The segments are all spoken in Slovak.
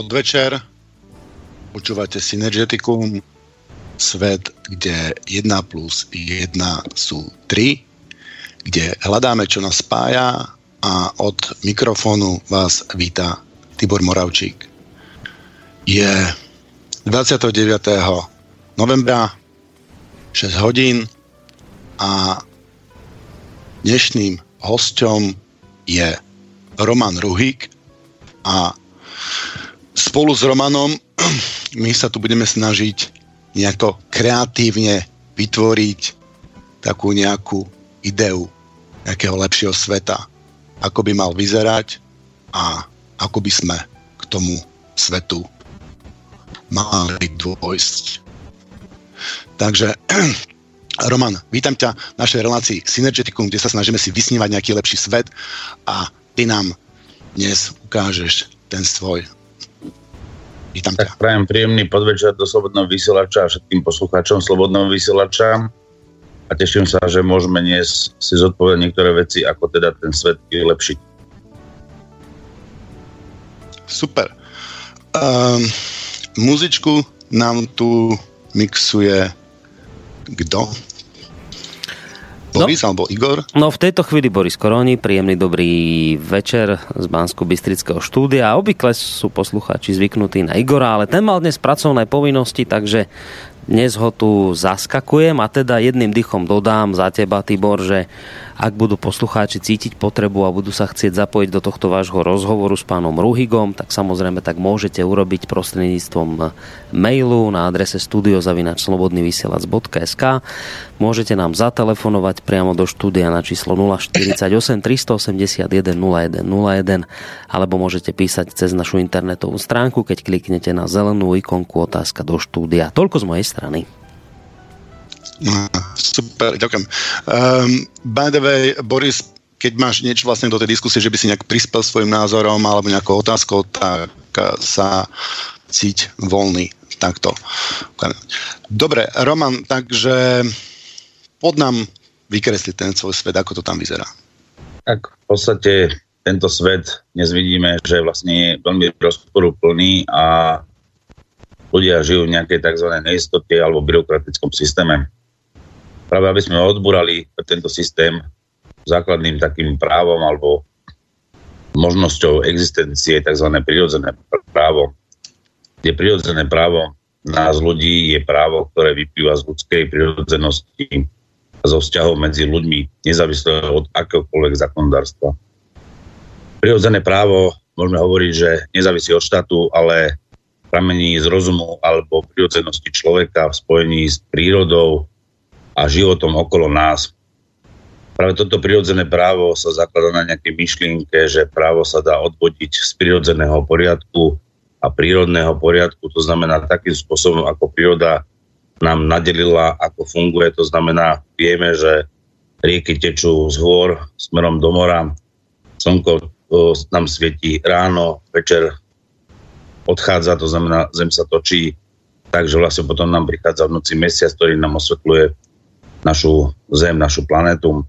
Podvečer. Počúvate Synergeticum, svet, kde 1 plus 1 sú 3, kde hľadáme, čo nás spája a od mikrofónu vás víta Tibor Moravčík. Je 29. novembra 6 hodín a dnešným hosťom je Roman Ruhík a spolu s Romanom my sa tu budeme snažiť nejako kreatívne vytvoriť takú nejakú ideu nejakého lepšieho sveta. Ako by mal vyzerať a ako by sme k tomu svetu mali dôjsť. Takže Roman, vítam ťa v našej relácii Synergeticum, kde sa snažíme si vysnívať nejaký lepší svet a ty nám dnes ukážeš ten svoj. Vítam tak prajem príjemný podvečer do Slobodného vysielača a všetkým poslucháčom Slobodného vysielača a teším sa, že môžeme dnes si zodpovedať niektoré veci, ako teda ten svet vylepšiť. Super. Um, muzičku nám tu mixuje kto? Boris no, alebo Igor? No v tejto chvíli Boris Koroni, príjemný dobrý večer z bansko bystrického štúdia. Obvykle sú poslucháči zvyknutí na Igora, ale ten mal dnes pracovné povinnosti, takže dnes ho tu zaskakujem a teda jedným dychom dodám za teba, Tibor, že ak budú poslucháči cítiť potrebu a budú sa chcieť zapojiť do tohto vášho rozhovoru s pánom Ruhigom, tak samozrejme tak môžete urobiť prostredníctvom mailu na adrese studiozavinačslobodnyvysielac.sk Môžete nám zatelefonovať priamo do štúdia na číslo 048 381 0101 alebo môžete písať cez našu internetovú stránku, keď kliknete na zelenú ikonku otázka do štúdia. Toľko z mojej strany. Super, ďakujem. Um, by the way, Boris, keď máš niečo vlastne do tej diskusie, že by si nejak prispel svojim názorom alebo nejakou otázkou, tak sa cíť voľný takto. Dobre, Roman, takže pod nám vykresliť ten svoj svet, ako to tam vyzerá. Tak v podstate tento svet dnes vidíme, že vlastne je veľmi rozporúplný a ľudia žijú v nejakej tzv. neistote alebo byrokratickom systéme práve aby sme odburali tento systém základným takým právom alebo možnosťou existencie tzv. prirodzené právo. Kde prirodzené právo nás ľudí je právo, ktoré vyplýva z ľudskej prirodzenosti a zo vzťahov medzi ľuďmi, nezávisle od akéhokoľvek zákonodárstva. Prirodzené právo môžeme hovoriť, že nezávisí od štátu, ale pramení z rozumu alebo prirodzenosti človeka v spojení s prírodou, a životom okolo nás. Práve toto prirodzené právo sa zakladá na nejakej myšlienke, že právo sa dá odvodiť z prirodzeného poriadku a prírodného poriadku, to znamená takým spôsobom, ako príroda nám nadelila, ako funguje. To znamená, vieme, že rieky tečú z hôr smerom do mora, slnko nám svieti ráno, večer odchádza, to znamená, zem sa točí, takže vlastne potom nám prichádza v noci mesiac, ktorý nám osvetľuje našu Zem, našu planetu.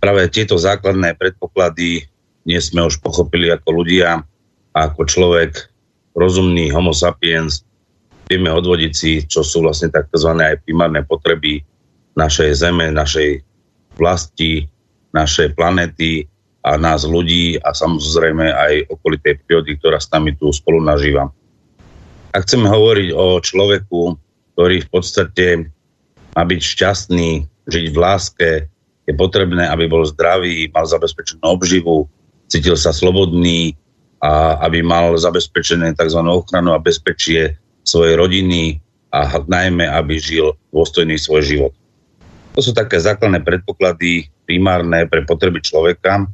Práve tieto základné predpoklady dnes sme už pochopili ako ľudia a ako človek rozumný homo sapiens vieme odvodiť si, čo sú vlastne tzv. aj primárne potreby našej Zeme, našej vlasti, našej planety a nás ľudí a samozrejme aj okolitej prírody, ktorá s nami tu spolu nažíva. Ak chceme hovoriť o človeku, ktorý v podstate má byť šťastný, žiť v láske, je potrebné, aby bol zdravý, mal zabezpečenú obživu, cítil sa slobodný a aby mal zabezpečené tzv. ochranu a bezpečie svojej rodiny a najmä, aby žil dôstojný svoj život. To sú také základné predpoklady primárne pre potreby človeka,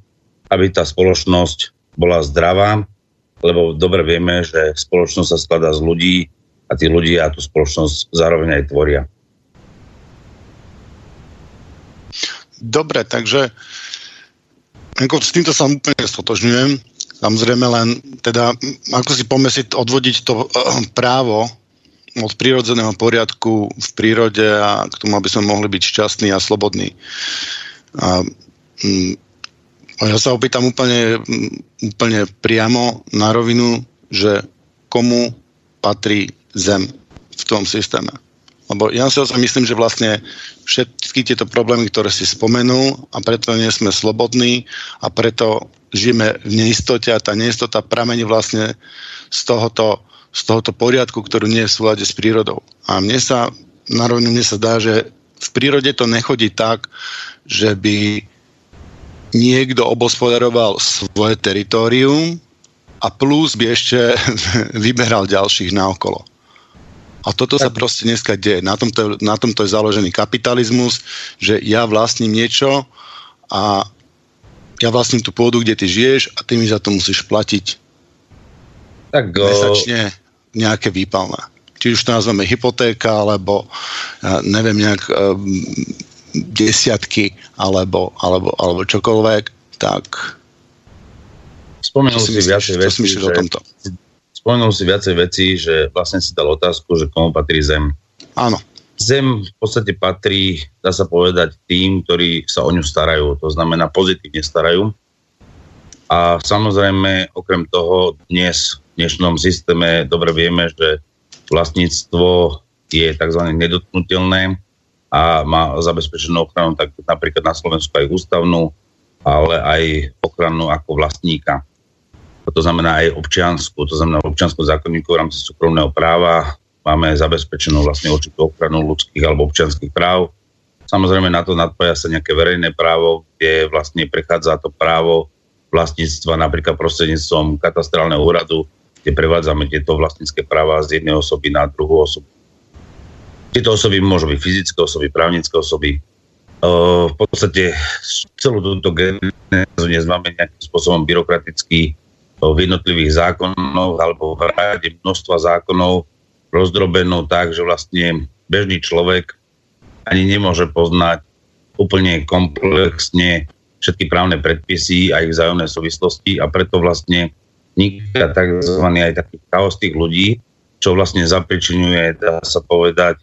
aby tá spoločnosť bola zdravá, lebo dobre vieme, že spoločnosť sa skladá z ľudí a tí ľudia tú spoločnosť zároveň aj tvoria. Dobre, takže ako s týmto sa úplne stotožňujem. Samozrejme len teda, ako si pomesiť, odvodiť to uh, právo od prírodzeného poriadku v prírode a k tomu, aby sme mohli byť šťastní a slobodní. A, um, ja sa opýtam úplne, úplne priamo na rovinu, že komu patrí zem v tom systéme. Lebo ja si myslím, že vlastne všetky tieto problémy, ktoré si spomenul a preto nie sme slobodní a preto žijeme v neistote a tá neistota pramení vlastne z tohoto, z tohoto poriadku, ktorú nie je v súlade s prírodou. A mne sa, narovne mne sa zdá, že v prírode to nechodí tak, že by niekto obospodaroval svoje teritorium a plus by ešte vyberal ďalších naokolo. A toto sa proste dneska deje. Na tomto, na tomto je založený kapitalizmus, že ja vlastním niečo a ja vlastním tú pôdu, kde ty žiješ a ty mi za to musíš platiť tak, mesačne nejaké výpalné. Či už to nazveme hypotéka, alebo ja neviem, nejak um, desiatky, alebo, alebo, alebo čokoľvek, tak Spomenul si viacej veci, o tomto? Spomenul si viacej veci, že vlastne si dal otázku, že komu patrí zem. Áno. Zem v podstate patrí, dá sa povedať, tým, ktorí sa o ňu starajú. To znamená, pozitívne starajú. A samozrejme, okrem toho, dnes v dnešnom systéme dobre vieme, že vlastníctvo je tzv. nedotknutelné a má zabezpečenú ochranu tak napríklad na Slovensku aj ústavnú, ale aj ochranu ako vlastníka to znamená aj občiansku, to znamená občianskou zákonníku v rámci súkromného práva máme zabezpečenú vlastne určitú ochranu ľudských alebo občianských práv. Samozrejme na to nadpoja sa nejaké verejné právo, kde vlastne prechádza to právo vlastníctva napríklad prostredníctvom katastrálneho úradu, kde prevádzame tieto vlastnícke práva z jednej osoby na druhú osobu. Tieto osoby môžu byť fyzické osoby, právnické osoby. v podstate celú túto genézu nezmáme nejakým spôsobom byrokraticky v jednotlivých zákonoch alebo v rade množstva zákonov rozdrobenú tak, že vlastne bežný človek ani nemôže poznať úplne komplexne všetky právne predpisy a ich vzájomné súvislosti a preto vlastne vzniká tzv. aj taký chaos ľudí, čo vlastne zapričinuje, dá sa povedať,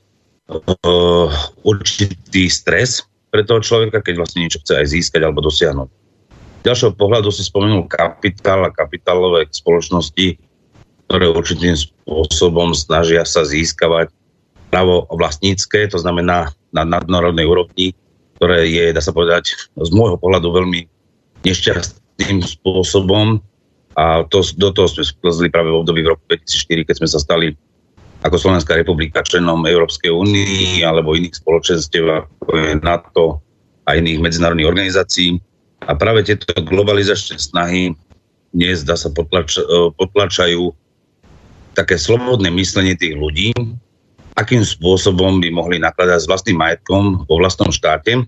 určitý stres pre toho človeka, keď vlastne niečo chce aj získať alebo dosiahnuť ďalšieho pohľadu si spomenul kapitál a kapitálové spoločnosti, ktoré určitým spôsobom snažia sa získavať právo vlastnícke, to znamená na nadnárodnej úrovni, ktoré je, dá sa povedať, z môjho pohľadu veľmi nešťastným spôsobom a to, do toho sme splzli práve v období v roku 2004, keď sme sa stali ako Slovenská republika členom Európskej únii alebo iných spoločenstiev ako je NATO a iných medzinárodných organizácií. A práve tieto globalizačné snahy dnes, dá sa, potlač, e, potlačajú také slobodné myslenie tých ľudí, akým spôsobom by mohli nakladať s vlastným majetkom vo vlastnom štáte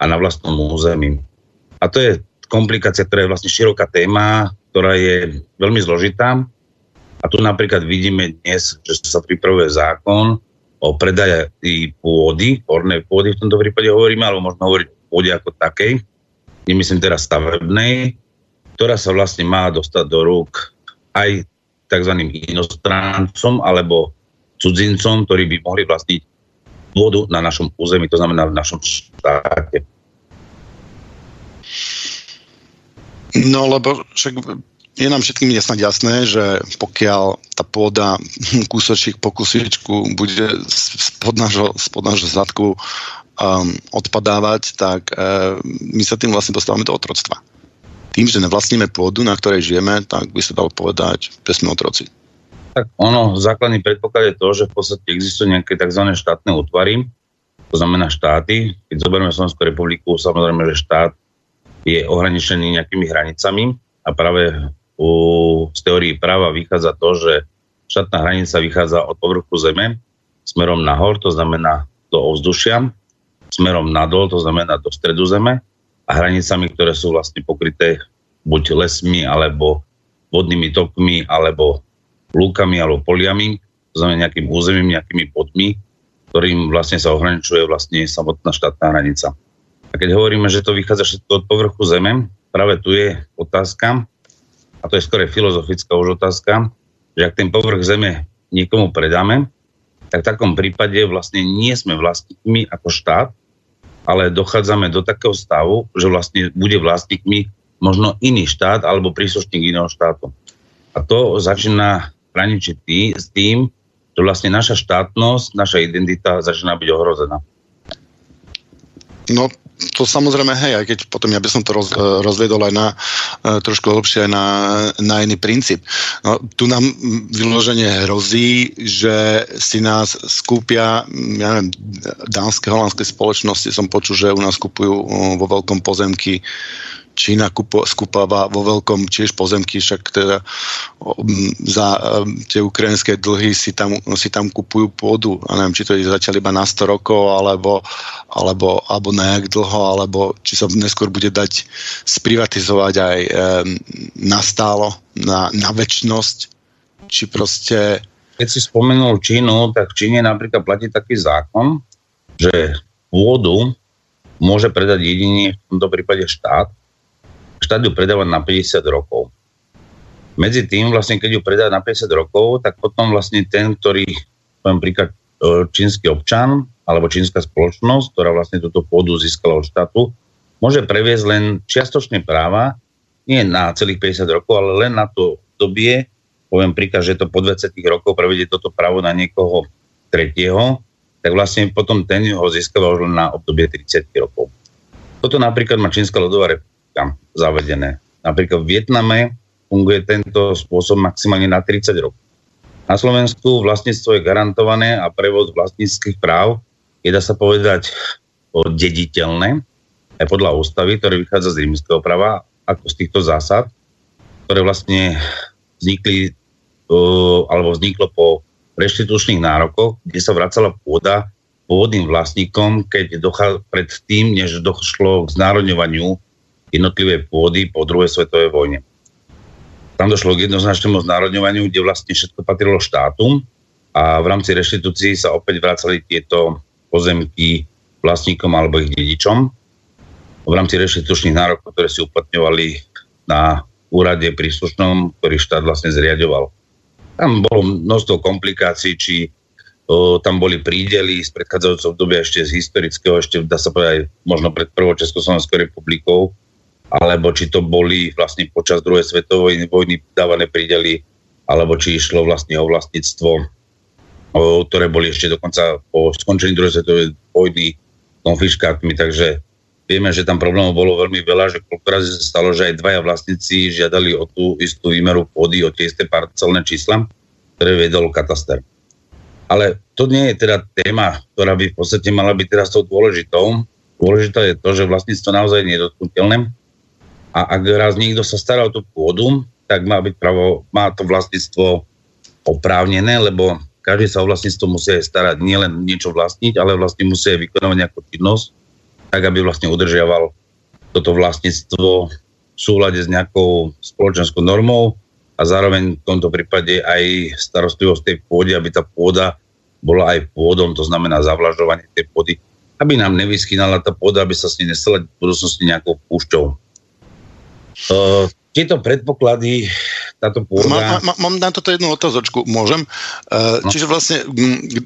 a na vlastnom území. A to je komplikácia, ktorá je vlastne široká téma, ktorá je veľmi zložitá. A tu napríklad vidíme dnes, že sa pripravuje zákon o predaji pôdy, ornej pôdy v tomto prípade hovoríme, alebo možno hovoriť o pôde ako takej, nemyslím teraz stavebnej, ktorá sa vlastne má dostať do rúk aj tzv. inostrancom alebo cudzincom, ktorí by mohli vlastniť vodu na našom území, to znamená v našom štáte. No, lebo však je nám všetkým je snad jasné, že pokiaľ tá pôda kúsočík po kúsičku bude spod nášho, spod nášho zadku um, odpadávať, tak uh, my sa tým vlastne dostávame do otroctva. Tým, že nevlastníme pôdu, na ktorej žijeme, tak by sa dalo povedať, že sme otroci. Tak ono, základný predpoklad je to, že v podstate existujú nejaké tzv. štátne útvary, to znamená štáty. Keď zoberieme Slovenskú republiku, samozrejme, že štát je ohraničený nejakými hranicami a práve u, z teórii práva vychádza to, že štátna hranica vychádza od povrchu zeme smerom nahor, to znamená do ovzdušia smerom nadol, to znamená do stredu zeme a hranicami, ktoré sú vlastne pokryté buď lesmi, alebo vodnými tokmi, alebo lúkami, alebo poliami, to znamená nejakým územím, nejakými podmi, ktorým vlastne sa ohraničuje vlastne samotná štátna hranica. A keď hovoríme, že to vychádza všetko od povrchu zeme, práve tu je otázka, a to je skôr filozofická už otázka, že ak ten povrch zeme niekomu predáme, tak v takom prípade vlastne nie sme vlastníkmi ako štát, ale dochádzame do takého stavu, že vlastne bude vlastníkmi možno iný štát alebo príslušník iného štátu. A to začína hraničiť tý, s tým, že vlastne naša štátnosť, naša identita začína byť ohrozená. No, to samozrejme, hej, aj keď potom ja by som to roz, rozvedol aj na e, trošku hlbšie aj na, na iný princíp. No, tu nám vyloženie hrozí, že si nás skúpia, ja neviem, dánske, holandské spoločnosti som počul, že u nás kupujú vo veľkom pozemky Čína kupo, skúpava vo veľkom tiež pozemky, však teda za tie ukrajinské dlhy si tam, si tam kupujú pôdu. A neviem, či to je zatiaľ iba na 100 rokov, alebo, alebo, alebo na dlho, alebo či sa neskôr bude dať sprivatizovať aj e, nastálo, na, na väčšnosť, či proste... Keď si spomenul Čínu, tak v Číne napríklad platí taký zákon, že pôdu môže predať jedine v tomto prípade štát, štát ju predáva na 50 rokov. Medzi tým, vlastne, keď ju predá na 50 rokov, tak potom vlastne ten, ktorý, poviem príklad, e, čínsky občan alebo čínska spoločnosť, ktorá vlastne túto pôdu získala od štátu, môže previesť len čiastočné práva, nie na celých 50 rokov, ale len na to dobie, poviem príklad, že to po 20 rokov prevedie toto právo na niekoho tretieho, tak vlastne potom ten ho získava už len na obdobie 30 rokov. Toto napríklad má Čínska ľudová tam zavedené. Napríklad v Vietname funguje tento spôsob maximálne na 30 rokov. Na Slovensku vlastníctvo je garantované a prevod vlastníckých práv je, dá sa povedať, dediteľné, aj podľa ústavy, ktoré vychádza z rímskeho práva, ako z týchto zásad, ktoré vlastne vznikli alebo vzniklo po reštitučných nárokoch, kde sa vracala pôda pôvodným vlastníkom, keď dochá, pred tým, než došlo k znárodňovaniu jednotlivé pôdy po druhej svetovej vojne. Tam došlo k jednoznačnému znárodňovaniu, kde vlastne všetko patrilo štátu a v rámci reštitúcií sa opäť vracali tieto pozemky vlastníkom alebo ich dedičom v rámci reštitučných nárokov, ktoré si uplatňovali na úrade príslušnom, ktorý štát vlastne zriadoval. Tam bolo množstvo komplikácií, či o, tam boli prídely z predchádzajúceho obdobia ešte z historického, ešte dá sa povedať možno pred prvou Československou republikou, alebo či to boli vlastne počas druhej svetovej vojny dávané prídely, alebo či išlo vlastne o vlastníctvo, ktoré boli ešte dokonca po skončení druhej svetovej vojny konfiškátmi, takže vieme, že tam problémov bolo veľmi veľa, že koľko sa stalo, že aj dvaja vlastníci žiadali o tú istú výmeru pôdy, o tie isté parcelné čísla, ktoré vedol kataster. Ale to nie je teda téma, ktorá by v podstate mala byť teraz tou dôležitou. Dôležité je to, že vlastníctvo naozaj nie je dotknutelné a ak raz niekto sa stará o tú pôdu, tak má, byť pravo, má to vlastníctvo oprávnené, lebo každý sa o vlastníctvo musí starať, nielen niečo vlastniť, ale vlastne musí vykonávať nejakú činnosť, tak aby vlastne udržiaval toto vlastníctvo v súhľade s nejakou spoločenskou normou a zároveň v tomto prípade aj starostlivosť tej pôdy, aby tá pôda bola aj pôdom, to znamená zavlažovanie tej pôdy, aby nám nevyschynala tá pôda, aby sa s ní nestala v budúcnosti nejakou púšťou. Uh, tieto predpoklady, táto pôda... Má, má, mám na toto jednu otázočku, môžem? Uh, no. Čiže vlastne,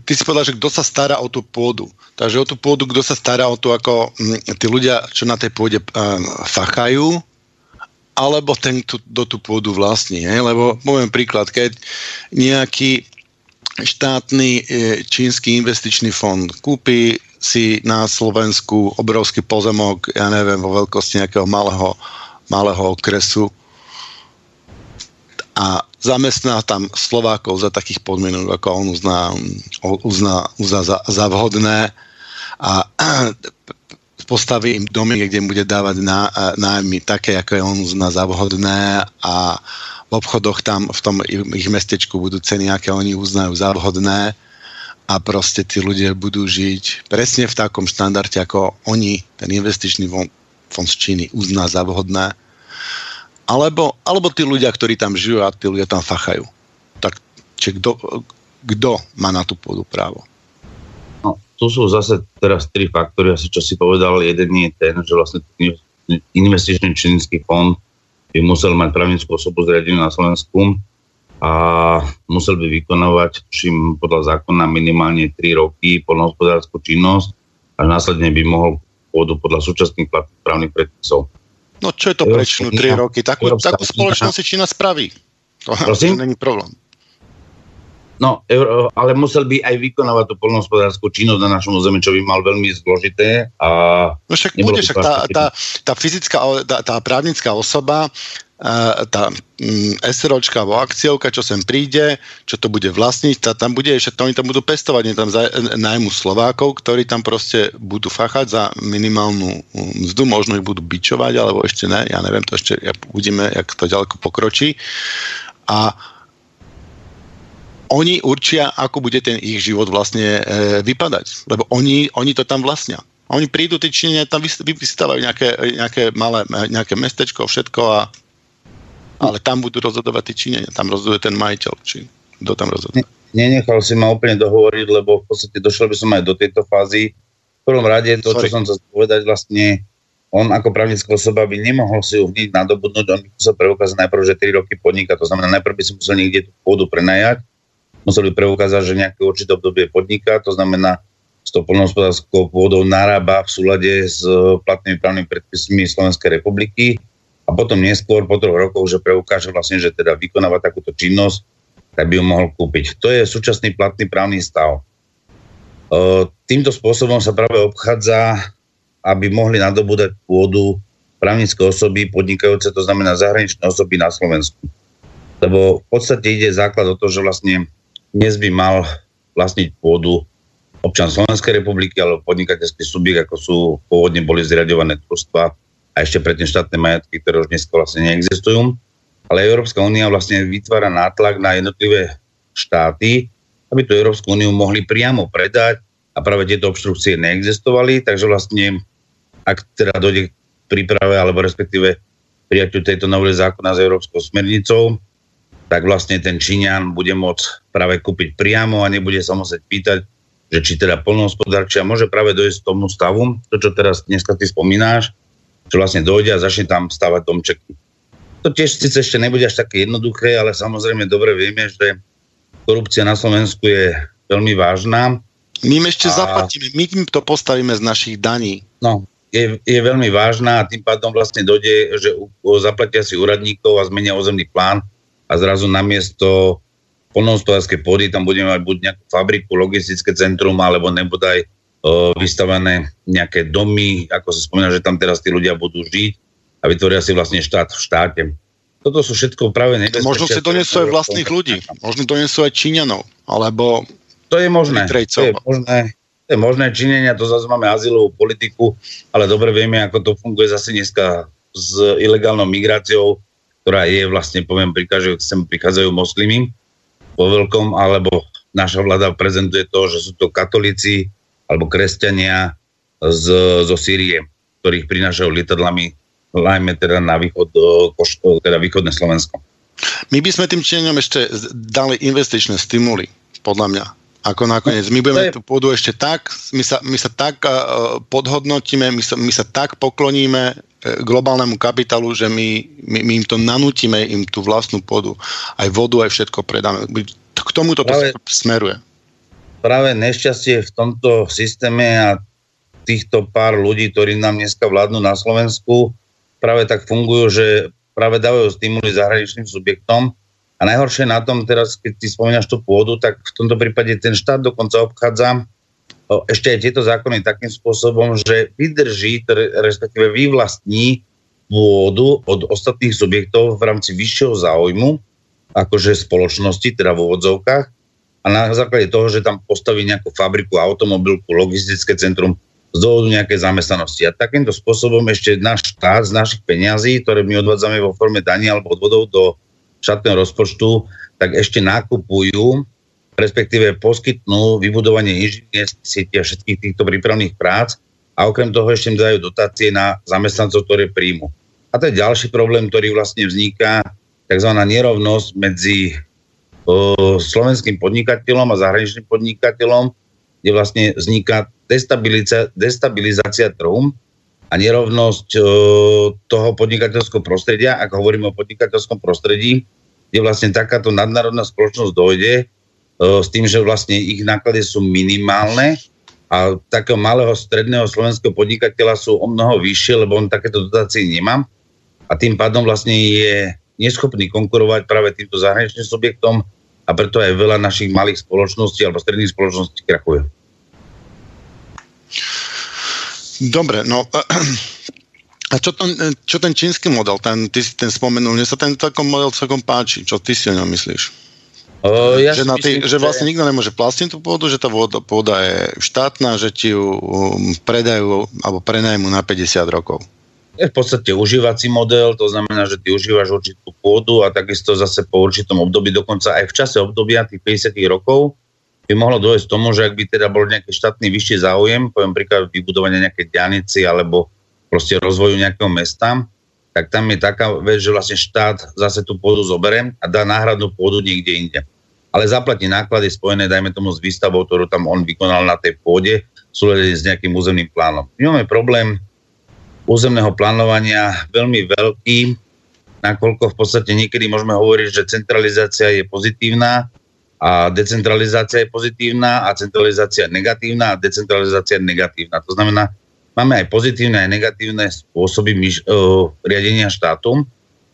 ty si povedal, že kto sa stará o tú pôdu. Takže o tú pôdu, kto sa stará o to, ako m, tí ľudia, čo na tej pôde uh, fachajú, alebo ten, kto do tú pôdu vlastní. Hej? Lebo, poviem príklad, keď nejaký štátny čínsky investičný fond kúpi si na Slovensku obrovský pozemok, ja neviem, vo veľkosti nejakého malého malého okresu. A zamestná tam Slovákov za takých podmienok, ako on uzná, uzná, uzná za, za vhodné. A postaví im domy, kde bude dávať ná, nájmy také, ako je on uzná za vhodné. A v obchodoch tam v tom ich mestečku budú ceny, aké oni uznajú za vhodné. A proste tí ľudia budú žiť presne v takom štandarde, ako oni, ten investičný z Číny uzná za vhodné, alebo, alebo tí ľudia, ktorí tam žijú a tí ľudia tam fachajú. Tak či kto, kto má na tú pôdu právo? No, tu sú zase teraz tri faktory, asi čo si povedal. Jeden je ten, že vlastne investičný čínsky fond by musel mať právnickú osobu zriadenú na Slovensku a musel by vykonávať čím podľa zákona minimálne 3 roky polnohospodárskú činnosť a následne by mohol pôdu podľa súčasných právnych predpisov. No čo je to prečnú 3 roky? Takú, takú spoločnosť si Čína spraví. To, Prosím? to není problém. No, ale musel by aj vykonávať tú polnohospodárskú činnosť na našom území, čo by mal veľmi zložité. A no však bude, však tá, tá, tá fyzická, tá, tá právnická osoba tá mm, SROčka alebo akciovka, čo sem príde, čo to bude vlastniť, tá, tam bude, to oni tam budú pestovať, tam najmu Slovákov, ktorí tam proste budú fachať za minimálnu mzdu, možno ich budú bičovať, alebo ešte ne, ja neviem, to ešte ja, uvidíme, jak to ďaleko pokročí. A oni určia, ako bude ten ich život vlastne e, vypadať, lebo oni, oni to tam vlastnia. Oni prídu, tí Číňania tam vystávajú nejaké, nejaké malé, nejaké mestečko, všetko a ale tam budú rozhodovať tí Číňania, tam rozhoduje ten majiteľ, či kto tam rozhoduje. Nenechal si ma úplne dohovoriť, lebo v podstate došiel by som aj do tejto fázy. V prvom rade to, Sorry. čo som chcel povedať, vlastne on ako právnická osoba by nemohol si ju hneď nadobudnúť, on by musel preukázať najprv, že 3 roky podniká, to znamená najprv by si musel niekde tú pôdu prenajať, musel by preukázať, že nejaké určité obdobie podniká, to znamená s tou polnohospodárskou pôdou narába v súlade s platnými právnymi predpismi Slovenskej republiky a potom neskôr, po troch rokoch, že preukáže vlastne, že teda vykonáva takúto činnosť, tak by ju mohol kúpiť. To je súčasný platný právny stav. Týmto spôsobom sa práve obchádza, aby mohli nadobúdať pôdu právnické osoby podnikajúce, to znamená zahraničné osoby na Slovensku. Lebo v podstate ide základ o to, že vlastne dnes by mal vlastniť pôdu občan Slovenskej republiky alebo podnikateľský subjekt, ako sú pôvodne boli zriadované trustva, a ešte predtým štátne majetky, ktoré už dnes vlastne neexistujú. Ale Európska únia vlastne vytvára nátlak na jednotlivé štáty, aby tú Európsku úniu mohli priamo predať a práve tieto obštrukcie neexistovali, takže vlastne ak teda dojde k príprave alebo respektíve prijaťu tejto novej zákona s Európskou smernicou, tak vlastne ten Číňan bude môcť práve kúpiť priamo a nebude sa musieť pýtať, že či teda polnohospodárčia môže práve dojsť k tomu stavu, to čo teraz dneska ty spomínáš, že vlastne dojde a začne tam stavať domčeky. To tiež síce ešte nebude až také jednoduché, ale samozrejme dobre vieme, že korupcia na Slovensku je veľmi vážna. My im ešte a... zaplatíme, my im to postavíme z našich daní. No, je, je veľmi vážna a tým pádom vlastne dojde, že zaplatia si úradníkov a zmenia ozemný plán a zrazu namiesto polnohospodárskej pôdy tam budeme mať buď nejakú fabriku, logistické centrum alebo nebodaj vystavené nejaké domy, ako sa spomína, že tam teraz tí ľudia budú žiť a vytvoria si vlastne štát v štáte. Toto sú všetko práve nebezpečné. Možno si donesú aj vlastných ľudí, možno donesú aj Číňanov, alebo to je možné. To je možné. To je možné činenia, to zase máme azylovú politiku, ale dobre vieme, ako to funguje zase dneska s ilegálnou migráciou, ktorá je vlastne, poviem, prikážu, sem prichádzajú moslimy vo veľkom, alebo naša vláda prezentuje to, že sú to katolíci, alebo kresťania z, zo Sýrie, ktorých prinášajú lietadlami najmä teda na východ, teda východné Slovensko. My by sme tým Číňanom ešte dali investičné stimuly, podľa mňa. Ako nakoniec. My budeme tú pôdu ešte tak, my sa, my sa tak uh, podhodnotíme, my sa, my sa tak pokloníme uh, globálnemu kapitálu, že my, my, my im to nanútime, im tú vlastnú pôdu, aj vodu, aj všetko predáme. K tomu toto Ale... smeruje práve nešťastie v tomto systéme a týchto pár ľudí, ktorí nám dneska vládnu na Slovensku, práve tak fungujú, že práve dávajú stimuly zahraničným subjektom. A najhoršie na tom teraz, keď ty spomínaš tú pôdu, tak v tomto prípade ten štát dokonca obchádza ešte aj tieto zákony takým spôsobom, že vydrží, respektíve vyvlastní pôdu od ostatných subjektov v rámci vyššieho záujmu, akože spoločnosti, teda v úvodzovkách, a na základe toho, že tam postaví nejakú fabriku, automobilku, logistické centrum z dôvodu nejakej zamestnanosti. A takýmto spôsobom ešte náš štát z našich peňazí, ktoré my odvádzame vo forme daní alebo odvodov do štátneho rozpočtu, tak ešte nakupujú, respektíve poskytnú vybudovanie inžinierských sieti a všetkých týchto prípravných prác a okrem toho ešte im dajú dotácie na zamestnancov, ktoré príjmu. A to je ďalší problém, ktorý vlastne vzniká, tzv. nerovnosť medzi slovenským podnikateľom a zahraničným podnikateľom, kde vlastne vzniká destabilizácia, destabilizácia trhu a nerovnosť toho podnikateľského prostredia, ak hovoríme o podnikateľskom prostredí, kde vlastne takáto nadnárodná spoločnosť dojde s tým, že vlastne ich náklady sú minimálne a takého malého stredného slovenského podnikateľa sú o mnoho vyššie, lebo on takéto dotácie nemá a tým pádom vlastne je neschopní konkurovať práve týmto zahraničným subjektom a preto aj veľa našich malých spoločností alebo stredných spoločností krachuje. Dobre, no a čo ten, čo ten čínsky model, ten, ty si ten spomenul, mne sa ten takom model celkom páči, čo ty si o ňom myslíš? Uh, ja že, na tý, myslím, že vlastne nikto nemôže plastiť tú pôdu, že tá voda, pôda je štátna, že ti ju um, predajú alebo prenajmu na 50 rokov. V podstate užívací model, to znamená, že ty užívaš určitú pôdu a takisto zase po určitom období, dokonca aj v čase obdobia tých 50 rokov, by mohlo dôjsť tomu, že ak by teda bol nejaký štátny vyšší záujem, poviem príklad vybudovania nejakej dianici alebo proste rozvoju nejakého mesta, tak tam je taká vec, že vlastne štát zase tú pôdu zoberie a dá náhradnú pôdu niekde inde. Ale zaplatí náklady spojené, dajme tomu, s výstavou, ktorú tam on vykonal na tej pôde, sú s nejakým územným plánom. My máme problém územného plánovania veľmi veľký, nakoľko v podstate niekedy môžeme hovoriť, že centralizácia je pozitívna, a decentralizácia je pozitívna a centralizácia negatívna a decentralizácia negatívna. To znamená, máme aj pozitívne aj negatívne spôsoby myš- uh, riadenia štátu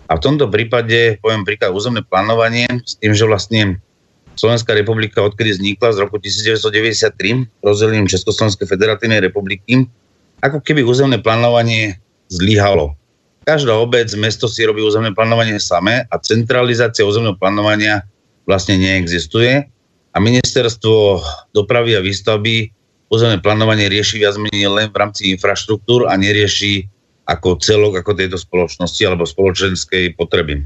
a v tomto prípade poviem príklad územné plánovanie s tým, že vlastne Slovenská republika, odkedy vznikla z roku 1993 rozdelením Československej federatívnej republiky, ako keby územné plánovanie zlyhalo. Každá obec, mesto si robí územné plánovanie samé a centralizácia územného plánovania vlastne neexistuje a ministerstvo dopravy a výstavby územné plánovanie rieši viac menej len v rámci infraštruktúr a nerieši ako celok, ako tejto spoločnosti alebo spoločenskej potreby.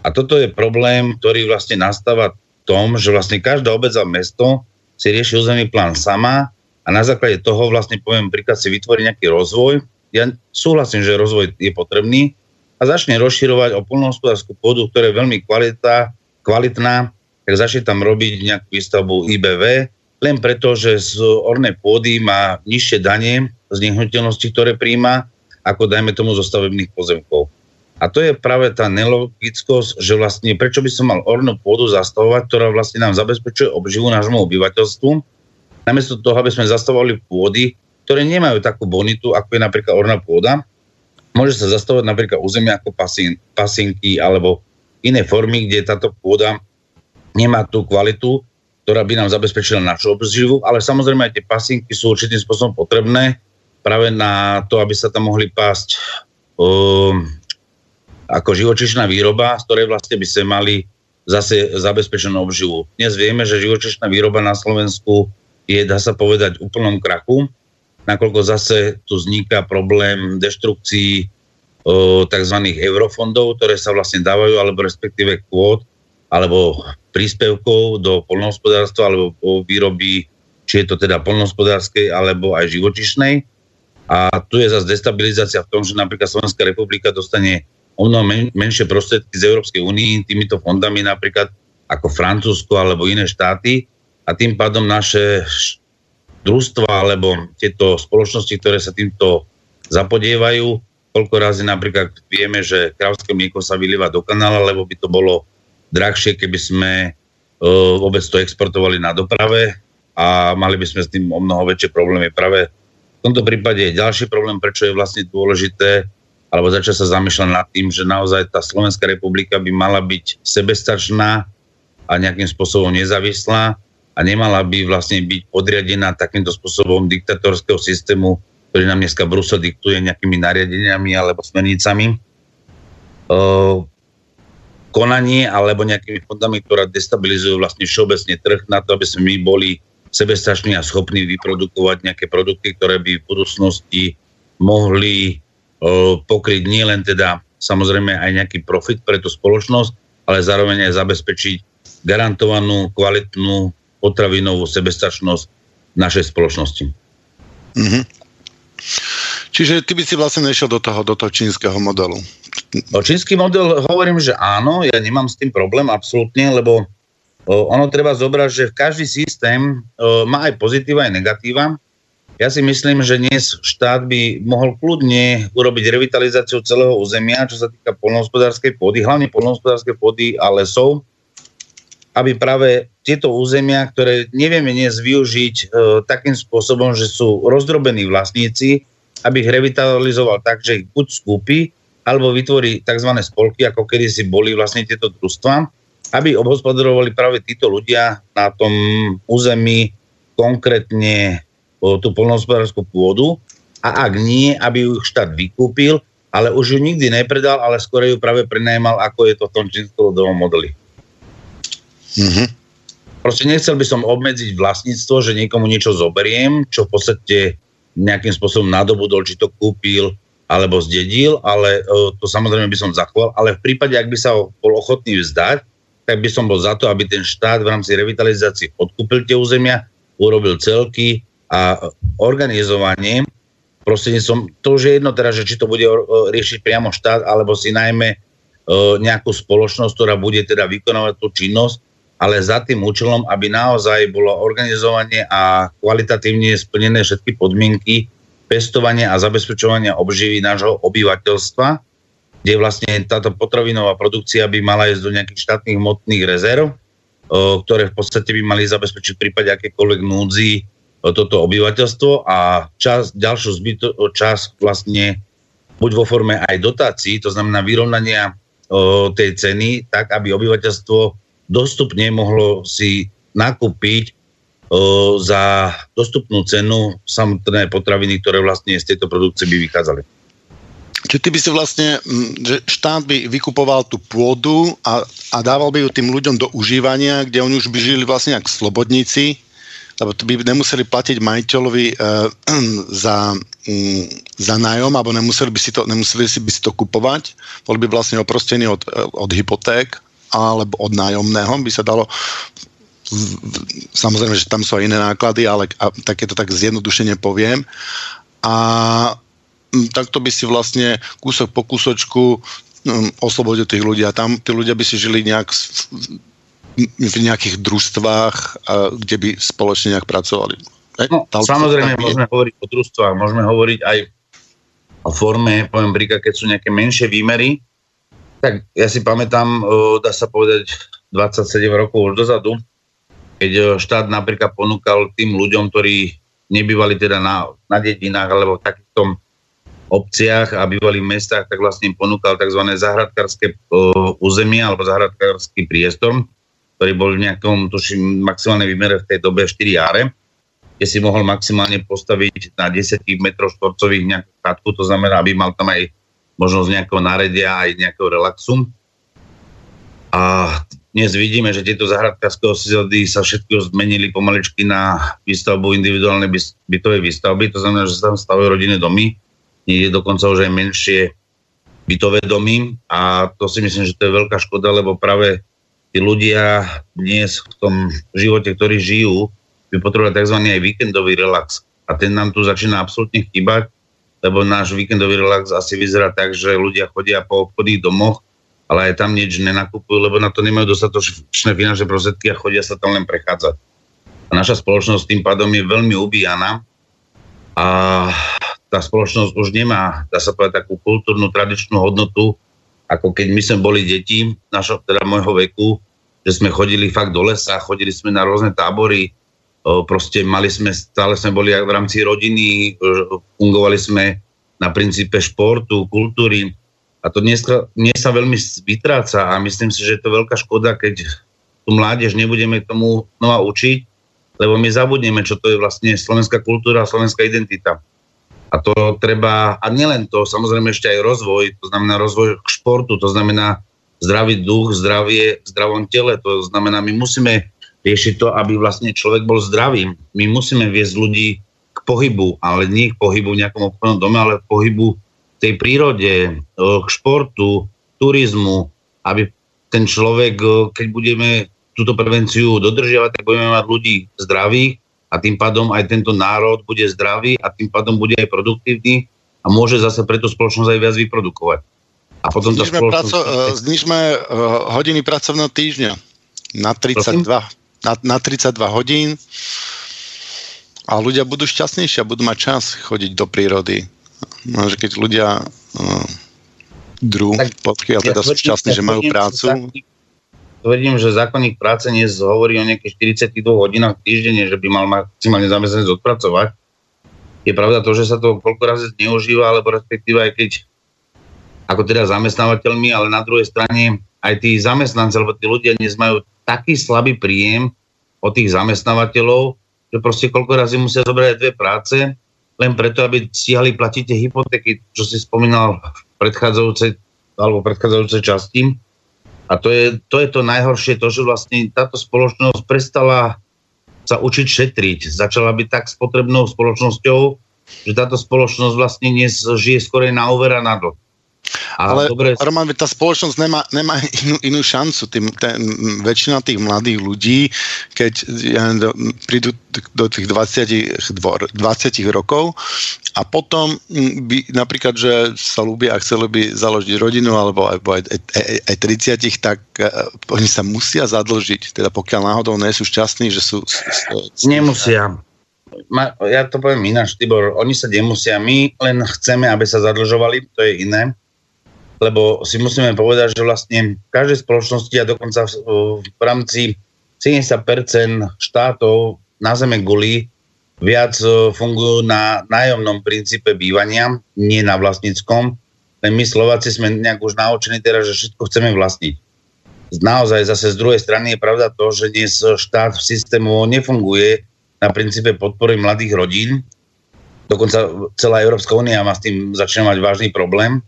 A toto je problém, ktorý vlastne nastáva v tom, že vlastne každá obec a mesto si rieši územný plán sama a na základe toho vlastne poviem príklad si vytvorí nejaký rozvoj. Ja súhlasím, že rozvoj je potrebný a začne rozširovať o polnohospodárskú pôdu, ktorá je veľmi kvalita, kvalitná, tak začne tam robiť nejakú výstavbu IBV, len preto, že z ornej pôdy má nižšie dane z nehnuteľnosti, ktoré príjma, ako dajme tomu zo stavebných pozemkov. A to je práve tá nelogickosť, že vlastne prečo by som mal ornú pôdu zastavovať, ktorá vlastne nám zabezpečuje obživu nášmu obyvateľstvu, namiesto toho, aby sme zastavovali pôdy, ktoré nemajú takú bonitu, ako je napríklad orná pôda. Môže sa zastavovať napríklad územia ako pasín, pasinky alebo iné formy, kde táto pôda nemá tú kvalitu, ktorá by nám zabezpečila našu obživu, ale samozrejme aj tie pasinky sú určitým spôsobom potrebné práve na to, aby sa tam mohli pásť um, ako živočišná výroba, z ktorej vlastne by sa mali zase zabezpečenú obživu. Dnes vieme, že živočišná výroba na Slovensku je, dá sa povedať, úplnom krachu, nakoľko zase tu vzniká problém deštrukcií tzv. eurofondov, ktoré sa vlastne dávajú, alebo respektíve kvót, alebo príspevkov do polnohospodárstva, alebo výroby, či je to teda polnohospodárskej, alebo aj živočišnej. A tu je zase destabilizácia v tom, že napríklad Slovenská republika dostane o mnoho men- menšie prostriedky z Európskej únie týmito fondami napríklad ako Francúzsko alebo iné štáty a tým pádom naše družstva alebo tieto spoločnosti, ktoré sa týmto zapodievajú, koľko razy napríklad vieme, že krávské mlieko sa vylieva do kanála, lebo by to bolo drahšie, keby sme uh, vôbec to exportovali na doprave a mali by sme s tým o mnoho väčšie problémy. Práve v tomto prípade je ďalší problém, prečo je vlastne dôležité alebo začať sa zamýšľať nad tým, že naozaj tá Slovenská republika by mala byť sebestačná a nejakým spôsobom nezávislá a nemala by vlastne byť podriadená takýmto spôsobom diktatorského systému ktorý nám dneska Brusel diktuje nejakými nariadeniami alebo smernicami, konanie alebo nejakými fondami, ktoré destabilizujú vlastne všeobecne trh na to, aby sme my boli sebestační a schopní vyprodukovať nejaké produkty, ktoré by v budúcnosti mohli pokryť nielen teda samozrejme aj nejaký profit pre tú spoločnosť, ale zároveň aj zabezpečiť garantovanú, kvalitnú potravinovú sebestačnosť našej spoločnosti. Mm-hmm. Čiže ty by si vlastne nešiel do toho, do toho čínskeho modelu. No, čínsky model, hovorím, že áno, ja nemám s tým problém absolútne, lebo ono treba zobrať, že každý systém má aj pozitíva, aj negatíva. Ja si myslím, že dnes štát by mohol kľudne urobiť revitalizáciu celého územia, čo sa týka polnohospodárskej pôdy, hlavne polnohospodárskej pôdy a lesov, aby práve tieto územia, ktoré nevieme dnes využiť e, takým spôsobom, že sú rozdrobení vlastníci, aby ich revitalizoval tak, že ich buď skúpi, alebo vytvorí tzv. spolky, ako kedy si boli vlastne tieto družstva, aby obhospodarovali práve títo ľudia na tom území konkrétne tú polnohospodárskú pôdu a ak nie, aby ju štát vykúpil, ale už ju nikdy nepredal, ale skôr ju práve prenajímal, ako je to v tom čínskom modeli. Mm-hmm. Proste nechcel by som obmedziť vlastníctvo, že niekomu niečo zoberiem, čo v podstate nejakým spôsobom nadobudol, či to kúpil alebo zdedil, ale uh, to samozrejme by som zachoval, ale v prípade, ak by sa bol ochotný vzdať, tak by som bol za to, aby ten štát v rámci revitalizácie odkúpil tie územia, urobil celky a organizovanie. Prostredníctvom, to už je jedno teda, že či to bude riešiť priamo štát, alebo si najmä nejakú spoločnosť, ktorá bude teda vykonávať tú činnosť, ale za tým účelom, aby naozaj bolo organizovanie a kvalitatívne splnené všetky podmienky pestovania a zabezpečovania obživy nášho obyvateľstva, kde vlastne táto potravinová produkcia by mala ísť do nejakých štátnych hmotných rezerv, ktoré v podstate by mali zabezpečiť v prípade akékoľvek núdzi toto obyvateľstvo a čas, ďalšiu zbyto, čas vlastne buď vo forme aj dotácií, to znamená vyrovnania tej ceny, tak aby obyvateľstvo dostupne mohlo si nakúpiť o, za dostupnú cenu samotné potraviny, ktoré vlastne z tejto produkcie by vychádzali. Čiže ty by si vlastne, že štát by vykupoval tú pôdu a, a dával by ju tým ľuďom do užívania, kde oni už by žili vlastne ako slobodníci, lebo by nemuseli platiť majiteľovi uh, za, um, za nájom, alebo nemuseli by si to, nemuseli si by si to kupovať, boli by vlastne oprostení od, od hypoték, alebo od nájomného by sa dalo samozrejme, že tam sú aj iné náklady, ale a, takéto tak zjednodušene poviem. A takto by si vlastne kúsok po kúsočku oslobodil tých ľudí a tam tí ľudia by si žili nejak v nejakých družstvách, kde by spoločne nejak pracovali. No, samozrejme, môžeme hovoriť o družstvách, môžeme hovoriť aj o forme, poviem príklad, keď sú nejaké menšie výmery, tak ja si pamätám, dá sa povedať, 27 rokov už dozadu, keď štát napríklad ponúkal tým ľuďom, ktorí nebývali teda na, na dedinách alebo v takýchto obciach a bývali v mestách, tak vlastne ponúkal tzv. zahradkárske územie alebo zahradkársky priestor, ktorý bol v nejakom, tuším, maximálnej výmere v tej dobe 4 áre, kde si mohol maximálne postaviť na 10 m štvorcových nejakú chatku, to znamená, aby mal tam aj možnosť nejakého naredia aj nejakého relaxu. A dnes vidíme, že tieto zahradkárske osady sa všetko zmenili pomaličky na výstavbu individuálnej bytovej výstavby, to znamená, že sa tam stavajú rodinné domy, je dokonca už aj menšie bytové domy a to si myslím, že to je veľká škoda, lebo práve tí ľudia dnes v tom živote, ktorí žijú, by potrebovali tzv. aj víkendový relax. A ten nám tu začína absolútne chýbať, lebo náš víkendový relax asi vyzerá tak, že ľudia chodia po obchodných domoch, ale aj tam nič nenakupujú, lebo na to nemajú dostatočné finančné prostriedky a chodia sa tam len prechádzať. A naša spoločnosť tým pádom je veľmi ubíjana a tá spoločnosť už nemá, dá sa povedať, takú kultúrnu, tradičnú hodnotu, ako keď my sme boli deti, našo, teda môjho veku, že sme chodili fakt do lesa, chodili sme na rôzne tábory, proste mali sme, stále sme boli v rámci rodiny, fungovali sme na princípe športu, kultúry a to dnes, dnes sa veľmi vytráca a myslím si, že je to veľká škoda, keď tú mládež nebudeme tomu znova učiť, lebo my zabudneme, čo to je vlastne slovenská kultúra slovenská identita. A to treba, a nielen to, samozrejme ešte aj rozvoj, to znamená rozvoj k športu, to znamená zdravý duch, zdravie v zdravom tele, to znamená, my musíme riešiť to, aby vlastne človek bol zdravý. My musíme viesť ľudí k pohybu, ale nie k pohybu v nejakom obchodnom dome, ale k pohybu v tej prírode, k športu, turizmu, aby ten človek, keď budeme túto prevenciu dodržiavať, tak budeme mať ľudí zdravých a tým pádom aj tento národ bude zdravý a tým pádom bude aj produktívny a môže zase pre tú spoločnosť aj viac vyprodukovať. A potom znižme, spoločnosť... praco- uh, znižme hodiny pracovného týždňa na 32. Prosím? Na, na 32 hodín a ľudia budú šťastnejší a budú mať čas chodiť do prírody. No, že keď ľudia uh, druh, pokiaľ teda sú šťastní, že majú prácu. Tvrdím, že zákonník práce dnes hovorí o nejakých 42 hodinách týždenne, že by mal maximálne zamestnanec odpracovať. Je pravda to, že sa to koľko razy zneužíva, alebo respektíve aj keď ako teda zamestnávateľmi, ale na druhej strane aj tí zamestnanci, alebo tí ľudia dnes majú taký slabý príjem od tých zamestnávateľov, že proste koľko razy musia zobrať dve práce, len preto, aby stihali platiť tie hypotéky, čo si spomínal v predchádzajúcej alebo predchádzajúcej časti. A to je, to je to najhoršie, to, že vlastne táto spoločnosť prestala sa učiť šetriť. Začala byť tak spotrebnou spoločnosťou, že táto spoločnosť vlastne dnes žije skorej na over a na dlh. Ale dobre... Roman, tá spoločnosť nemá, nemá inú, inú šancu. Tým, ten, väčšina tých mladých ľudí, keď ja, do, prídu do tých 20, 20 rokov a potom by napríklad, že sa ľúbia a chceli by založiť rodinu alebo, alebo aj, aj, aj 30, tak uh, oni sa musia zadlžiť. Teda pokiaľ náhodou nie sú šťastní, že sú... Nemusia. Ma, ja to poviem ináč, Tibor, oni sa nemusia, my len chceme, aby sa zadlžovali, to je iné lebo si musíme povedať, že vlastne v každej spoločnosti a dokonca v, v rámci 70% štátov na zeme guli viac e, fungujú na nájomnom princípe bývania, nie na vlastníckom. My Slováci sme nejak už naučení teraz, že všetko chceme vlastniť. Naozaj zase z druhej strany je pravda to, že dnes štát v systému nefunguje na princípe podpory mladých rodín. Dokonca celá Európska únia má s tým začne mať vážny problém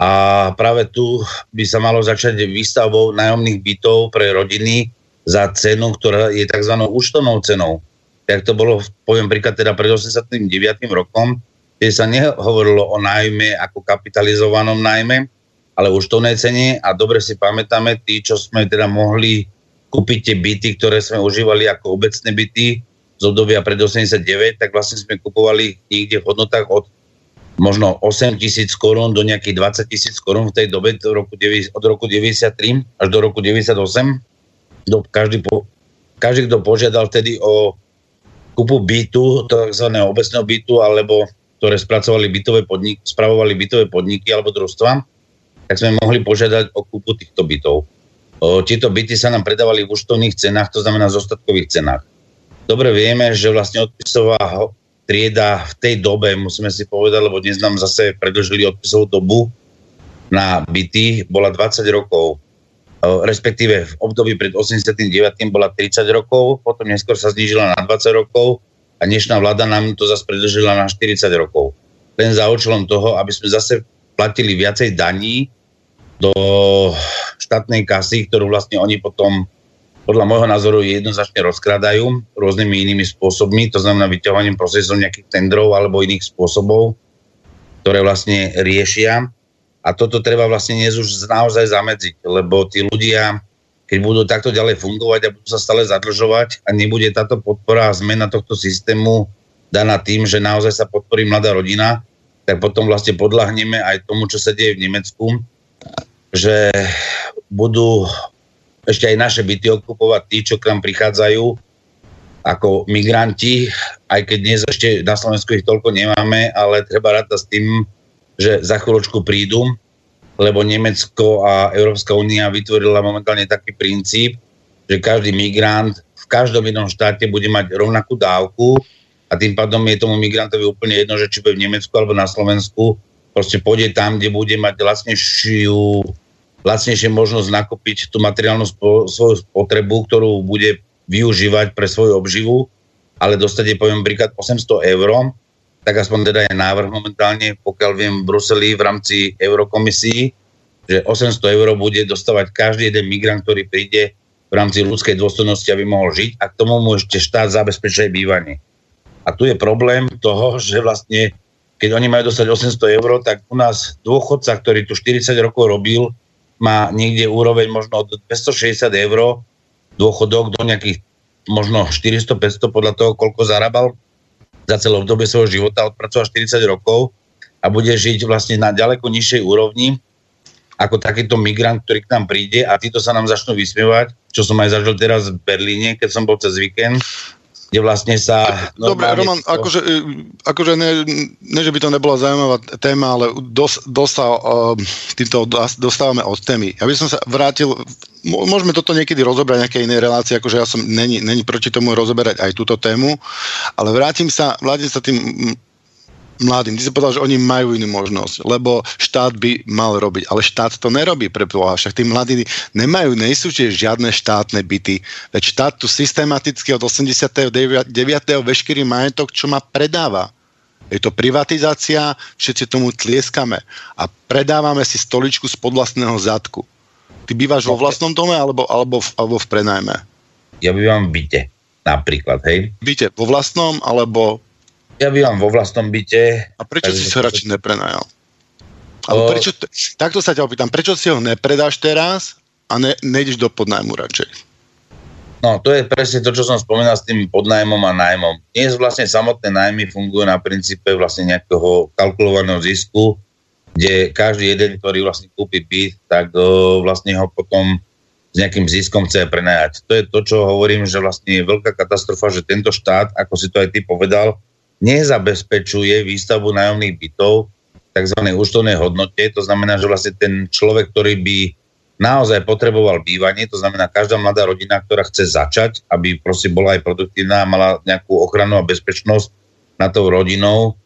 a práve tu by sa malo začať výstavbou nájomných bytov pre rodiny za cenu, ktorá je tzv. účtovnou cenou. Tak to bolo, poviem príklad, teda pred 89. rokom, kde sa nehovorilo o nájme ako kapitalizovanom nájme, ale účtovnej cene a dobre si pamätáme, tí, čo sme teda mohli kúpiť tie byty, ktoré sme užívali ako obecné byty z obdobia pred 89, tak vlastne sme kupovali niekde v hodnotách od možno 8 tisíc korún do nejakých 20 tisíc korún v tej dobe do roku, od roku 93 až do roku 98. Do, každý, po, každý, kto požiadal vtedy o kúpu bytu, tzv. obecného bytu, alebo ktoré spracovali bytové podniky, spravovali bytové podniky alebo družstva, tak sme mohli požiadať o kúpu týchto bytov. O, tieto byty sa nám predávali v účtovných cenách, to znamená v zostatkových cenách. Dobre vieme, že vlastne odpisová trieda v tej dobe, musíme si povedať, lebo dnes nám zase predlžili odpisovú dobu na byty, bola 20 rokov. Respektíve v období pred 89. bola 30 rokov, potom neskôr sa znížila na 20 rokov a dnešná vláda nám to zase predlžila na 40 rokov. Len za účelom toho, aby sme zase platili viacej daní do štátnej kasy, ktorú vlastne oni potom podľa môjho názoru jednoznačne rozkradajú rôznymi inými spôsobmi, to znamená vyťahovaním procesom nejakých tendrov alebo iných spôsobov, ktoré vlastne riešia. A toto treba vlastne dnes už naozaj zamedziť, lebo tí ľudia, keď budú takto ďalej fungovať a budú sa stále zadlžovať a nebude táto podpora a zmena tohto systému daná tým, že naozaj sa podporí mladá rodina, tak potom vlastne podľahneme aj tomu, čo sa deje v Nemecku, že budú ešte aj naše byty okupovať tí, čo k nám prichádzajú ako migranti, aj keď dnes ešte na Slovensku ich toľko nemáme, ale treba rátať s tým, že za chvíľočku prídu, lebo Nemecko a Európska únia vytvorila momentálne taký princíp, že každý migrant v každom jednom štáte bude mať rovnakú dávku a tým pádom je tomu migrantovi úplne jedno, že či bude v Nemecku alebo na Slovensku, proste pôjde tam, kde bude mať lacnejšiu lacnejšie možnosť nakúpiť tú materiálnu spo, svoju spotrebu, ktorú bude využívať pre svoju obživu, ale dostať je, poviem príklad, 800 eur, tak aspoň teda je návrh momentálne, pokiaľ viem, v Bruseli v rámci Eurokomisii, že 800 eur bude dostávať každý jeden migrant, ktorý príde v rámci ľudskej dôstojnosti, aby mohol žiť a k tomu mu ešte štát zabezpečuje bývanie. A tu je problém toho, že vlastne, keď oni majú dostať 800 eur, tak u nás dôchodca, ktorý tu 40 rokov robil, má niekde úroveň možno od 260 eur dôchodok do nejakých možno 400-500 podľa toho, koľko zarábal za celé obdobie svojho života, odpracoval 40 rokov a bude žiť vlastne na ďaleko nižšej úrovni ako takýto migrant, ktorý k nám príde a títo sa nám začnú vysmievať, čo som aj zažil teraz v Berlíne, keď som bol cez víkend, kde vlastne sa... Dobre, Roman, to... akože, e, akože ne, ne, že by to nebola zaujímavá téma, ale dos, dostal, uh, týmto dostávame od témy. Ja by som sa vrátil, môžeme toto niekedy rozobrať nejaké iné relácie, akože ja som není, není proti tomu rozoberať aj túto tému, ale vrátim sa, vrátim sa tým mladým. Ty si povedal, že oni majú inú možnosť, lebo štát by mal robiť, ale štát to nerobí pre Boha. Však tí mladí nemajú, nejsú žiadne štátne byty. Veď štát tu systematicky od 89. veškerý majetok, čo má predáva. Je to privatizácia, všetci tomu tlieskame a predávame si stoličku z podvlastného zadku. Ty bývaš vo vlastnom dome alebo, alebo, v, alebo v prenajme? Ja bývam v byte, napríklad, hej. Byte vo vlastnom alebo ja bývam vo vlastnom byte. A prečo si ho radšej neprenajal? o... prečo, takto sa ťa opýtam, prečo si ho nepredáš teraz a ne, nejdeš do podnajmu radšej? No, to je presne to, čo som spomínal s tým podnajmom a nájmom. Dnes vlastne samotné nájmy fungujú na princípe vlastne nejakého kalkulovaného zisku, kde každý jeden, ktorý vlastne kúpi byt, tak uh, vlastne ho potom s nejakým ziskom chce prenajať. To je to, čo hovorím, že vlastne je veľká katastrofa, že tento štát, ako si to aj ty povedal, nezabezpečuje výstavbu nájomných bytov tzv. účtovnej hodnote. To znamená, že vlastne ten človek, ktorý by naozaj potreboval bývanie, to znamená každá mladá rodina, ktorá chce začať, aby proste bola aj produktívna, mala nejakú ochranu a bezpečnosť na tou rodinou,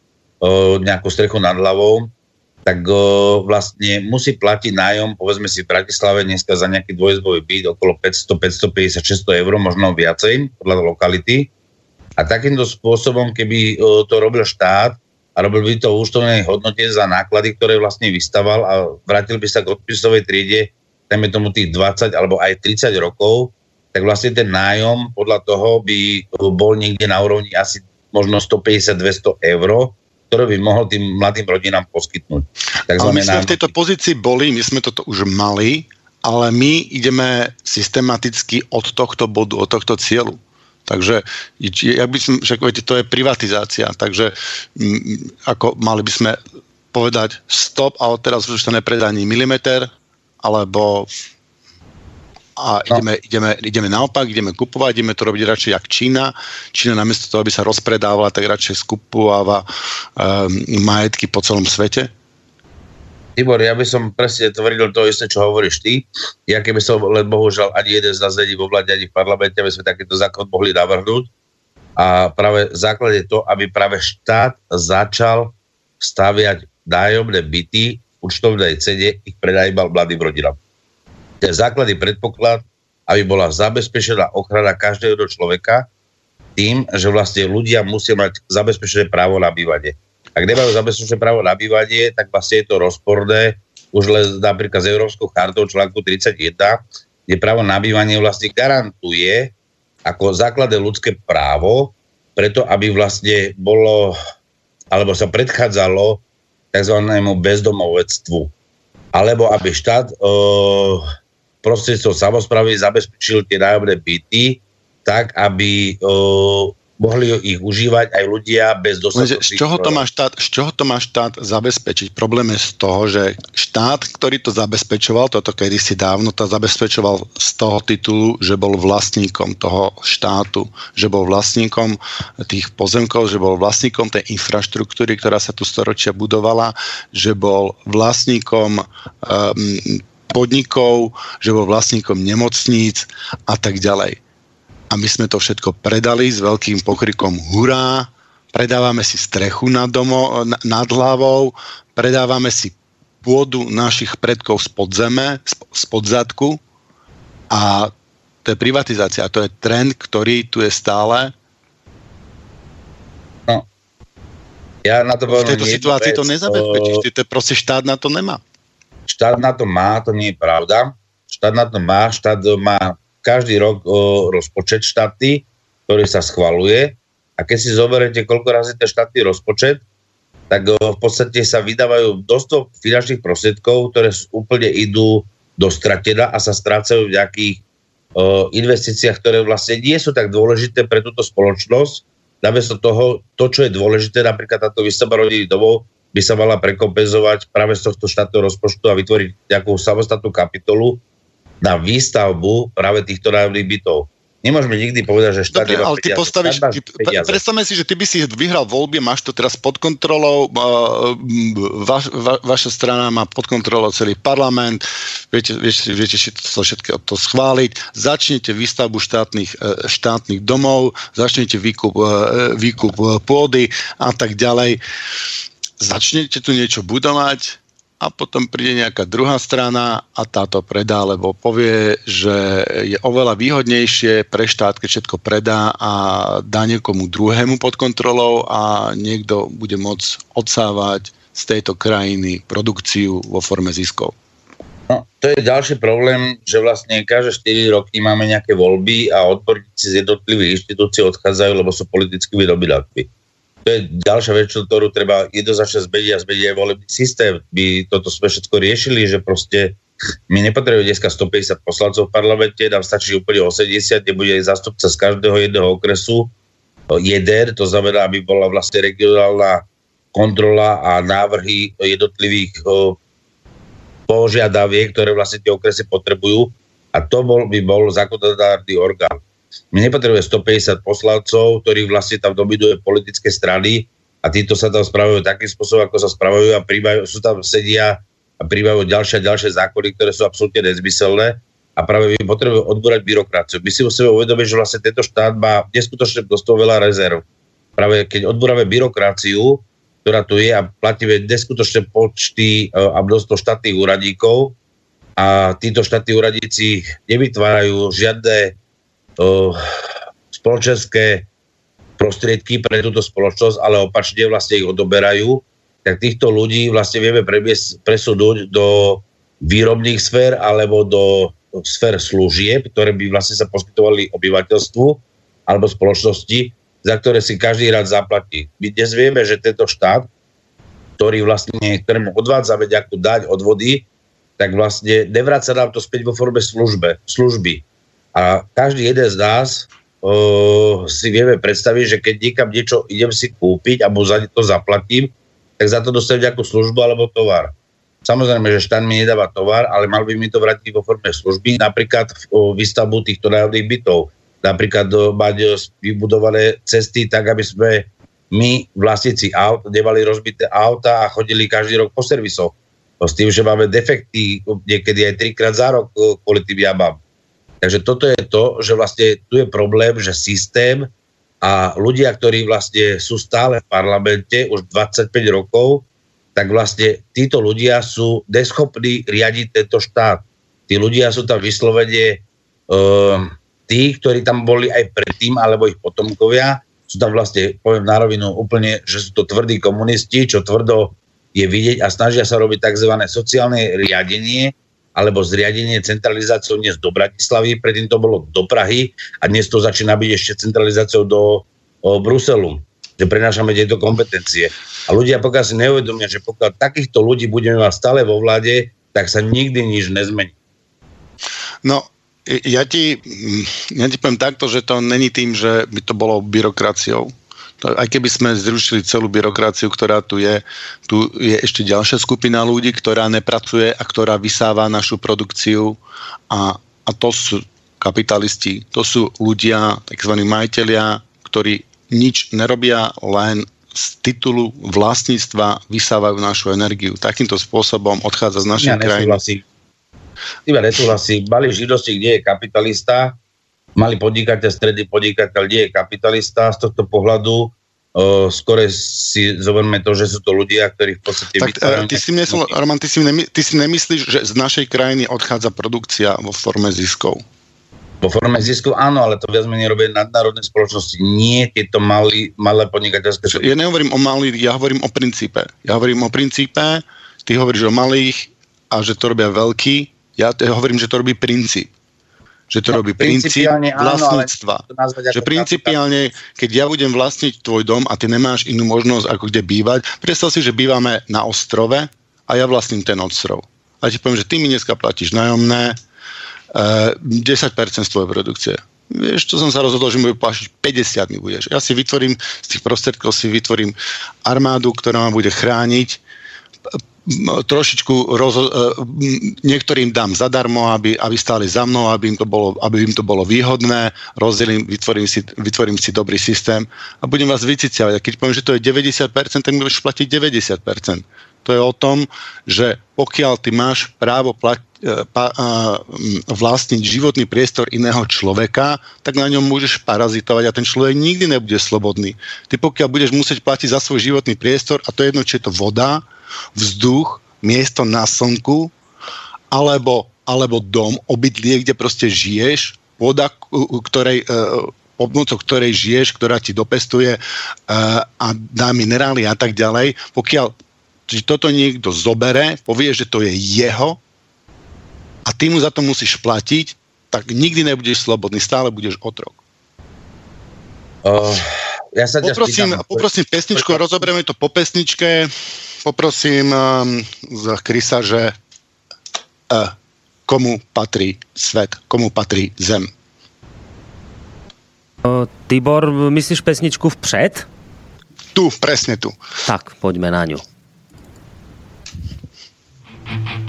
nejakú strechu nad hlavou, tak vlastne musí platiť nájom, povedzme si v Bratislave dneska za nejaký dvojizbový byt okolo 500, 550, 600 eur, možno viacej podľa lokality. A takýmto spôsobom, keby to robil štát a robil by to v účtovnej hodnote za náklady, ktoré vlastne vystaval a vrátil by sa k odpisovej triede, dajme tomu tých 20 alebo aj 30 rokov, tak vlastne ten nájom podľa toho by bol niekde na úrovni asi možno 150-200 eur, ktoré by mohol tým mladým rodinám poskytnúť. Tak ale my sme v tejto pozícii boli, my sme toto už mali, ale my ideme systematicky od tohto bodu, od tohto cieľu. Takže ja by som, však viete, to je privatizácia, takže m, ako mali by sme povedať stop a odteraz už sa nepredá ani milimeter, alebo a no. ideme, ideme, ideme naopak, ideme kupovať, ideme to robiť radšej jak Čína. Čína namiesto toho, aby sa rozpredávala, tak radšej skupováva um, majetky po celom svete. Tibor, ja by som presne tvrdil to isté, čo hovoríš ty. Ja keby som, len bohužiaľ ani jeden z nás není vo vláde, ani v parlamente, aby sme takýto zákon mohli navrhnúť. A práve základ je to, aby práve štát začal staviať nájomné byty v účtovnej cene, ich prenajímal mladým rodinám. To je základný predpoklad, aby bola zabezpečená ochrana každého človeka tým, že vlastne ľudia musia mať zabezpečené právo na bývanie ak nemajú zabezpečené právo na bývanie, tak vlastne je to rozporné už len napríklad s Európskou chartou článku 31, kde právo na bývanie vlastne garantuje ako základné ľudské právo, preto aby vlastne bolo, alebo sa predchádzalo tzv. bezdomovectvu. Alebo aby štát e, prostredstvom samozprávy zabezpečil tie nájomné byty tak, aby e, mohli ich užívať aj ľudia bez dostatočných... Z čoho, to má štát, z čoho to má štát zabezpečiť? Problém je z toho, že štát, ktorý to zabezpečoval, toto kedysi dávno, to zabezpečoval z toho titulu, že bol vlastníkom toho štátu, že bol vlastníkom tých pozemkov, že bol vlastníkom tej infraštruktúry, ktorá sa tu storočia budovala, že bol vlastníkom um, podnikov, že bol vlastníkom nemocníc a tak ďalej a my sme to všetko predali s veľkým pokrikom hurá, predávame si strechu nad, domo, nad hlavou, predávame si pôdu našich predkov spod zeme, spod zadku a to je privatizácia. To je trend, ktorý tu je stále. No. Ja na to v tejto situácii vec, to nezabezpečíš. To proste štát na to nemá. Štát na to má, to nie je pravda. Štát na to má, štát má každý rok o, rozpočet štátny, ktorý sa schvaluje a keď si zoberete, koľko razy ten štátny rozpočet, tak o, v podstate sa vydávajú dosť finančných prostriedkov, ktoré úplne idú do stratena a sa strácajú v nejakých o, investíciách, ktoré vlastne nie sú tak dôležité pre túto spoločnosť. Namiesto toho, to, čo je dôležité, napríklad táto výstavba rodiny domov, by sa mala prekompenzovať práve z tohto štátneho rozpočtu a vytvoriť nejakú samostatnú kapitolu, na výstavbu práve týchto nájomných bytov. Nemôžeme nikdy povedať, že štát Dobre, ale ty postavíš, ty, predstavme si, že ty by si vyhral voľby, máš to teraz pod kontrolou, va, va, vaša strana má pod kontrolou celý parlament, viete, viete, viete to všetko to schváliť, začnete výstavbu štátnych, e, štátnych domov, začnete výkup, e, výkup pôdy a tak ďalej. Začnete tu niečo budovať, a potom príde nejaká druhá strana a táto predá, lebo povie, že je oveľa výhodnejšie pre štát, keď všetko predá a dá niekomu druhému pod kontrolou a niekto bude môcť odsávať z tejto krajiny produkciu vo forme ziskov. No, to je ďalší problém, že vlastne každé 4 roky máme nejaké voľby a odborníci z jednotlivých inštitúcií odchádzajú, lebo sú politicky vydobydatví to je ďalšia vec, ktorú treba jednoznačne zmeniť a zmeniť aj volebný systém. My toto sme všetko riešili, že proste my nepotrebujeme dneska 150 poslancov v parlamente, nám stačí úplne 80, kde bude zastupca z každého jedného okresu jeden, to znamená, aby bola vlastne regionálna kontrola a návrhy jednotlivých požiadaviek, ktoré vlastne tie okresy potrebujú a to bol, by bol zákonodárny orgán. My nepotrebujeme 150 poslancov, ktorí vlastne tam dominuje politické strany a títo sa tam spravujú takým spôsobom, ako sa spravujú a príjmajú, sú tam sedia a príjmajú ďalšie a ďalšie zákony, ktoré sú absolútne nezmyselné a práve my potrebujeme odborať byrokraciu. My si musíme uvedomiť, že vlastne tento štát má neskutočne dosť veľa rezerv. Práve keď odboráme byrokraciu, ktorá tu je a platíme neskutočné počty e, a množstvo štátnych úradníkov a títo štátni úradníci nevytvárajú žiadne spoločenské prostriedky pre túto spoločnosť, ale opačne vlastne ich odoberajú, tak týchto ľudí vlastne vieme presunúť do výrobných sfér alebo do sfér služieb, ktoré by vlastne sa poskytovali obyvateľstvu alebo spoločnosti, za ktoré si každý rád zaplatí. My dnes vieme, že tento štát, ktorý vlastne, ktorému odvádzame nejakú daň odvody, tak vlastne nevráca nám to späť vo forme službe, služby a každý jeden z nás uh, si vieme predstaviť, že keď niekam niečo idem si kúpiť a za to zaplatím, tak za to dostanem nejakú službu alebo tovar. Samozrejme, že štát mi nedáva tovar, ale mal by mi to vrátiť vo forme služby, napríklad v výstavbu týchto národných bytov. Napríklad mať vybudované cesty tak, aby sme my, vlastníci aut, nemali rozbité auta a chodili každý rok po servisoch. S tým, že máme defekty niekedy aj trikrát za rok kvôli tým jabám. Takže toto je to, že vlastne tu je problém, že systém a ľudia, ktorí vlastne sú stále v parlamente už 25 rokov, tak vlastne títo ľudia sú neschopní riadiť tento štát. Tí ľudia sú tam vyslovene uh, tí, ktorí tam boli aj predtým, alebo ich potomkovia, sú tam vlastne, poviem na rovinu úplne, že sú to tvrdí komunisti, čo tvrdo je vidieť a snažia sa robiť tzv. sociálne riadenie, alebo zriadenie centralizáciou dnes do Bratislavy, predtým to bolo do Prahy a dnes to začína byť ešte centralizáciou do o, Bruselu že prenášame tieto kompetencie. A ľudia pokiaľ si neuvedomia, že pokiaľ takýchto ľudí budeme mať stále vo vláde, tak sa nikdy nič nezmení. No, ja ti, ja ti poviem takto, že to není tým, že by to bolo byrokraciou aj keby sme zrušili celú byrokraciu, ktorá tu je, tu je ešte ďalšia skupina ľudí, ktorá nepracuje a ktorá vysáva našu produkciu a, a to sú kapitalisti, to sú ľudia, tzv. majiteľia, ktorí nič nerobia, len z titulu vlastníctva vysávajú našu energiu. Takýmto spôsobom odchádza z našej ja krajiny. Iba nesúhlasí. Malý židovstík nie je kapitalista, malý podnikateľ, stredný podnikateľ nie je kapitalista z tohto pohľadu. Uh, skore si zoberme to, že sú to ľudia, ktorí v podstate... Tak, uh, ty, si myslel, Roman, ty, si nemy, ty si nemyslíš, že z našej krajiny odchádza produkcia vo forme ziskov? Vo forme ziskov áno, ale to viac menej robia nadnárodné spoločnosti. Nie tieto malý, malé podnikateľské spoločnosti. Ja nehovorím o malých, ja hovorím o princípe. Ja hovorím o princípe, ty hovoríš o malých a že to robia veľký. Ja hovorím, že to robí princíp že to no, robí princíp vlastníctva. Áno, že principiálne, keď ja budem vlastniť tvoj dom a ty nemáš inú možnosť, ako kde bývať, predstav si, že bývame na ostrove a ja vlastním ten ostrov. A ti poviem, že ty mi dneska platíš nájomné e, 10% z tvojej produkcie. Vieš, čo som sa rozhodol, že mi bude plašiť 50 mi budeš. Ja si vytvorím, z tých prostriedkov si vytvorím armádu, ktorá ma bude chrániť trošičku roz, e, niektorým dám zadarmo, aby, aby stáli za mnou, aby im to bolo, aby im to bolo výhodné, rozdelím, vytvorím si, vytvorím si dobrý systém a budem vás vyciciavať. A keď poviem, že to je 90%, tak mi budeš platiť 90%. To je o tom, že pokiaľ ty máš právo plať, e, pa, a, vlastniť životný priestor iného človeka, tak na ňom môžeš parazitovať a ten človek nikdy nebude slobodný. Ty pokiaľ budeš musieť platiť za svoj životný priestor, a to je jedno, či je to voda, vzduch, miesto na slnku, alebo, alebo dom, obydlie, kde proste žiješ, voda, ktorej, e, pomocou ktorej žiješ, ktorá ti dopestuje e, a dá minerály a tak ďalej. Pokiaľ ti toto niekto zobere, povie, že to je jeho a ty mu za to musíš platiť, tak nikdy nebudeš slobodný, stále budeš otrok. Uh, ja sa poprosím, spýtam, poprosím pesničku, a rozoberieme to po pesničke poprosím um, z Krisa, že uh, komu patrí svet, komu patrí zem. O, Tibor, myslíš pesničku vpřed? Tu, presne tu. Tak, poďme na ňu. Hey!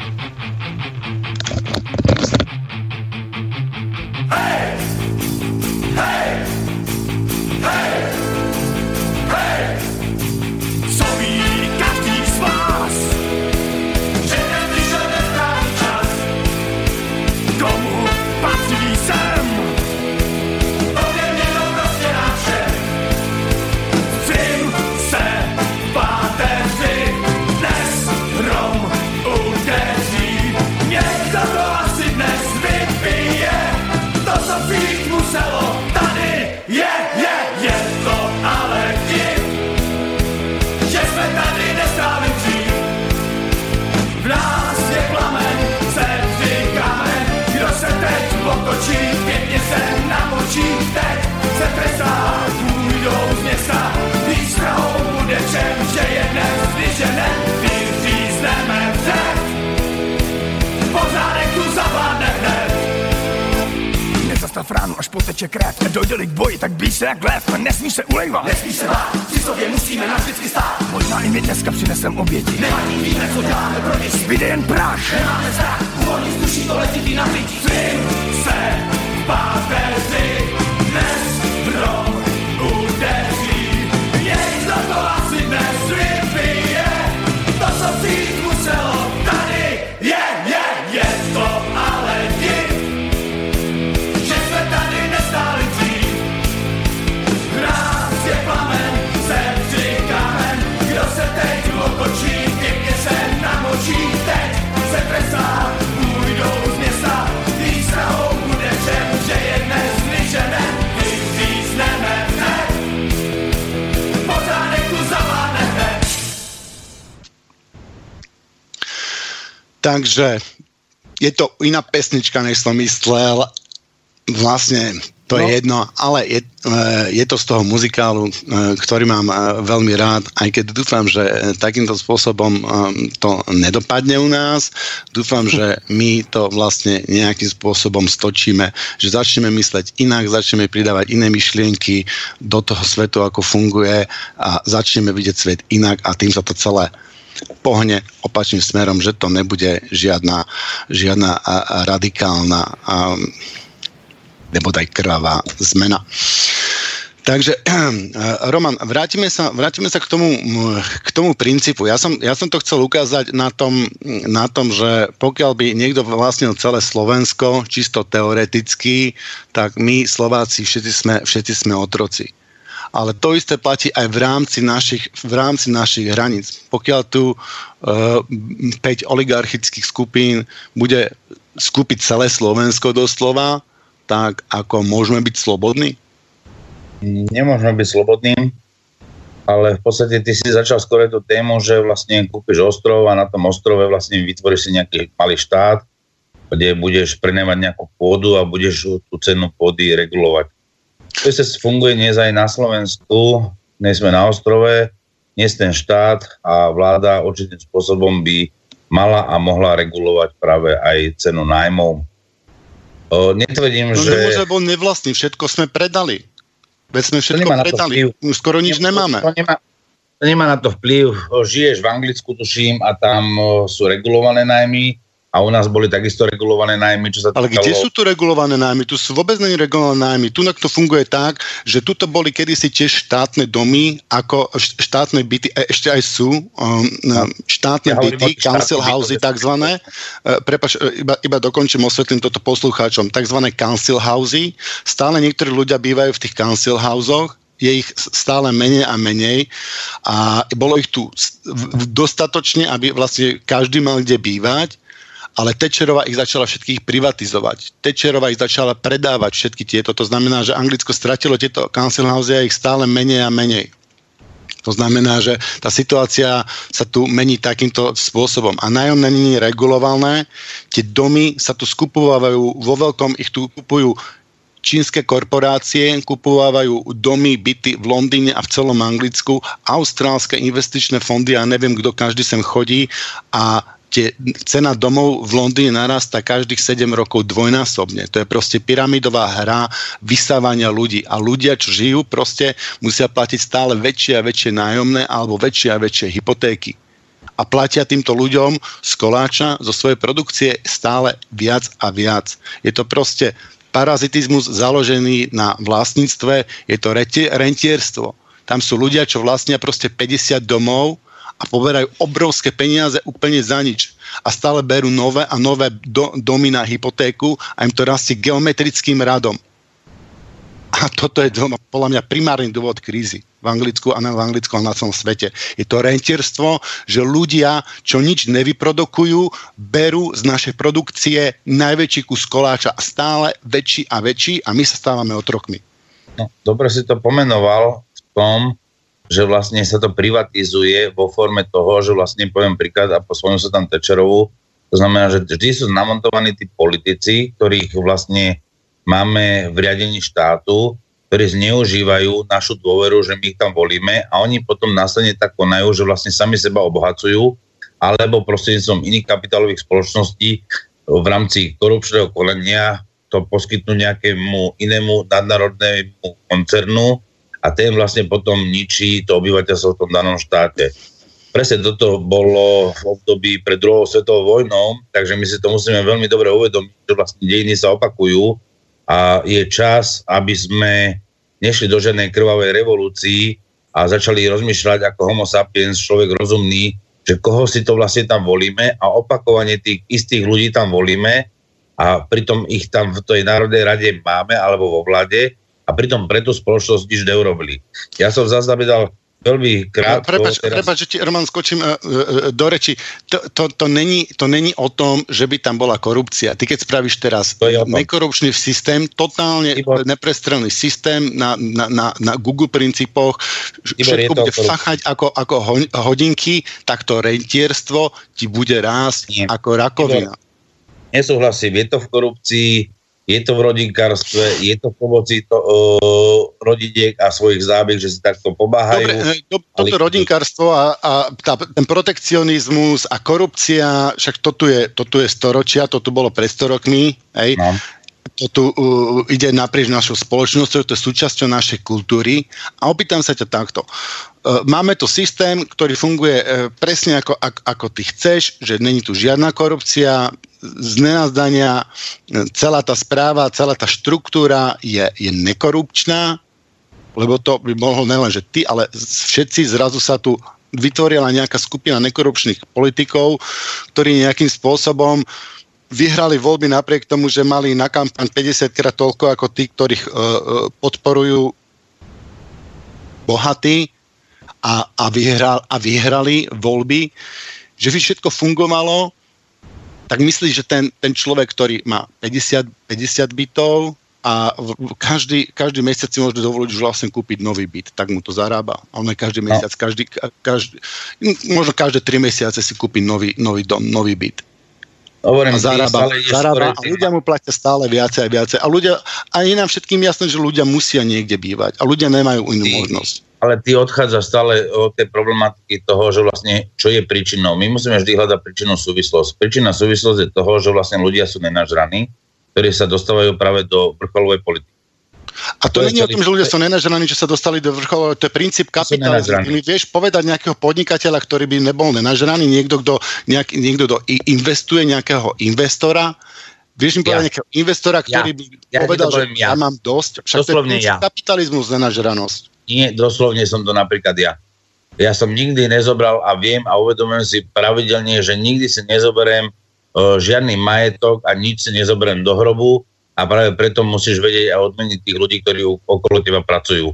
Zastav ránu, až poteče krev. Nedojde k boji, tak bíj se jak lev. Nesmíš se ulejvat, nesmíš se bát, při sobě musíme navždycky stát. Možná i my dneska přinesem oběti. Nevadí, víme, co děláme pro ně. Zbyde jen prach. Nemáme strach, volný vzduší to letí na pití. Svým se páteři, dnes hrom Takže je to iná pesnička, než som myslel. Vlastne to no. je jedno, ale je, je to z toho muzikálu, ktorý mám veľmi rád, aj keď dúfam, že takýmto spôsobom to nedopadne u nás. Dúfam, že my to vlastne nejakým spôsobom stočíme, že začneme mysleť inak, začneme pridávať iné myšlienky do toho svetu, ako funguje a začneme vidieť svet inak a tým sa to celé pohne opačným smerom, že to nebude žiadna, žiadna radikálna nebo daj krvavá zmena. Takže, Roman, vrátime sa, vrátime sa k, tomu, k tomu princípu. Ja som, ja som to chcel ukázať na tom, na tom, že pokiaľ by niekto vlastnil celé Slovensko, čisto teoreticky, tak my Slováci všetci sme, všetci sme otroci. Ale to isté platí aj v rámci našich, v rámci našich hraníc. Pokiaľ tu e, 5 oligarchických skupín bude skúpiť celé Slovensko doslova, tak ako môžeme byť slobodní? Nemôžeme byť slobodní, ale v podstate ty si začal skôr tú tému, že vlastne kúpiš ostrov a na tom ostrove vlastne vytvoríš si nejaký malý štát, kde budeš prenemať nejakú pôdu a budeš tú cenu pôdy regulovať. To sa funguje dnes aj na Slovensku, dnes sme na ostrove, dnes ten štát a vláda určitým spôsobom by mala a mohla regulovať práve aj cenu nájmov O, netvrdím, no, že... Nemôže, lebo nevlastný, všetko sme predali. Veď sme všetko predali, vplyv. skoro nič nemáme. To nemá, nemá na to vplyv. Žiješ v Anglicku, tuším, a tam sú regulované najmy a u nás boli takisto regulované nájmy, čo sa Ale týkalo... kde sú tu regulované nájmy? Tu sú vôbec není regulované nájmy. Tu to funguje tak, že tuto boli kedysi tiež štátne domy, ako štátne byty, e, ešte aj sú um, no. štátne ja byty, council housey takzvané. Uh, prepač, e, iba, iba dokončím, osvetlím toto poslucháčom. Takzvané council housey. Stále niektorí ľudia bývajú v tých council housoch, je ich stále menej a menej a bolo ich tu dostatočne, aby vlastne každý mal kde bývať ale Tečerová ich začala všetkých privatizovať. Tečerová ich začala predávať všetky tieto. To znamená, že Anglicko stratilo tieto council house a ich stále menej a menej. To znamená, že tá situácia sa tu mení takýmto spôsobom. A nájomné je regulované. Tie domy sa tu skupovávajú, vo veľkom ich tu kupujú čínske korporácie, kupovávajú domy, byty v Londýne a v celom Anglicku, austrálske investičné fondy a neviem, kto každý sem chodí a tie, cena domov v Londýne narastá každých 7 rokov dvojnásobne. To je proste pyramidová hra vysávania ľudí. A ľudia, čo žijú, proste musia platiť stále väčšie a väčšie nájomné alebo väčšie a väčšie hypotéky. A platia týmto ľuďom z koláča, zo svojej produkcie stále viac a viac. Je to proste parazitizmus založený na vlastníctve, je to rentierstvo. Tam sú ľudia, čo vlastnia proste 50 domov, a poberajú obrovské peniaze úplne za nič. A stále berú nové a nové do, domy na hypotéku a im to rastie geometrickým radom. A toto je podľa mňa primárny dôvod krízy v Anglicku a v Anglicku a na celom svete. Je to rentierstvo, že ľudia, čo nič nevyprodukujú, berú z našej produkcie najväčší kus koláča a stále väčší a väčší a my sa stávame otrokmi. No, dobre si to pomenoval v tom, že vlastne sa to privatizuje vo forme toho, že vlastne poviem príklad a pospoňujem sa tam Tečerovú, to znamená, že vždy sú namontovaní tí politici, ktorých vlastne máme v riadení štátu, ktorí zneužívajú našu dôveru, že my ich tam volíme a oni potom následne tak konajú, že vlastne sami seba obohacujú alebo prostredníctvom iných kapitálových spoločností v rámci korupčného konania to poskytnú nejakému inému nadnárodnému koncernu, a ten vlastne potom ničí to obyvateľstvo v tom danom štáte. Presne toto bolo v období pred druhou svetovou vojnou, takže my si to musíme veľmi dobre uvedomiť, že vlastne dejiny sa opakujú a je čas, aby sme nešli do žiadnej krvavej revolúcii a začali rozmýšľať ako homo sapiens, človek rozumný, že koho si to vlastne tam volíme a opakovane tých istých ľudí tam volíme a pritom ich tam v tej Národnej rade máme alebo vo vlade a pritom pre tú spoločnosť nič neurobili. Ja som zaznamenal veľmi krátko... Prepač, teraz... prepač, že ti, Roman, skočím uh, uh, do reči. To, to, to, není, to není o tom, že by tam bola korupcia. Ty keď spravíš teraz nekorupčný systém, totálne Ibor. neprestrelný systém na, na, na, na Google princípoch, Ibor, všetko bude fachať ako, ako hodinky, tak to rentierstvo ti bude rásť Nie. ako rakovina. Ibor. Nesúhlasím, je to v korupcii, je to v rodinkárstve, je to v pomoci to, uh, rodiniek a svojich zábiek, že si takto pomáhajú. Dobre, to, toto rodinkárstvo a, a tá, ten protekcionizmus a korupcia, však to tu je, to tu je storočia, to tu bolo pred 100 rokmi, hej. No. To tu uh, ide naprieč našou spoločnosťou, to je súčasťou našej kultúry. A opýtam sa ťa takto. Uh, máme tu systém, ktorý funguje uh, presne ako, ako, ako ty chceš, že není tu žiadna korupcia, z nenazdania celá tá správa, celá tá štruktúra je, je nekorupčná, lebo to by mohol nelen, že ty, ale všetci zrazu sa tu vytvorila nejaká skupina nekorupčných politikov, ktorí nejakým spôsobom vyhrali voľby napriek tomu, že mali na kampaň 50 krát toľko ako tí, ktorých uh, podporujú bohatí a, a, vyhral, a vyhrali voľby, že by všetko fungovalo tak myslíš, že ten, ten človek, ktorý má 50, 50 bytov a v, každý, každý mesiac si môže dovoliť už vlastne kúpiť nový byt, tak mu to zarába. A on každý no. mesiac, no. každý, každý, možno každé 3 mesiace si kúpi nový, nový dom, nový byt. Hovorím, a zarába, zarába a ľudia mu platia stále viacej a viacej. A ľudia, a je nám všetkým jasné, že ľudia musia niekde bývať a ľudia nemajú inú možnosť ale ty odchádza stále od tej problematiky toho, že vlastne čo je príčinou. My musíme vždy hľadať príčinu súvislosť. Príčina súvislosť je toho, že vlastne ľudia sú nenažraní, ktorí sa dostávajú práve do vrcholovej politiky. A to, to nie je o tom, že ľudia sú nenažraní, že sa dostali do vrcholu, to je princíp kapitalizmu. Vieš povedať nejakého podnikateľa, ktorý by nebol nenažraný, niekto, kto, nejak, niekto, kto investuje nejakého investora, Vieš mi povedať ja. nejakého investora, ktorý ja. by ja povedal, že ja. ja mám dosť? Však doslovne to je ja. kapitalizmus, nenažranosť. Nie, doslovne som to napríklad ja. Ja som nikdy nezobral a viem a uvedomujem si pravidelne, že nikdy si nezoberiem uh, žiadny majetok a nič si nezoberiem do hrobu a práve preto musíš vedieť a odmeniť tých ľudí, ktorí okolo teba pracujú.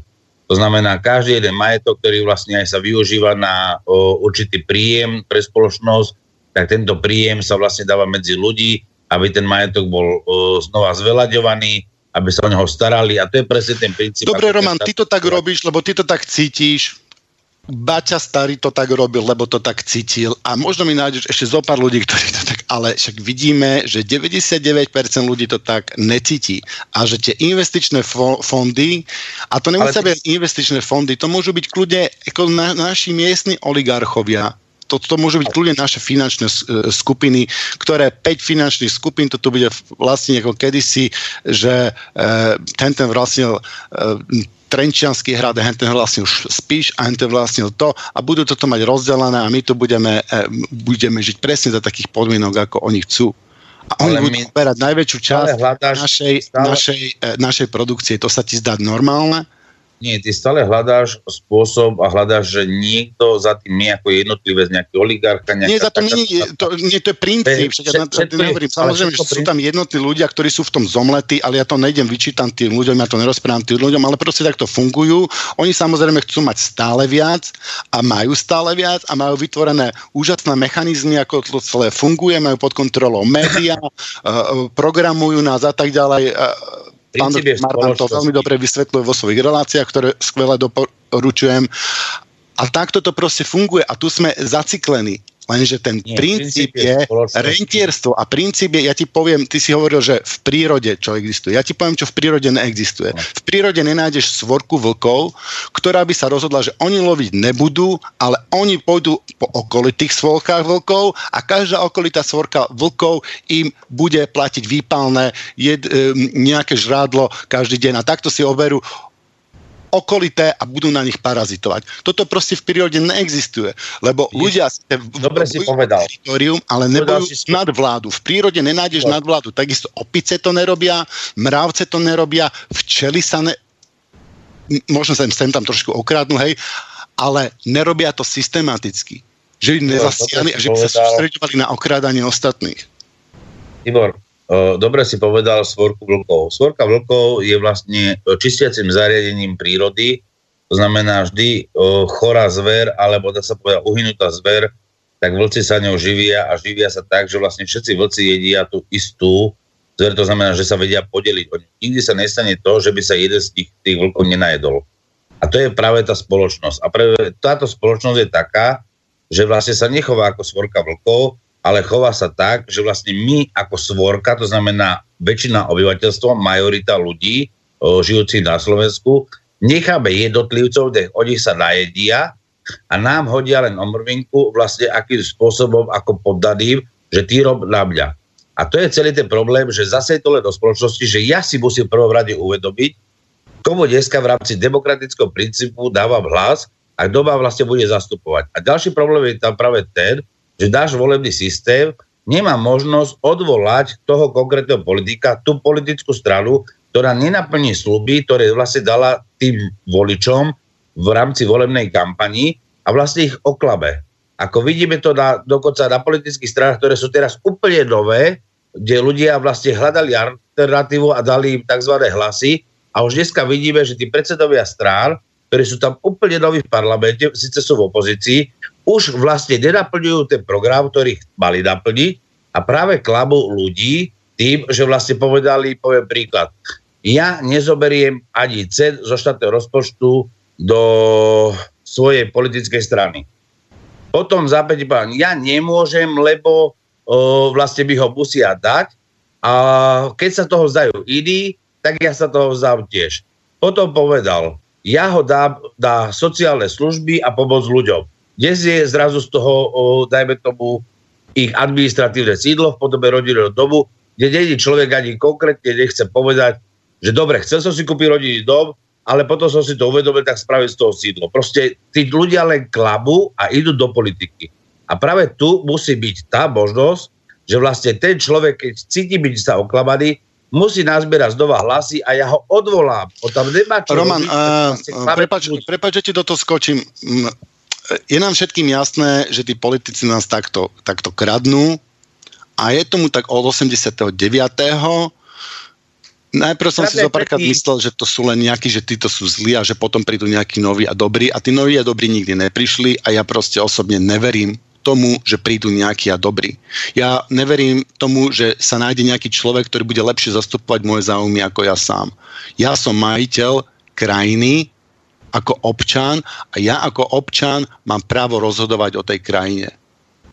To znamená, každý jeden majetok, ktorý vlastne aj sa využíva na o, určitý príjem pre spoločnosť, tak tento príjem sa vlastne dáva medzi ľudí, aby ten majetok bol o, znova zvelaďovaný, aby sa o neho starali. A to je presne ten princíp. Dobre, Roman, ty to tak robíš, lebo ty to tak cítiš, Baťa starý to tak robil, lebo to tak cítil. A možno mi nájdeš ešte zo pár ľudí, ktorí to tak, ale však vidíme, že 99% ľudí to tak necíti. A že tie investičné fo- fondy, a to nemusia ty... byť investičné fondy, to môžu byť kľudne ako na, naši miestni oligarchovia, to, to môžu byť kľudne naše finančné e, skupiny, ktoré 5 finančných skupín, to tu bude vlastne ako kedysi, že e, ten ten vlastnil e, Trenčianský hrad, henten vlastnil Spíš a henten vlastnil to a budú toto mať rozdelené a my tu budeme, e, budeme žiť presne za takých podmienok, ako oni chcú. A oni budú my... najväčšiu časť našej, našej, e, našej produkcie. To sa ti zdá normálne? Nie, ty stále hľadáš spôsob a hľadáš, že niekto za tým nie ako jednotlivé z nejaký oligarcha. Nie, za to, nie, to, nie, to je princíp. Však ja na, nehovorím, samozrejme, že sú tam jednotní ľudia, ktorí sú v tom zomletí, ale ja to nejdem vyčítať tým ľuďom, ja to nerozprávam tým ľuďom, ale proste takto fungujú. Oni samozrejme chcú mať stále viac a majú stále viac a majú vytvorené úžasné mechanizmy, ako to celé funguje, majú pod kontrolou média, programujú nás a tak ďalej Pán Marman to veľmi dobre vysvetľuje vo svojich reláciách, ktoré skvele doporučujem. A takto to proste funguje a tu sme zaciklení. Lenže ten Nie, princíp, princíp je, je rentierstvo a princíp je, ja ti poviem, ty si hovoril, že v prírode čo existuje. Ja ti poviem, čo v prírode neexistuje. No. V prírode nenájdeš svorku vlkov, ktorá by sa rozhodla, že oni loviť nebudú, ale oni pôjdu po okolitých svorkách vlkov a každá okolitá svorka vlkov im bude platiť výpalné jed, nejaké žrádlo každý deň. A takto si overú okolité a budú na nich parazitovať. Toto proste v prírode neexistuje, lebo Je, ľudia Dobre si povedal. teritorium, ale nebojú si... nadvládu. V prírode nenájdeš no. nadvládu. Takisto opice to nerobia, mravce to nerobia, včely sa ne... Možno sa im sem tam trošku okradnú, hej, ale nerobia to systematicky. Že by nezasiali a že by sa sústredovali na okrádanie ostatných. Ibor, dobre si povedal svorku vlkov. Svorka vlkov je vlastne čistiacim zariadením prírody, to znamená vždy chorá zver, alebo dá sa povedať uhynutá zver, tak vlci sa ňou živia a živia sa tak, že vlastne všetci vlci jedia tú istú zver, to znamená, že sa vedia podeliť. Nikdy sa nestane to, že by sa jeden z tých, tých vlkov nenajedol. A to je práve tá spoločnosť. A práve táto spoločnosť je taká, že vlastne sa nechová ako svorka vlkov, ale chová sa tak, že vlastne my ako svorka, to znamená väčšina obyvateľstva, majorita ľudí o, žijúcich na Slovensku, necháme jednotlivcov, nech oni sa najedia a nám hodia len omrvinku vlastne akým spôsobom, ako poddaným, že ty rob na mňa. A to je celý ten problém, že zase je to len do spoločnosti, že ja si musím prvom rade uvedomiť, komu dneska v rámci demokratického princípu dávam hlas a kto ma vlastne bude zastupovať. A ďalší problém je tam práve ten, že náš volebný systém nemá možnosť odvolať toho konkrétneho politika, tú politickú stranu, ktorá nenaplní sluby, ktoré vlastne dala tým voličom v rámci volebnej kampani a vlastne ich oklabe. Ako vidíme to na, dokonca na politických stranách, ktoré sú teraz úplne nové, kde ľudia vlastne hľadali alternatívu a dali im tzv. hlasy a už dneska vidíme, že tí predsedovia strán, ktorí sú tam úplne noví v parlamente, síce sú v opozícii, už vlastne nenaplňujú ten program, ktorý mali naplniť a práve klabu ľudí tým, že vlastne povedali, poviem príklad, ja nezoberiem ani cen zo štátneho rozpočtu do svojej politickej strany. Potom zápäť povedal, ja nemôžem, lebo o, vlastne by ho musia dať a keď sa toho zdajú iní, tak ja sa toho vzdám tiež. Potom povedal, ja ho dám na sociálne služby a pomoc ľuďom. Dnes je zrazu z toho, o, dajme tomu, ich administratívne sídlo v podobe rodinného domu, kde není človek ani konkrétne nechce povedať, že dobre, chcel som si kúpiť rodinný dom, ale potom som si to uvedomil, tak spravil z toho sídlo. Proste tí ľudia len klabu a idú do politiky. A práve tu musí byť tá možnosť, že vlastne ten človek, keď cíti byť sa oklamaný, musí nazbierať znova hlasy a ja ho odvolám. O tam nemá čo Roman, robiť, uh, vlastne prepač, prepač, že ti do toho skočím. Je nám všetkým jasné, že tí politici nás takto, takto kradnú a je tomu tak od 89. Najprv som si Kradne zopárkrát myslel, že to sú len nejakí, že títo sú zlí a že potom prídu nejakí noví a dobrí a tí noví a dobrí nikdy neprišli a ja proste osobne neverím tomu, že prídu nejakí a dobrí. Ja neverím tomu, že sa nájde nejaký človek, ktorý bude lepšie zastupovať moje záujmy ako ja sám. Ja som majiteľ krajiny ako občan a ja ako občan mám právo rozhodovať o tej krajine.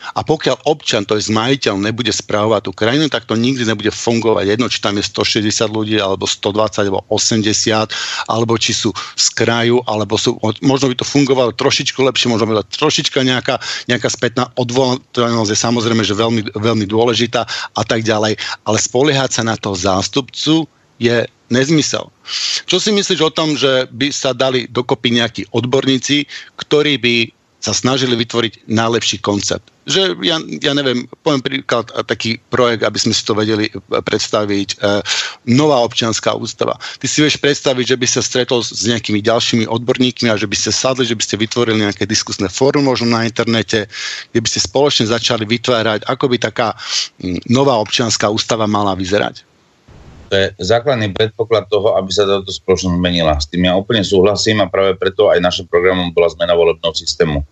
A pokiaľ občan, to je majiteľ, nebude správovať tú krajinu, tak to nikdy nebude fungovať. Jedno, či tam je 160 ľudí, alebo 120, alebo 80, alebo či sú z kraju, alebo sú, možno by to fungovalo trošičku lepšie, možno by to trošička nejaká, nejaká spätná odvolateľnosť je samozrejme, že veľmi, veľmi dôležitá a tak ďalej. Ale spoliehať sa na toho zástupcu je nezmysel. Čo si myslíš o tom, že by sa dali dokopy nejakí odborníci, ktorí by sa snažili vytvoriť najlepší koncept. Že ja, ja neviem, poviem príklad a taký projekt, aby sme si to vedeli e, predstaviť. E, nová občianská ústava. Ty si vieš predstaviť, že by sa stretol s nejakými ďalšími odborníkmi a že by ste sadli, že by ste vytvorili nejaké diskusné fórum možno na internete, kde by ste spoločne začali vytvárať, ako by taká mm, nová občianská ústava mala vyzerať. To je základný predpoklad toho, aby sa táto spoločnosť menila. S tým ja úplne súhlasím a práve preto aj našim programom bola zmena volebného systému.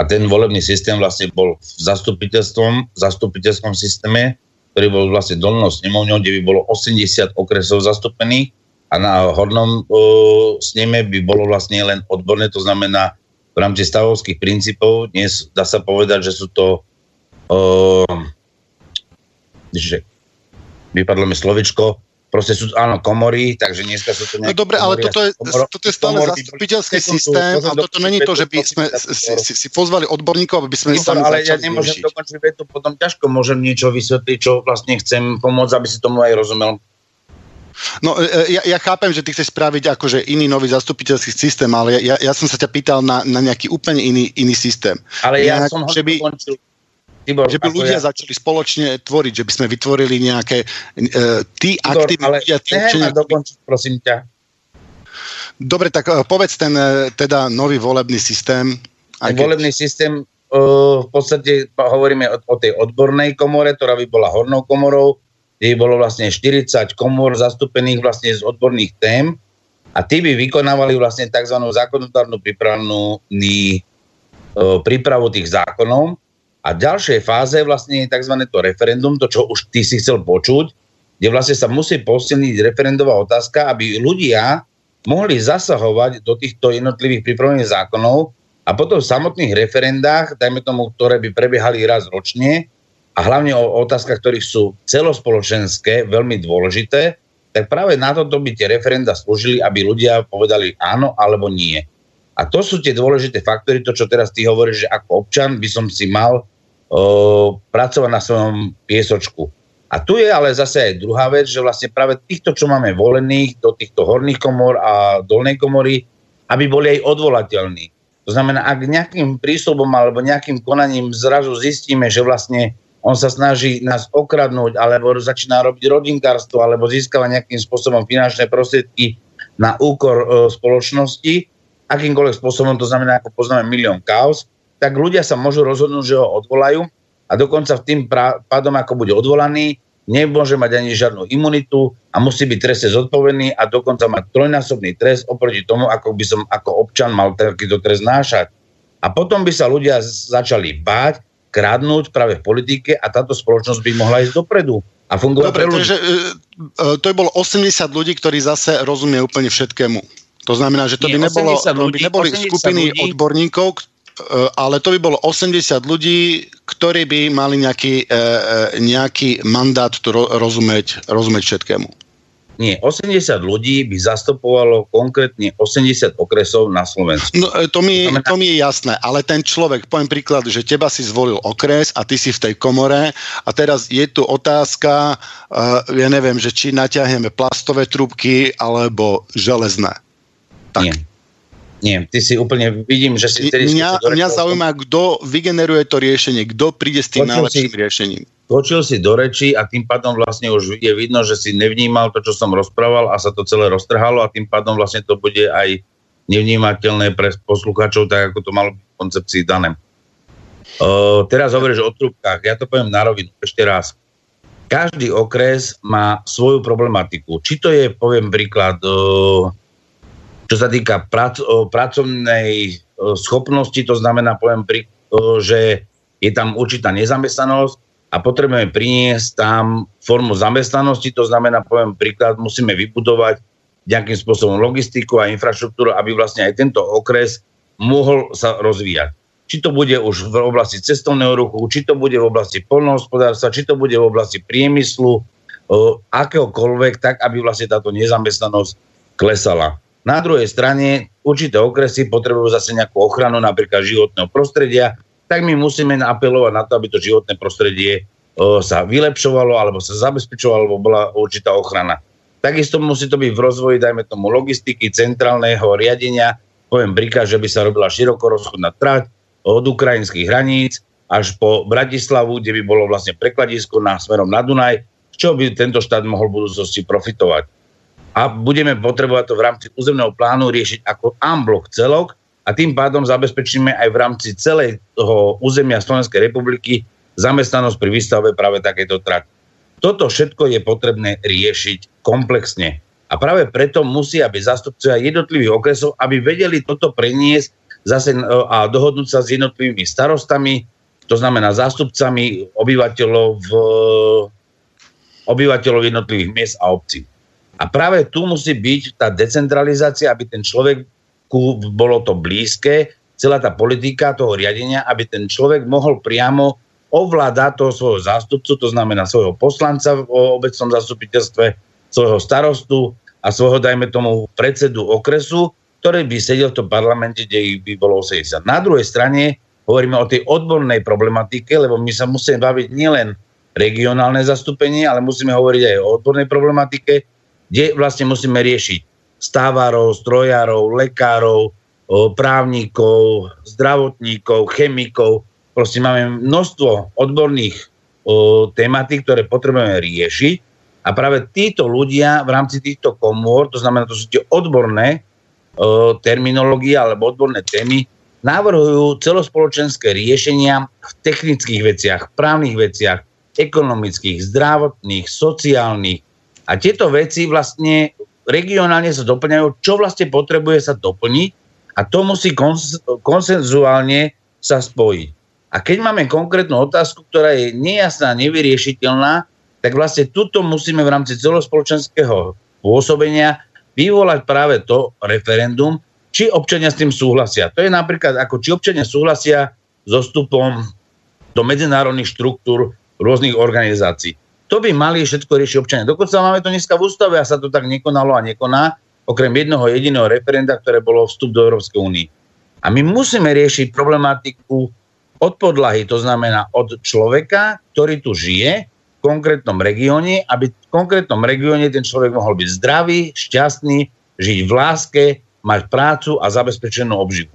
A ten volebný systém vlastne bol v zastupiteľstvom, zastupiteľskom systéme, ktorý bol vlastne dolnou snemovňou, kde by bolo 80 okresov zastúpených a na hornom uh, sneme by bolo vlastne len odborné, to znamená v rámci stavovských princípov, dnes dá sa povedať, že sú to uh, že vypadlo mi slovičko, proste sú, áno, komory, takže dneska sú to No nejaké dobre, ale komory toto je, toto je stále zastupiteľský systém a toto není to, že by sme si, si, si pozvali odborníkov, aby sme ich Pozor, sami ale ja nemôžem riešiť. dokončiť vetu, potom ťažko môžem niečo vysvetliť, čo vlastne chcem pomôcť, aby si tomu aj rozumel. No, e, ja, ja chápem, že ty chceš spraviť akože iný nový zastupiteľský systém, ale ja, ja som sa ťa pýtal na, na nejaký úplne iný, iný systém. Ale ja Nejak, som ho že by- dokončil. Tibor, Že by ľudia ja, začali spoločne tvoriť, že by sme vytvorili nejaké... E, tí Tibor, aktívni ale ľudia, tí občania... dokončiť, prosím ťa. Dobre, tak e, povedz ten teda nový volebný systém. Aj keď, volebný systém, uh, v podstate hovoríme o, o tej odbornej komore, ktorá by bola hornou komorou, kde by bolo vlastne 40 komor zastúpených vlastne z odborných tém a tí by vykonávali vlastne tzv. zákonodárnu prípravnú uh, prípravu tých zákonov a v ďalšej fáze vlastne je tzv. to referendum, to čo už ty si chcel počuť, kde vlastne sa musí posilniť referendová otázka, aby ľudia mohli zasahovať do týchto jednotlivých pripravených zákonov a potom v samotných referendách, dajme tomu, ktoré by prebiehali raz ročne a hlavne o otázkach, ktorých sú celospoločenské, veľmi dôležité, tak práve na toto by tie referenda slúžili, aby ľudia povedali áno alebo nie. A to sú tie dôležité faktory, to, čo teraz ty hovoríš, že ako občan by som si mal pracovať na svojom piesočku. A tu je ale zase aj druhá vec, že vlastne práve týchto, čo máme volených do týchto horných komor a dolnej komory, aby boli aj odvolateľní. To znamená, ak nejakým prísľubom alebo nejakým konaním zrazu zistíme, že vlastne on sa snaží nás okradnúť, alebo začína robiť rodinkárstvo, alebo získava nejakým spôsobom finančné prostriedky na úkor e, spoločnosti, akýmkoľvek spôsobom, to znamená, ako poznáme milión kaos, tak ľudia sa môžu rozhodnúť, že ho odvolajú a dokonca v tým pádom, ako bude odvolaný, nemôže mať ani žiadnu imunitu a musí byť trestne zodpovedný a dokonca mať trojnásobný trest oproti tomu, ako by som ako občan mal takýto trest nášať. A potom by sa ľudia začali báť, kradnúť práve v politike a táto spoločnosť by mohla ísť dopredu a fungovať Dobre, pre ľudí. takže e, e, to by bolo 80 ľudí, ktorí zase rozumie úplne všetkému. To znamená, že to by, nebolo, 80 to by ľudí, neboli 80 skupiny ľudí. odborníkov, ale to by bolo 80 ľudí, ktorí by mali nejaký, e, e, nejaký mandát rozumieť, rozumieť všetkému. nie, 80 ľudí by zastupovalo konkrétne 80 okresov na Slovensku. No, e, to, mi, to mi je jasné, ale ten človek, poviem príklad, že teba si zvolil okres a ty si v tej komore a teraz je tu otázka, uh, ja neviem, že či natiahneme plastové trubky alebo železné. Tak. Nie. Nie, ty si úplne, vidím, že si... Mňa, mňa zaujíma, kto vygeneruje to riešenie, kto príde s tým najlepším si, riešením skočil si do reči a tým pádom vlastne už je vidno, že si nevnímal to, čo som rozprával a sa to celé roztrhalo a tým pádom vlastne to bude aj nevnímateľné pre poslucháčov, tak ako to malo byť v koncepcii dané. Uh, teraz hovoríš o trubkách. Ja to poviem na rovinu ešte raz. Každý okres má svoju problematiku. Či to je, poviem príklad, uh, čo sa týka prac, pracovnej schopnosti, to znamená, poviem že je tam určitá nezamestnanosť, a potrebujeme priniesť tam formu zamestnanosti, to znamená, poviem príklad, musíme vybudovať nejakým spôsobom logistiku a infraštruktúru, aby vlastne aj tento okres mohol sa rozvíjať. Či to bude už v oblasti cestovného ruchu, či to bude v oblasti polnohospodárstva, či to bude v oblasti priemyslu, akéhokoľvek, tak aby vlastne táto nezamestnanosť klesala. Na druhej strane určité okresy potrebujú zase nejakú ochranu napríklad životného prostredia, tak my musíme apelovať na to, aby to životné prostredie sa vylepšovalo alebo sa zabezpečovalo, alebo bola určitá ochrana. Takisto musí to byť v rozvoji, dajme tomu, logistiky, centrálneho riadenia, poviem príklad, že by sa robila široko rozchodná trať od ukrajinských hraníc až po Bratislavu, kde by bolo vlastne prekladisko na smerom na Dunaj, z čoho by tento štát mohol v budúcnosti profitovať. A budeme potrebovať to v rámci územného plánu riešiť ako unblock celok, a tým pádom zabezpečíme aj v rámci celej toho územia Slovenskej republiky zamestnanosť pri výstave práve takéto trať. Toto všetko je potrebné riešiť komplexne. A práve preto musia byť zastupcovia jednotlivých okresov, aby vedeli toto preniesť zase e, a dohodnúť sa s jednotlivými starostami, to znamená zástupcami obyvateľov, v, obyvateľov jednotlivých miest a obcí. A práve tu musí byť tá decentralizácia, aby ten človek bolo to blízke, celá tá politika toho riadenia, aby ten človek mohol priamo ovládať toho svojho zástupcu, to znamená svojho poslanca v obecnom zastupiteľstve, svojho starostu a svojho, dajme tomu, predsedu okresu, ktorý by sedel v tom parlamente, kde ich by bolo 80. Na druhej strane hovoríme o tej odbornej problematike, lebo my sa musíme baviť nielen regionálne zastúpenie, ale musíme hovoriť aj o odbornej problematike, kde vlastne musíme riešiť stávárov, strojárov, lekárov, právnikov, zdravotníkov, chemikov. Proste máme množstvo odborných tematík, ktoré potrebujeme riešiť a práve títo ľudia v rámci týchto komôr, to znamená, to sú tie odborné terminológie alebo odborné témy, navrhujú celospoločenské riešenia v technických veciach, právnych veciach, ekonomických, zdravotných, sociálnych. A tieto veci vlastne regionálne sa doplňajú, čo vlastne potrebuje sa doplniť a to musí kons- konsenzuálne sa spojiť. A keď máme konkrétnu otázku, ktorá je nejasná, nevyriešiteľná, tak vlastne tuto musíme v rámci celospoločenského pôsobenia vyvolať práve to referendum, či občania s tým súhlasia. To je napríklad ako či občania súhlasia so vstupom do medzinárodných štruktúr rôznych organizácií. To by mali všetko riešiť občania. Dokonca máme to dneska v ústave a sa to tak nekonalo a nekoná, okrem jednoho jediného referenda, ktoré bolo vstup do Európskej únie. A my musíme riešiť problematiku od podlahy, to znamená od človeka, ktorý tu žije v konkrétnom regióne, aby v konkrétnom regióne ten človek mohol byť zdravý, šťastný, žiť v láske, mať prácu a zabezpečenú obživu.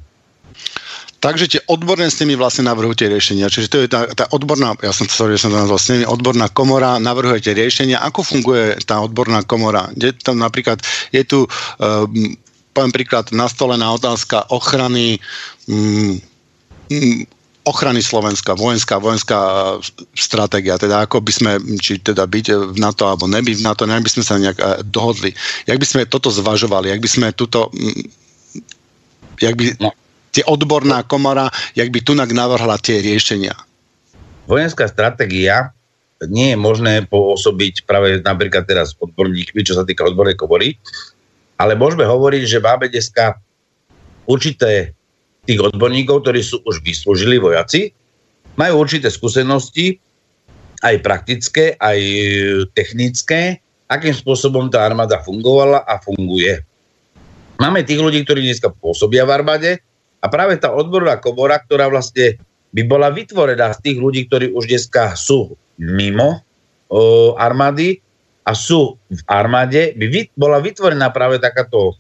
Takže tie odborné s nimi vlastne navrhujete riešenia. Čiže to je tá, tá odborná, ja som sorry, že som to nazval s nimi, odborná komora, navrhujete riešenia. Ako funguje tá odborná komora? Kde tam napríklad, je tu, um, poviem príklad, nastolená otázka ochrany um, ochrany Slovenska, vojenská, vojenská stratégia, teda ako by sme, či teda byť v NATO alebo nebyť v NATO, nejak by sme sa nejak uh, dohodli. Jak by sme toto zvažovali, jak by sme túto, um, jak by, no tie odborná komora, jak by tunak navrhla tie riešenia? Vojenská stratégia nie je možné pôsobiť práve napríklad teraz odborníkmi, čo sa týka odbornej komory, ale môžeme hovoriť, že máme dneska určité tých odborníkov, ktorí sú už vyslúžili vojaci, majú určité skúsenosti, aj praktické, aj technické, akým spôsobom tá armáda fungovala a funguje. Máme tých ľudí, ktorí dneska pôsobia v armáde a práve tá odborná komora, ktorá vlastne by bola vytvorená z tých ľudí, ktorí už dneska sú mimo o, armády a sú v armáde, by vyt, bola vytvorená práve takáto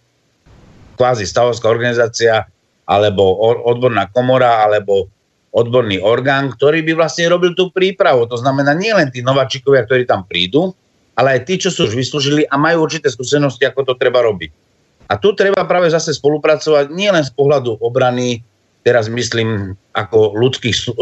kvázi stavovská organizácia alebo odborná komora alebo odborný orgán, ktorý by vlastne robil tú prípravu. To znamená nie len tí nováčikovia, ktorí tam prídu, ale aj tí, čo sú už vyslúžili a majú určité skúsenosti, ako to treba robiť. A tu treba práve zase spolupracovať nielen z pohľadu obrany, teraz myslím ako ľudských,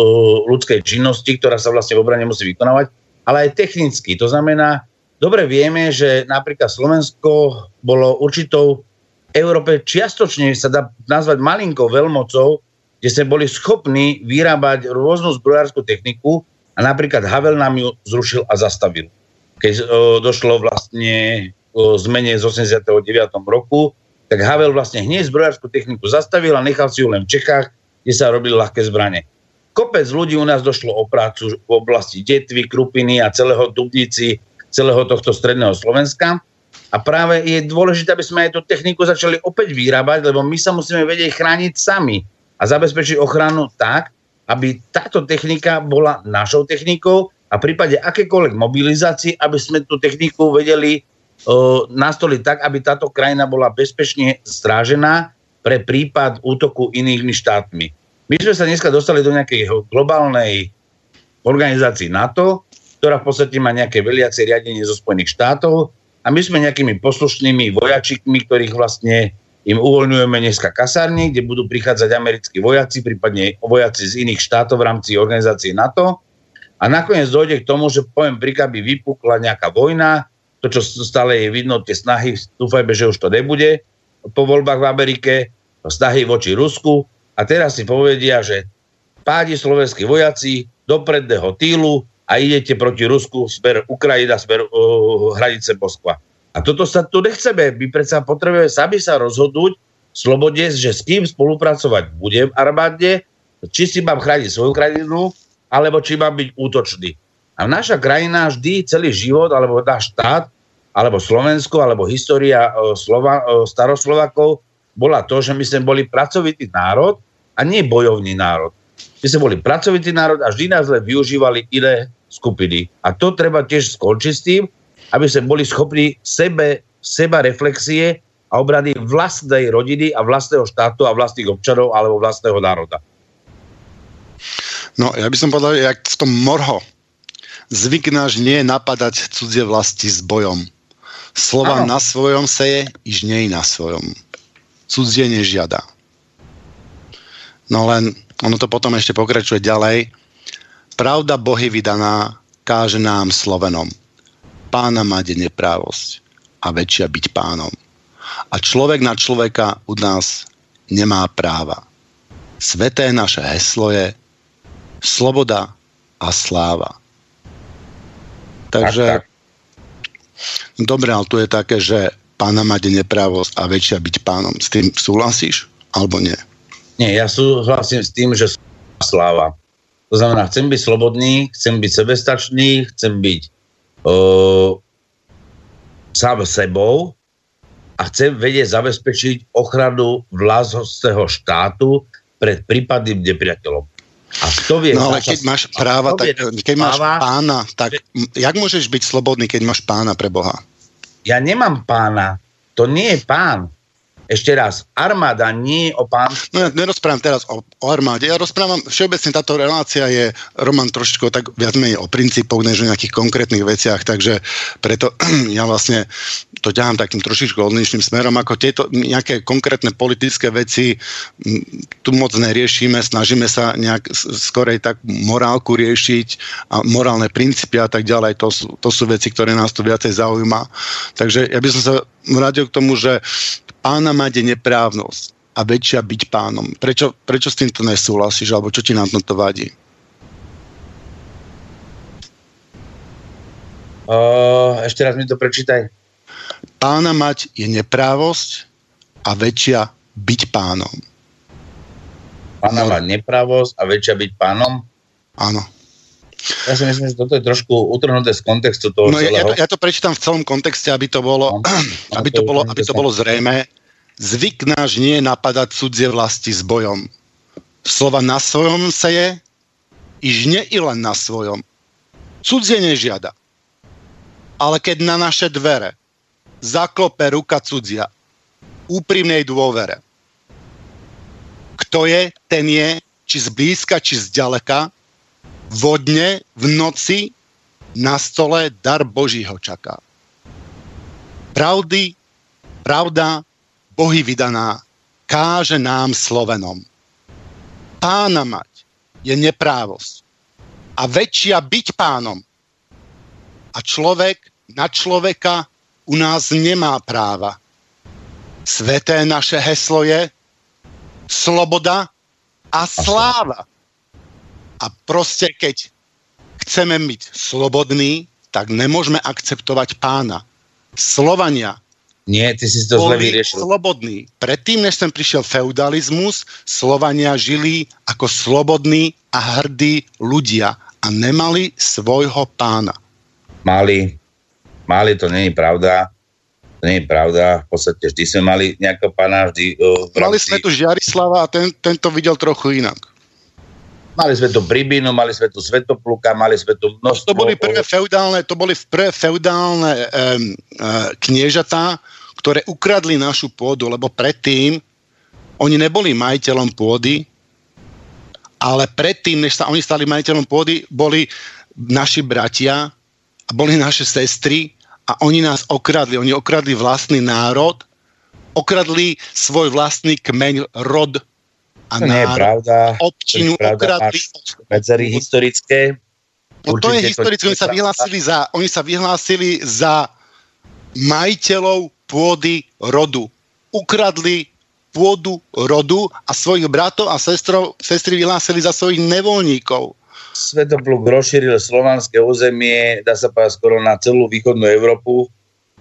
ľudskej činnosti, ktorá sa vlastne v obrane musí vykonávať, ale aj technicky. To znamená, dobre vieme, že napríklad Slovensko bolo určitou Európe čiastočne sa dá nazvať malinkou veľmocou, kde sme boli schopní vyrábať rôznu zbrojárskú techniku a napríklad Havel nám ju zrušil a zastavil. Keď o, došlo vlastne zmene z 89. roku, tak Havel vlastne hneď zbrojárskú techniku zastavil a nechal si ju len v Čechách, kde sa robili ľahké zbranie. Kopec ľudí u nás došlo o prácu v oblasti Detvy, Krupiny a celého Dubnici, celého tohto stredného Slovenska. A práve je dôležité, aby sme aj tú techniku začali opäť vyrábať, lebo my sa musíme vedieť chrániť sami a zabezpečiť ochranu tak, aby táto technika bola našou technikou a v prípade akékoľvek mobilizácie, aby sme tú techniku vedeli nastoliť tak, aby táto krajina bola bezpečne strážená pre prípad útoku inými štátmi. My sme sa dneska dostali do nejakej globálnej organizácii NATO, ktorá v podstate má nejaké veliace riadenie zo Spojených štátov a my sme nejakými poslušnými vojačikmi, ktorých vlastne im uvoľňujeme dneska kasárne, kde budú prichádzať americkí vojaci, prípadne vojaci z iných štátov v rámci organizácie NATO. A nakoniec dojde k tomu, že poviem príklad, by vypukla nejaká vojna, to, čo stále je vidno, tie snahy, dúfajme, že už to nebude po voľbách v Amerike, snahy voči Rusku. A teraz si povedia, že pádi slovenskí vojaci do predného týlu a idete proti Rusku, smer Ukrajina, smer uh, hranice Moskva. A toto sa tu nechceme. My predsa potrebujeme sami sa rozhodnúť v slobode, že s kým spolupracovať budem v armáde, či si mám chrániť svoju krajinu, alebo či mám byť útočný. A naša krajina vždy celý život, alebo náš štát, alebo Slovensko, alebo história e, Slova, e, staroslovakov bola to, že my sme boli pracovitý národ a nie bojovný národ. My sme boli pracovitý národ a vždy nás len využívali iné skupiny. A to treba tiež skončiť s tým, aby sme boli schopní sebe, seba reflexie a obrany vlastnej rodiny a vlastného štátu a vlastných občanov alebo vlastného národa. No, ja by som povedal, jak v tom morho. Zvyk náš nie je napadať cudzie vlasti s bojom. Slova ano. na svojom seje, iž nie na svojom. Cudzie nežiada. No len, ono to potom ešte pokračuje ďalej. Pravda Bohy vydaná káže nám Slovenom pána mať je neprávosť a väčšia byť pánom. A človek na človeka u nás nemá práva. Sveté naše heslo je sloboda a sláva. Takže, tak, tak. dobre, ale tu je také, že pána mať je neprávosť a väčšia byť pánom. S tým súhlasíš, alebo nie? Nie, ja súhlasím s tým, že sláva. To znamená, chcem byť slobodný, chcem byť sebestačný, chcem byť uh, sám sebou a chce vedieť zabezpečiť ochranu vlastného štátu pred prípadným nepriateľom. A to vie no ale keď máš práva, tak, keď máš pána, tak jak môžeš byť slobodný, keď máš pána pre Boha? Ja nemám pána. To nie je pán. Ešte raz, armáda nie je o pán... No ja nerozprávam teraz o, o armáde, ja rozprávam, všeobecne táto relácia je, Roman, trošičko tak viac menej o princípoch, než o nejakých konkrétnych veciach, takže preto ja vlastne to ťahám takým trošičku odlišným smerom, ako tieto nejaké konkrétne politické veci tu moc neriešime, snažíme sa nejak skorej tak morálku riešiť a morálne princípy a tak ďalej, to sú, to sú veci, ktoré nás tu viacej zaujíma. Takže ja by som sa radil k tomu, že pána je neprávnosť a väčšia byť pánom. Prečo, prečo s týmto nesúhlasíš, alebo čo ti na tomto vadí? Uh, ešte raz mi to prečítaj. Pána mať je neprávosť a väčšia byť pánom. Pána mať neprávosť a väčšia byť pánom? Áno. Ja si myslím, že toto je trošku utrhnuté z kontextu toho No ja, ja, celého. to, ja to prečítam v celom kontexte, aby to bolo, No, aby to to je bolo, aby to bolo zrejme. Zvyk náš nie je napadať cudzie vlasti s bojom. Slova na svojom seje, iž nie i len na svojom. Cudzie nežiada. Ale keď na naše dvere zaklope ruka cudzia, úprimnej dôvere. Kto je, ten je, či zblízka, či zďaleka, vodne, v noci, na stole dar Boží ho čaká. Pravdy, pravda, Bohy vydaná, káže nám Slovenom. Pána mať je neprávosť. A väčšia byť pánom. A človek na človeka u nás nemá práva. Sveté naše heslo je sloboda a sláva. A proste, keď chceme byť slobodní, tak nemôžeme akceptovať pána. Slovania Nie, ty si to zle vyriešil. slobodní. Predtým, než sem prišiel feudalizmus, Slovania žili ako slobodní a hrdí ľudia a nemali svojho pána. Mali, mali, to je pravda. To nie je pravda. V podstate vždy sme mali nejakého pána, vždy uh, Mali sme tu Žiarislava a ten, ten to videl trochu inak. Mali sme tu Bribinu, mali sme tu Svetopluka, mali sme tu množstvo... To boli prvé feudálne, to boli prvé feudálne um, uh, kniežatá, ktoré ukradli našu pôdu, lebo predtým oni neboli majiteľom pôdy, ale predtým, než sa oni stali majiteľom pôdy, boli naši bratia a boli naše sestry a oni nás okradli. Oni okradli vlastný národ, okradli svoj vlastný kmeň, rod a To nie je národ, pravda. občinu, To je pravda, okradli medzery historické. No to je to historické, oni sa vyhlásili za, oni sa vyhlásili za majiteľov pôdy rodu. Ukradli pôdu rodu a svojich bratov a sestrov, sestry vyhlásili za svojich nevoľníkov. Svetopluk rozšíril slovanské územie, dá sa povedať skoro na celú východnú Európu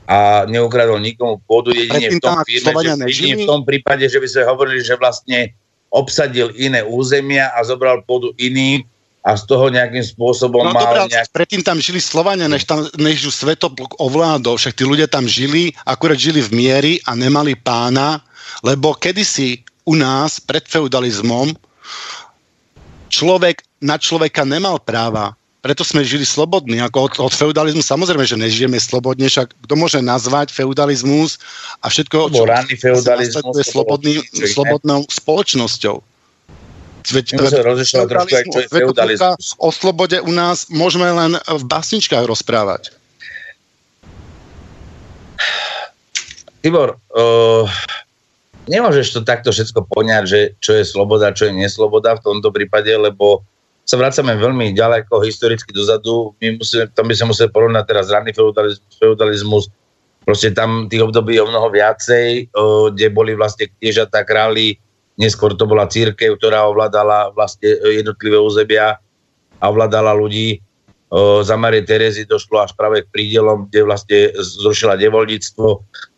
a neukradol nikomu pôdu, jedine v tom, firme, že, jedine v tom prípade, že by sme hovorili, že vlastne obsadil iné územia a zobral pôdu iným a z toho nejakým spôsobom No mal nejak... predtým tam žili Slovania, než, tam, než ju Svetopluk ovládol. Však tí ľudia tam žili, akurát žili v miery a nemali pána, lebo kedysi u nás pred feudalizmom človek na človeka nemal práva. Preto sme žili slobodní. Ako od, od feudalizmu samozrejme, že nežijeme slobodne, však kto môže nazvať feudalizmus a všetko, ranný feudalizmus, bolo slobodný, slobodnou spoločnosťou. Veď, rozlišovať trošku čo je feudalizmus. O slobode u nás môžeme len v básničkách rozprávať. Tibor, uh, nemôžeš to takto všetko poňať, že čo je sloboda, čo je nesloboda v tomto prípade, lebo sa vracame veľmi ďaleko historicky dozadu. My musíme, tam by sme museli porovnať teraz ranný feudalizmus, feudalizmus. Proste tam tých období je o mnoho viacej, kde boli vlastne kniežatá, králi, neskôr to bola církev, ktorá ovládala vlastne jednotlivé územia a ovládala ľudí. Za Marie Terezy došlo až práve k prídelom, kde vlastne zrušila nevoľníctvo.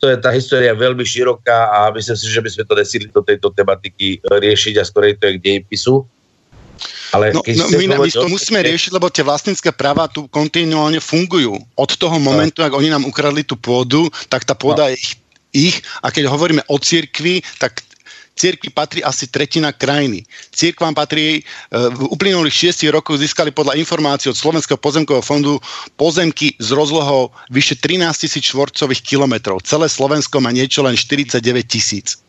To je tá história veľmi široká a myslím si, že by sme to nesili do tejto tematiky e, riešiť a skorej to je k dejepisu. Ale No, no, my, my to musíme riešiť, lebo tie vlastnícke práva tu kontinuálne fungujú. Od toho momentu, ak oni nám ukradli tú pôdu, tak tá pôda No. je ich, ich. A keď hovoríme o cirkvi, tak cirkvi patrí asi tretina krajiny. Cirkvám patrí, e, v uplynulých šiestich rokoch získali podľa informácií od Slovenského pozemkového fondu pozemky s rozlohou vyše 13 tisíc štvorcových kilometrov. Celé Slovensko má niečo len 49 tisíc.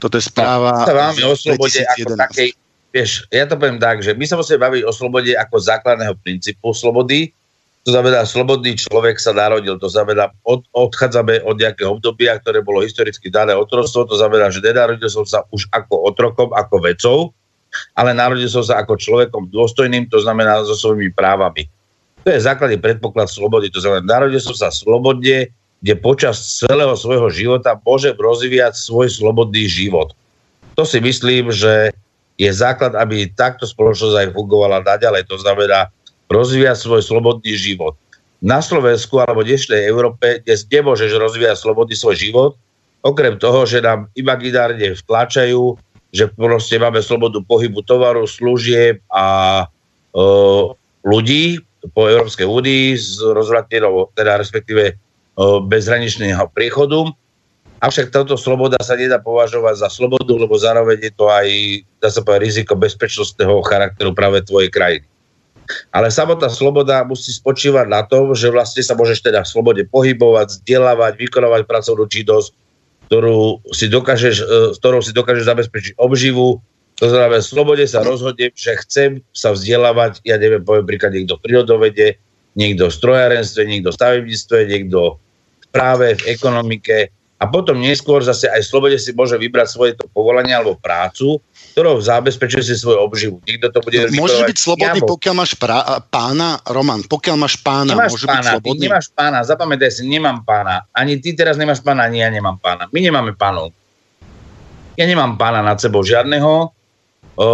Toto je správa máme z o slobode ako 2011. takej, vieš, ja to poviem tak, že my sa musíme baviť o slobode ako základného princípu slobody, to znamená, slobodný človek sa narodil, to znamená, od, odchádzame od nejakého obdobia, ktoré bolo historicky dané otroctvo, to znamená, že nenarodil som sa už ako otrokom, ako vecou, ale narodil som sa ako človekom dôstojným, to znamená so svojimi právami. To je základný predpoklad slobody, to znamená, narodil som sa slobodne, kde počas celého svojho života môžem rozvíjať svoj slobodný život. To si myslím, že je základ, aby takto spoločnosť aj fungovala naďalej. To znamená rozvíjať svoj slobodný život. Na Slovensku alebo dnešnej Európe dnes nemôžeš rozvíjať slobodný svoj život, okrem toho, že nám imaginárne vtlačajú, že proste máme slobodu pohybu tovaru, služieb a o, ľudí po Európskej únii z rozvrateného, teda respektíve bezhraničného priechodu. Avšak táto sloboda sa nedá považovať za slobodu, lebo zároveň je to aj, dá sa povedať, riziko bezpečnostného charakteru práve tvojej krajiny. Ale samotná sloboda musí spočívať na tom, že vlastne sa môžeš teda v slobode pohybovať, vzdelávať, vykonávať pracovnú činnosť, ktorú si dokážeš, e, s ktorou si dokážeš zabezpečiť obživu. To znamená, v slobode sa rozhodnem, že chcem sa vzdelávať, ja neviem, poviem príklad, niekto v prírodovede, niekto v strojárenstve, niekto v stavebníctve, niekto práve, v ekonomike, a potom neskôr zase aj slobode si môže vybrať svoje to povolanie alebo prácu, ktorou zabezpečuje si svoju obživu. Nikto to bude no, Môžeš byť slobodný, jamo. pokiaľ máš pra- pána, Roman, pokiaľ máš pána, nemáš môže pána, byť slobodný? Ty nemáš pána, zapamätaj si, nemám pána. Ani ty teraz nemáš pána, ani ja nemám pána. My nemáme pánov. Ja nemám pána nad sebou žiadneho. O,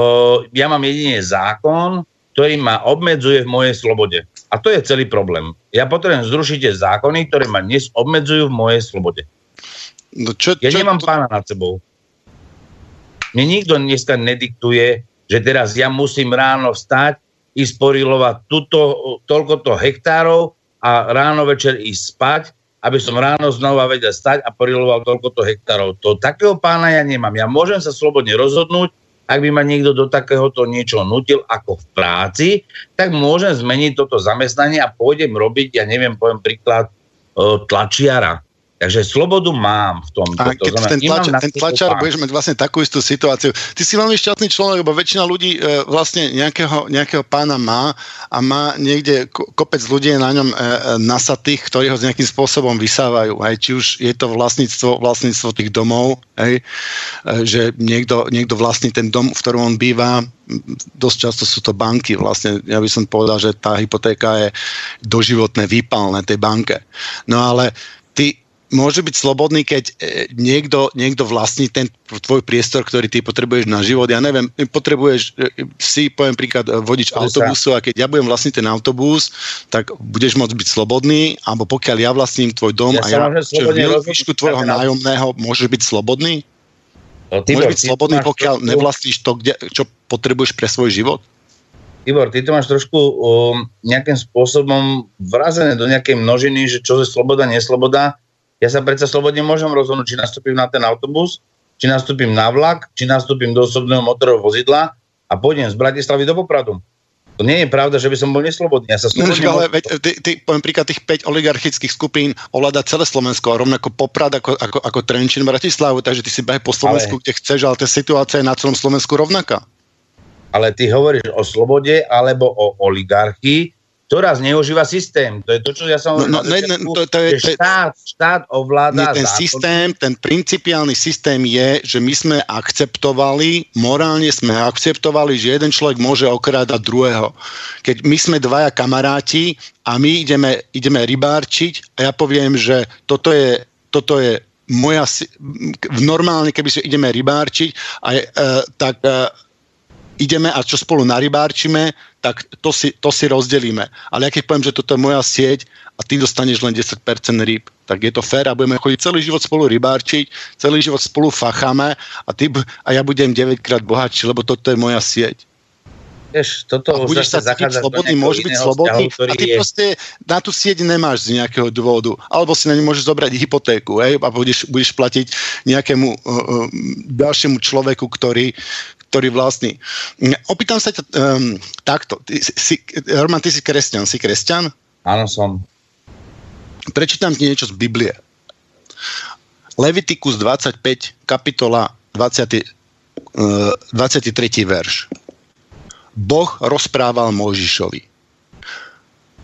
ja mám jedine zákon, ktorý ma obmedzuje v mojej slobode. A to je celý problém. Ja potrebujem zrušiť zákony, ktoré ma dnes obmedzujú v mojej slobode. No čo, čo, ja nemám to... pána nad sebou. Mne nikto dneska nediktuje, že teraz ja musím ráno vstať, ísť porilovať tuto, toľkoto hektárov a ráno večer ísť spať, aby som ráno znova vedel stať a poriloval toľkoto hektárov. To takého pána ja nemám. Ja môžem sa slobodne rozhodnúť, ak by ma niekto do takéhoto niečo nutil ako v práci, tak môžem zmeniť toto zamestnanie a pôjdem robiť, ja neviem, poviem príklad, tlačiara. Takže slobodu mám v tom. A keď to ten, tlač, ten tlačár budeš mať vlastne takú istú situáciu. Ty si veľmi šťastný človek, lebo väčšina ľudí e, vlastne nejakého, nejakého pána má a má niekde kopec ľudí na ňom e, e, nasatých, ktorí ho nejakým spôsobom vysávajú. Hej. Či už je to vlastníctvo, vlastníctvo tých domov, hej, e, že niekto, niekto vlastní ten dom, v ktorom on býva, dosť často sú to banky. Vlastne ja by som povedal, že tá hypotéka je doživotné výpalné tej banke. No ale môže byť slobodný, keď e, niekto, niekto vlastní ten tvoj priestor, ktorý ty potrebuješ na život. Ja neviem, potrebuješ e, si, poviem príklad, e, vodič autobusu a keď ja budem vlastniť ten autobus, tak budeš môcť byť slobodný, alebo pokiaľ ja vlastním tvoj dom ja a ja čo výšku tvojho nájomného, môžeš byť slobodný? No, Tibor, môžeš byť slobodný, pokiaľ trošku... nevlastníš to, kde, čo potrebuješ pre svoj život? Tibor, ty to máš trošku um, nejakým spôsobom vrazené do nejakej množiny, že čo je sloboda, nesloboda ja sa predsa slobodne môžem rozhodnúť, či nastúpim na ten autobus, či nastúpim na vlak, či nastúpim do osobného motorového vozidla a pôjdem z Bratislavy do Popradu. To nie je pravda, že by som bol neslobodný. Ja sa no, ale veď, ty, ty, poviem príklad tých 5 oligarchických skupín ovláda celé Slovensko, rovnako Poprad ako, ako, ako Trenčín, Bratislavu, takže ty si behaj po Slovensku, ale... kde chceš, ale tá situácia je na celom Slovensku rovnaká. Ale ty hovoríš o slobode alebo o oligarchii, ktorá zneužíva systém. To je to, čo ja som no, no, ne, ne, to, to je, že štát, štát ovláda ten zákon. systém, ten principiálny systém je, že my sme akceptovali, morálne sme akceptovali, že jeden človek môže okrádať druhého. Keď my sme dvaja kamaráti a my ideme, ideme rybárčiť a ja poviem, že toto je, toto je moja, normálne, keby si ideme rybárčiť, a, e, tak e, ideme a čo spolu narybárčime, tak to si, to si rozdelíme. Ale ja keď poviem, že toto je moja sieť a ty dostaneš len 10% rýb, tak je to fér a budeme chodiť celý život spolu rybárčiť, celý život spolu facháme a, ty, a ja budem 9 krát bohatší, lebo toto je moja sieť. Vieš, toto a budeš sa cítiť slobodný, môžeš byť slobodný a ty je... proste na tú sieť nemáš z nejakého dôvodu. Alebo si na ňu môžeš zobrať hypotéku hej, a budeš, budeš platiť nejakému uh, uh, ďalšiemu človeku, ktorý, ktorý vlastní. Opýtam sa ťa um, takto. Ty, si, Roman, ty si kresťan. Si kresťan? Áno, som. Prečítam ti niečo z Biblie. Levitikus 25, kapitola 20, uh, 23. verš. Boh rozprával Mojžišovi.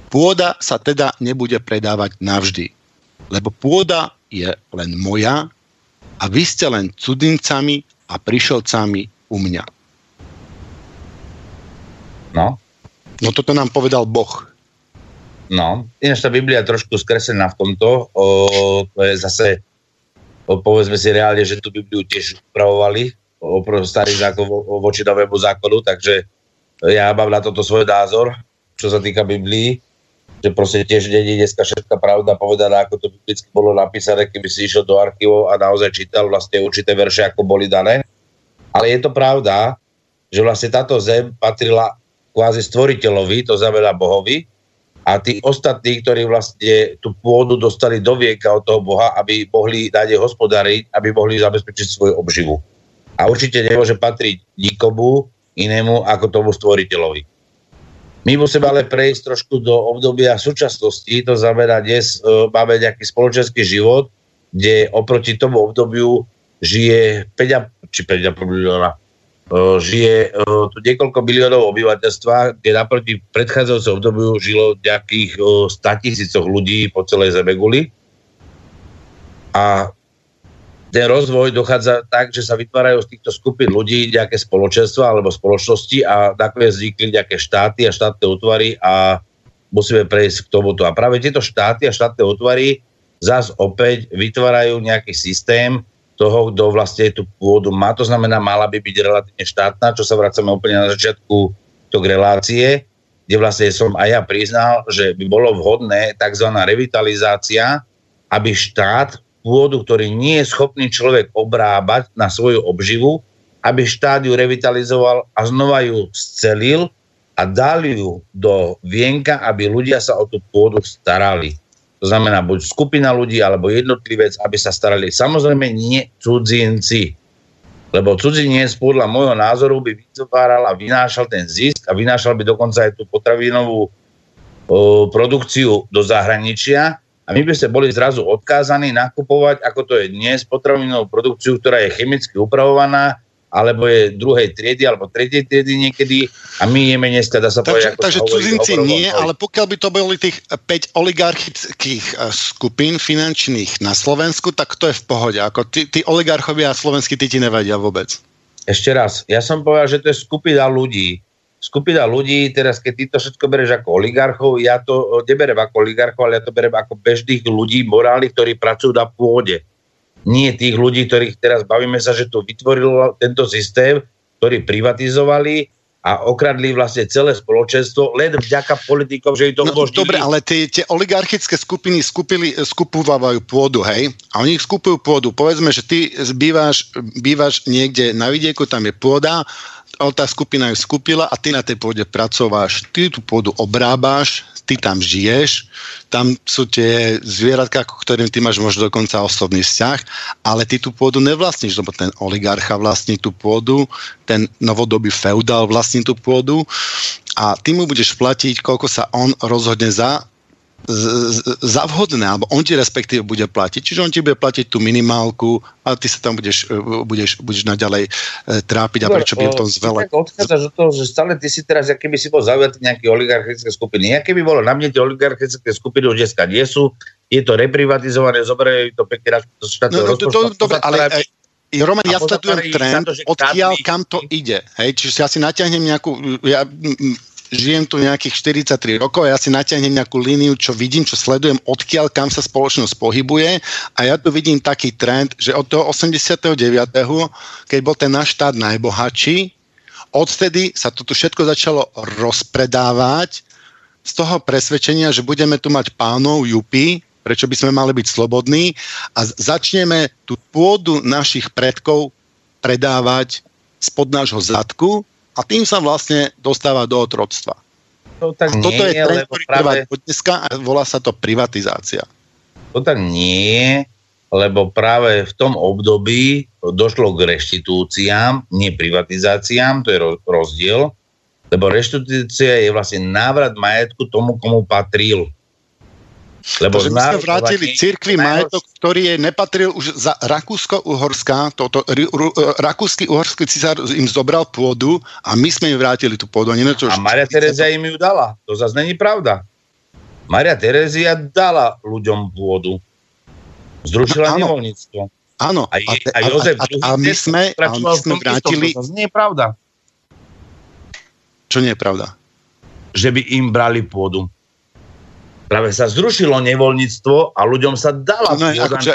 Pôda sa teda nebude predávať navždy, lebo pôda je len moja a vy ste len cudzincami a prišelcami u mňa. No. No toto nám povedal Boh. No, ináč tá Biblia je trošku skresená v tomto. O, to je zase, o, povedzme si reálne, že tú Bibliu tiež upravovali o, o starý zákon vo, voči novému zákonu, takže ja mám na toto svoj názor, čo sa týka Biblii, že proste tiež nie je dneska všetká pravda povedaná, ako to biblicky bolo napísané, keby si išiel do archívov a naozaj čítal vlastne určité verše, ako boli dané. Ale je to pravda, že vlastne táto zem patrila kvázi stvoriteľovi, to znamená Bohovi, a tí ostatní, ktorí vlastne tú pôdu dostali do vieka od toho Boha, aby mohli dať hospodáriť, aby mohli zabezpečiť svoju obživu. A určite nemôže patriť nikomu inému ako tomu stvoriteľovi. My musíme ale prejsť trošku do obdobia súčasnosti, to znamená, dnes e, máme nejaký spoločenský život, kde oproti tomu obdobiu žije 5, či 5 milióna, e, žije e, tu niekoľko miliónov obyvateľstva, kde naproti predchádzajúceho obdobiu žilo nejakých 100 e, tisícoch ľudí po celej Zemeguli. A ten rozvoj dochádza tak, že sa vytvárajú z týchto skupín ľudí nejaké spoločenstva alebo spoločnosti a nakoniec vznikli nejaké štáty a štátne útvary a musíme prejsť k tomuto. A práve tieto štáty a štátne útvary zás opäť vytvárajú nejaký systém toho, kto vlastne tú pôdu má. To znamená, mala by byť relatívne štátna, čo sa vracame úplne na začiatku to relácie, kde vlastne som aj ja priznal, že by bolo vhodné tzv. revitalizácia, aby štát pôdu, ktorý nie je schopný človek obrábať na svoju obživu, aby štát ju revitalizoval a znova ju scelil a dal ju do vienka, aby ľudia sa o tú pôdu starali. To znamená buď skupina ľudí alebo jednotlivec, aby sa starali. Samozrejme nie cudzinci. Lebo cudzinec podľa môjho názoru by vytváral a vynášal ten zisk a vynášal by dokonca aj tú potravinovú o, produkciu do zahraničia a my by sme boli zrazu odkázaní nakupovať, ako to je dnes, potravinovú produkciu, ktorá je chemicky upravovaná, alebo je druhej triedy, alebo tretej triedy niekedy a my jeme dneska, dá sa takže, povedať... Takže cudzinci nie, ale pokiaľ by to boli tých 5 oligarchických eh, skupín finančných na Slovensku, tak to je v pohode. Ako tí, tí oligarchovia slovenskí, tí ti nevedia vôbec. Ešte raz, ja som povedal, že to je skupina ľudí, skupina ľudí, teraz keď ty to všetko bereš ako oligarchov, ja to neberem ako oligarchov, ale ja to berem ako bežných ľudí, morálnych, ktorí pracujú na pôde. Nie tých ľudí, ktorých teraz bavíme sa, že tu vytvoril tento systém, ktorý privatizovali a okradli vlastne celé spoločenstvo len vďaka politikom, že ju to no, umožnili. Dobre, ale tie, tie oligarchické skupiny skupili, skupovávajú pôdu, hej? A oni skupujú pôdu. Povedzme, že ty bývaš, bývaš niekde na vidieku, tam je pôda ale tá skupina ju skúpila a ty na tej pôde pracováš. Ty tú pôdu obrábáš, ty tam žiješ, tam sú tie zvieratka, ktorým ty máš možno dokonca osobný vzťah, ale ty tú pôdu nevlastníš, lebo ten oligarcha vlastní tú pôdu, ten novodobý feudál vlastní tú pôdu a ty mu budeš platiť, koľko sa on rozhodne za za vhodné, alebo on ti respektíve bude platiť. Čiže on ti bude platiť tú minimálku a ty sa tam budeš, e, budeš, budeš naďalej e, trápiť a prečo by v tom zvele... Tak odchádzaš do toho, že stále ty si teraz, aký by si bol zaujatý nejaké oligarchické skupiny. Aké by bolo na mne tie oligarchické skupiny už dneska nie sú, je to reprivatizované, zoberajú to pekne do štátneho no, to, to, Dobre, ale Roman, ja sledujem trend, odkiaľ kam to ide. Hej, čiže ja si natiahnem nejakú, ja, žijem tu nejakých 43 rokov a ja si natiahnem nejakú líniu, čo vidím, čo sledujem, odkiaľ kam sa spoločnosť pohybuje a ja tu vidím taký trend, že od toho 89. keď bol ten náš štát najbohatší, odvtedy sa toto všetko začalo rozpredávať z toho presvedčenia, že budeme tu mať pánov Jupy, prečo by sme mali byť slobodní a začneme tú pôdu našich predkov predávať spod nášho zadku a tým sa vlastne dostáva do otroctva. To tak a toto nie, je trend, ktorý práve... trvá dneska a volá sa to privatizácia. To tak nie je, lebo práve v tom období došlo k reštitúciám, nie privatizáciám, to je rozdiel, lebo reštitúcia je vlastne návrat majetku tomu, komu patril. Lebo to, že my sme vrátili cirkvi majetok, ktorý je nepatril už za Rakúsko-Uhorská, toto rakúsky uhorský cisár im zobral pôdu a my sme im vrátili tú pôdu. A, to, a Maria Terezia im ju dala. To zase není pravda. Maria Terezia dala ľuďom pôdu. Zrušila no, nevoľníctvo. Áno. A, a, a, Jozef a, a, a my sme, a my sme vrátili... To zase nie je pravda. Čo nie je pravda? Že by im brali pôdu. Práve sa zrušilo nevoľníctvo a ľuďom sa dala no, akože,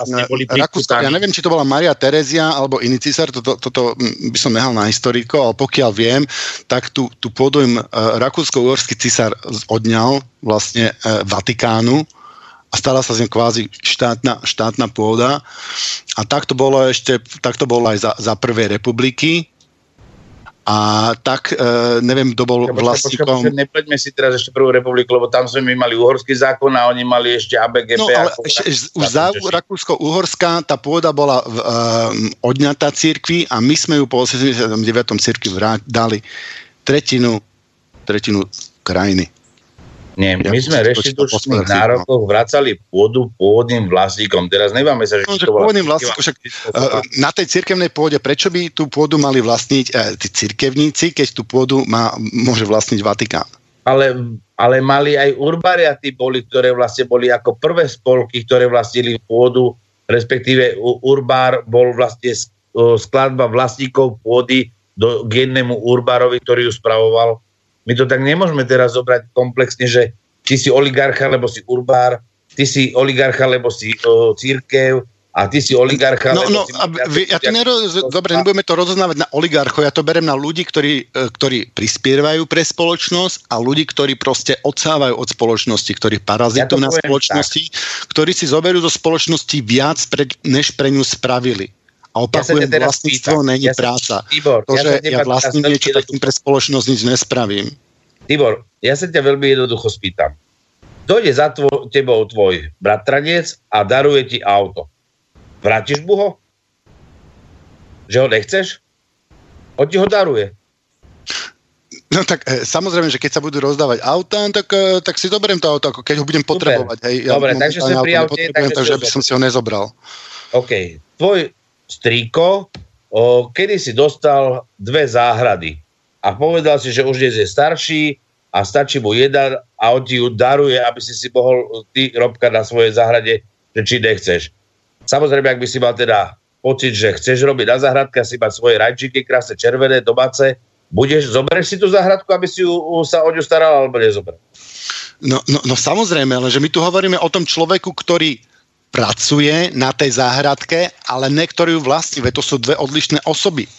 vlastne boli Rakúsko, ja neviem, či to bola Maria Terezia alebo iný cisár, toto, toto by som nehal na historiko, ale pokiaľ viem, tak tu, tu pôdu im uh, rakúsko-uhorský cisár odňal vlastne uh, Vatikánu a stala sa z ním kvázi štátna, štátna pôda. A tak to bolo ešte, tak to bolo aj za, za prvej republiky. A tak e, neviem, kto bol vlastníkom. Počka, nepoďme si teraz ešte prvú republiku, lebo tam sme my mali uhorský zákon a oni mali ešte ABGP. No ale ešte, už za Rakúsko-Uhorská tá pôda bola v, um, odňatá církvi a my sme ju po 89. církvi dali tretinu, tretinu krajiny. Nie, my sme reštitučných no. nárokoch vracali pôdu pôvodným vlastníkom. Teraz neváme sa, že no, to pôvodným vlastníkom, však uh, na tej cirkevnej pôde, prečo by tú pôdu mali vlastniť uh, tí cirkevníci, keď tú pôdu má, môže vlastniť Vatikán? Ale, ale mali aj urbariaty boli, ktoré vlastne boli ako prvé spolky, ktoré vlastnili pôdu, respektíve urbár bol vlastne skladba vlastníkov pôdy do gennému urbárovi, ktorý ju spravoval my to tak nemôžeme teraz zobrať komplexne, že ty si oligarcha, lebo si urbár, ty si oligarcha, lebo si o, církev, a ty si oligarcha. No, no, si a vy, ja to neroz... Dobre, nebudeme to rozoznávať na oligarchov, ja to berem na ľudí, ktorí, e, ktorí prispievajú pre spoločnosť a ľudí, ktorí proste odsávajú od spoločnosti, ktorí parazitujú ja na spoločnosti, tak. ktorí si zoberú do spoločnosti viac, pre, než pre ňu spravili. A opakujem, ja vlastníctvo není ja práca. Tibor, to, že ja, ja vlastním niečo, tak tým pre spoločnosť nič nespravím. Tibor, ja sa ťa veľmi jednoducho spýtam. Dojde za tvo, tebou tvoj bratranec a daruje ti auto. Vrátiš mu ho? Že ho nechceš? On ti ho daruje. No tak e, samozrejme, že keď sa budú rozdávať auta, tak, e, tak si doberiem to auto, ako keď ho budem potrebovať. Hej, ja Dobre, takže sme pri aute, takže, takže by som si ho nezobral. OK. Tvoj strýko, o, kedy si dostal dve záhrady a povedal si, že už dnes je starší a stačí mu jeden a on ti ju daruje, aby si si mohol ty, Robka, na svojej záhrade, že či nechceš. Samozrejme, ak by si mal teda pocit, že chceš robiť na záhradke a si mať svoje rajčíky krásne červené, domáce, budeš, zoberieš si tú záhradku, aby si ju, sa o ňu staral, alebo nezober? No, no, no samozrejme, ale že my tu hovoríme o tom človeku, ktorý pracuje na tej záhradke, ale niektorý ju vlastní, veď to sú dve odlišné osoby.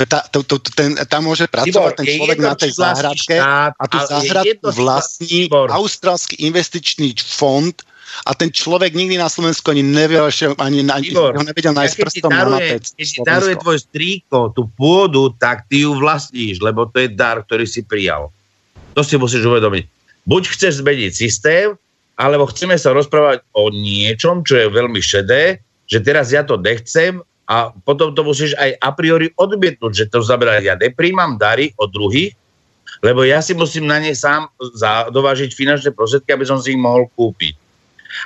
Tá, to, to, ten, tam môže pracovať Tibor, ten človek na tej záhradke štát, a tú záhradku vlastní Tibor. austrálsky investičný fond a ten človek nikdy na Slovensku ani nevedel, ani, ani Tibor, ho nevedel nájsť ja prstom daruje, na mapec. Keď ti daruje tvoj strýko tú pôdu, tak ty ju vlastníš, lebo to je dar, ktorý si prijal. To si musíš uvedomiť. Buď chceš zmeniť systém, alebo chceme sa rozprávať o niečom, čo je veľmi šedé, že teraz ja to nechcem a potom to musíš aj a priori odmietnúť, že to znamená, ja nepríjmam dary od druhých, lebo ja si musím na ne sám dovážiť finančné prostriedky, aby som si ich mohol kúpiť.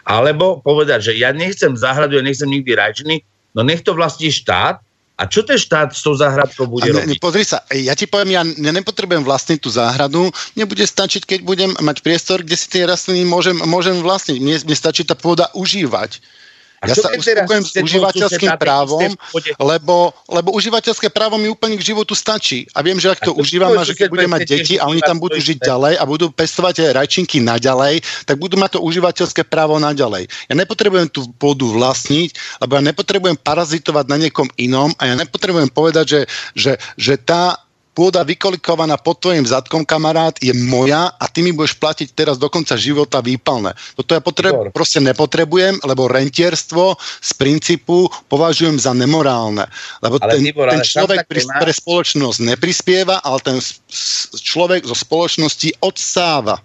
Alebo povedať, že ja nechcem záhradu, ja nechcem nikdy rajčiny, no nech to vlastní štát a čo ten štát s tou záhradkou bude ne, robiť? Pozri sa, ja ti poviem, ja, nepotrebujem vlastniť tú záhradu, nebude stačiť, keď budem mať priestor, kde si tie rastliny môžem, môžem vlastniť. Mne, mne stačí tá pôda užívať. A ja sa uspokojem s užívateľským právom, lebo, lebo užívateľské právo mi úplne k životu stačí. A viem, že ak to užívam a že keď budem mať deti a oni tam budú žiť ďalej a budú pestovať rajčinky naďalej, tak budú mať to užívateľské právo naďalej. Ja nepotrebujem tú pôdu vlastniť, lebo ja nepotrebujem parazitovať na niekom inom a ja nepotrebujem povedať, že, že, že tá pôda vykolikovaná pod tvojim zadkom, kamarát, je moja a ty mi budeš platiť teraz do konca života výpalné. Toto ja potreb, proste nepotrebujem, lebo rentierstvo z princípu považujem za nemorálne. Lebo ale ten, Tibor, ten človek pri, pre spoločnosť neprispieva, ale ten človek zo spoločnosti odsáva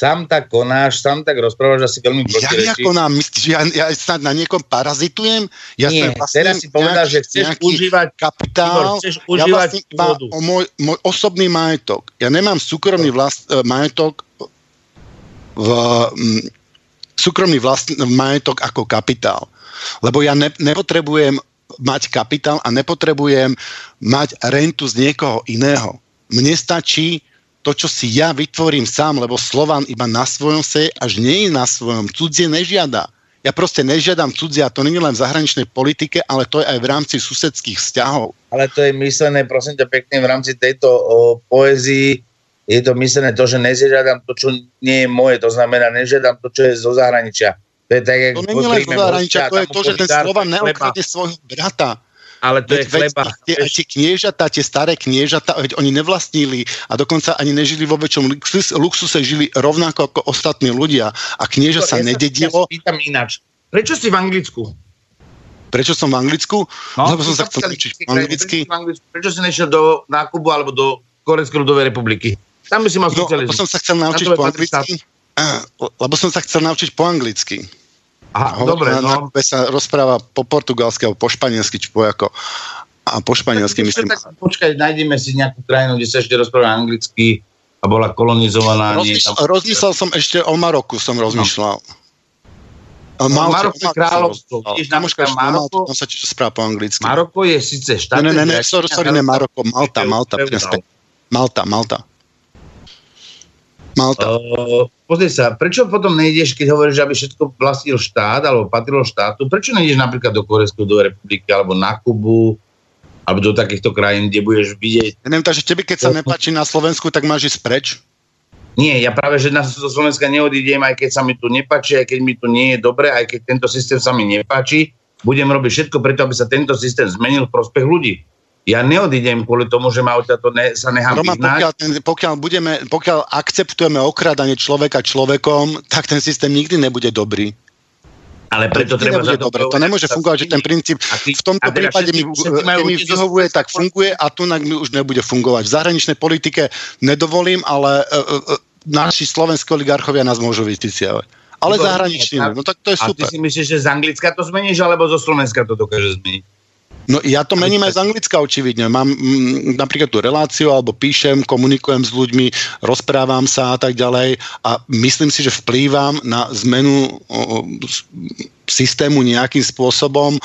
sám tak konáš, sám tak rozprávaš asi veľmi protirečí. Ja, ja konám, myslíš, že ja, ja snad na niekom parazitujem? Ja Nie, vlastne teraz si povedal, že chceš užívať kapitál, chceš užívať ja vlastne o môj, môj osobný majetok. Ja nemám súkromný vlast, uh, majetok v, um, súkromný vlast, majetok ako kapitál. Lebo ja ne, nepotrebujem mať kapitál a nepotrebujem mať rentu z niekoho iného. Mne stačí to, čo si ja vytvorím sám, lebo Slovan iba na svojom se, až nie je na svojom, cudzie nežiada. Ja proste nežiadam cudzie a to nie len v zahraničnej politike, ale to je aj v rámci susedských vzťahov. Ale to je myslené, prosím ťa pekne, v rámci tejto o, poézii je to myslené to, že nežiadam to, čo nie je moje, to znamená, nežiadam to, čo je zo zahraničia. To je tak, to nie je len zo zahraničia, to je to, že ten Slovan neokradne svojho brata ale to veď, je chleba. Veď, tie, tie kniežatá, tie staré kniežatá, veď oni nevlastnili a dokonca ani nežili vo väčšom luxuse, žili rovnako ako ostatní ľudia a knieža sa ja nededilo. Ja ináč. Prečo si v Anglicku? Prečo som v Anglicku? No, Lebo som sa chcel učiť po anglicky. Prečo, si nešiel do nákubu alebo do Korejskej ľudovej republiky? Tam by si mal No, socializmus. som sa chcel naučiť to po anglicky. Á, Lebo som sa chcel naučiť po anglicky. Aha, dobre, no. sa rozpráva po portugalsky alebo po španielsky, či po ako. A po španielsky myslím. Tak, počkaj, nájdeme si nejakú krajinu, kde sa ešte rozpráva anglicky a bola kolonizovaná. nie, Rozmýšľal, tam- rozmýšľal som ešte o Maroku, som rozmýšľal. No. Maroko je kráľovstvo. Kamoška, Maroko- tam sa tiež správa po anglicky. Maroko je síce štát... Ne, ne, ne, sorry, sorry, ne, Maroko, Malta, Malta. Malta, Malta. Malta. Uh, pozri sa, prečo potom nejdeš, keď hovoríš, aby všetko vlastnil štát alebo patrilo štátu, prečo nejdeš napríklad do Korejskej ľudovej republiky alebo na Kubu alebo do takýchto krajín, kde budeš vidieť... Ja neviem, takže tebe, keď sa nepáči na Slovensku, tak máš ísť preč? Nie, ja práve, že na do Slovenska neodídem, aj keď sa mi tu nepáči, aj keď mi tu nie je dobre, aj keď tento systém sa mi nepáči, budem robiť všetko preto, aby sa tento systém zmenil v prospech ľudí. Ja neodídem kvôli tomu, že ma odtiaľto ne, sa nechám Roman, vyhnať. pokiaľ, ten, pokiaľ, budeme, pokiaľ akceptujeme okradanie človeka človekom, tak ten systém nikdy nebude dobrý. Ale preto nikdy treba za to dobre. To nemôže fungovať, že ten princíp ty- v tomto prípade mi, mi vyhovuje, tak funguje a tu mi už nebude fungovať. V zahraničnej politike nedovolím, ale uh, uh, naši slovenskí oligarchovia nás môžu vyticiavať. Ale zahraniční, no tak to je A ty super. si myslíš, že z Anglicka to zmeníš, alebo zo Slovenska to dokáže zmeniť? No ja to mením aj z Anglicka očividne. Mám mm, napríklad tú reláciu, alebo píšem, komunikujem s ľuďmi, rozprávam sa a tak ďalej a myslím si, že vplývam na zmenu o, systému nejakým spôsobom e,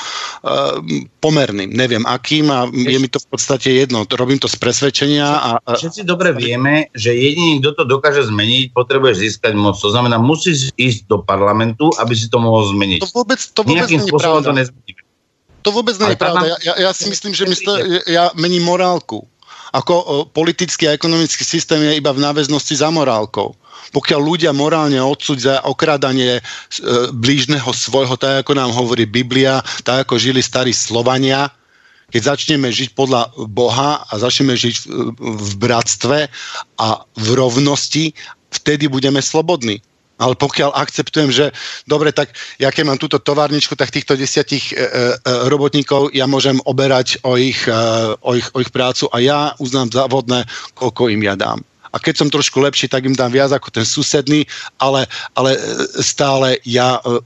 pomerným. Neviem akým a je mi to v podstate jedno. Robím to z presvedčenia a, a Všetci dobre vieme, že jediný, kto to dokáže zmeniť, potrebuje získať moc. To znamená, musíš ísť do parlamentu, aby si to mohol zmeniť. to vôbec, to vôbec Nejakým nie je pravda. to. To vôbec nie je pravda. Ja, tam- ja, ja si myslím, že my sto, ja mením morálku. Ako o, politický a ekonomický systém je iba v náväznosti za morálkou. Pokiaľ ľudia morálne odsudza okradanie e, blížneho svojho, tak ako nám hovorí Biblia, tak ako žili starí Slovania, keď začneme žiť podľa Boha a začneme žiť v, v bratstve a v rovnosti, vtedy budeme slobodní. Ale pokiaľ akceptujem, že dobre, tak ja keď mám túto továrničku, tak týchto desiatich e, e, robotníkov ja môžem oberať o ich, e, o, ich, o ich prácu a ja uznám za vodné, koľko im ja dám. A keď som trošku lepší, tak im dám viac ako ten susedný, ale, ale e, stále ja e,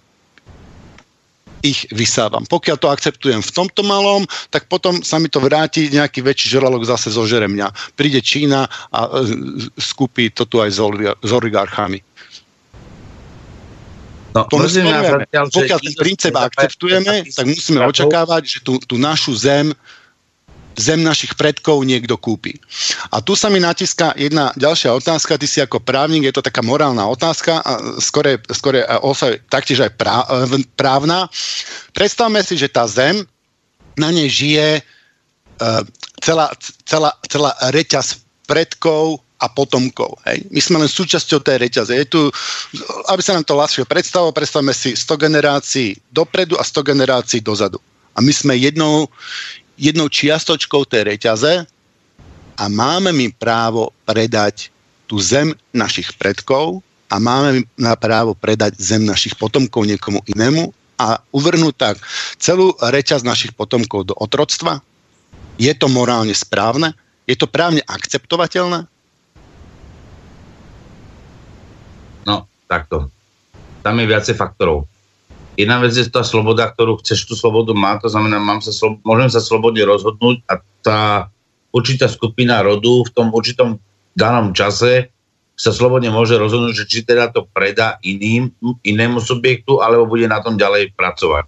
ich vysávam. Pokiaľ to akceptujem v tomto malom, tak potom sa mi to vráti, nejaký väčší žralok zase zožere mňa. Príde Čína a e, skúpi to tu aj s oligarchami. No, To že Pokiaľ ten princíp akceptujeme, tak musíme očakávať, že tú, tú našu zem zem našich predkov niekto kúpi. A tu sa mi natiská jedna ďalšia otázka, ty si ako právnik, je to taká morálna otázka, a skore, skore osa, taktiež aj prá, právna. Predstavme si, že tá zem, na nej žije uh, celá, celá, celá reťaz predkov a potomkov. Hej. My sme len súčasťou tej reťaze. Je tu, aby sa nám to ľahšie predstavilo, predstavme si 100 generácií dopredu a 100 generácií dozadu. A my sme jednou, jednou čiastočkou tej reťaze a máme mi právo predať tú zem našich predkov a máme na právo predať zem našich potomkov niekomu inému a uvrhnúť tak celú reťaz našich potomkov do otroctva? Je to morálne správne? Je to právne akceptovateľné? No, takto. Tam je viacej faktorov. Jedna vec je tá sloboda, ktorú chceš tú slobodu mať, to znamená, mám sa slo- môžem sa slobodne rozhodnúť a tá určitá skupina rodu v tom určitom danom čase sa slobodne môže rozhodnúť, že či teda to predá iným, inému subjektu, alebo bude na tom ďalej pracovať.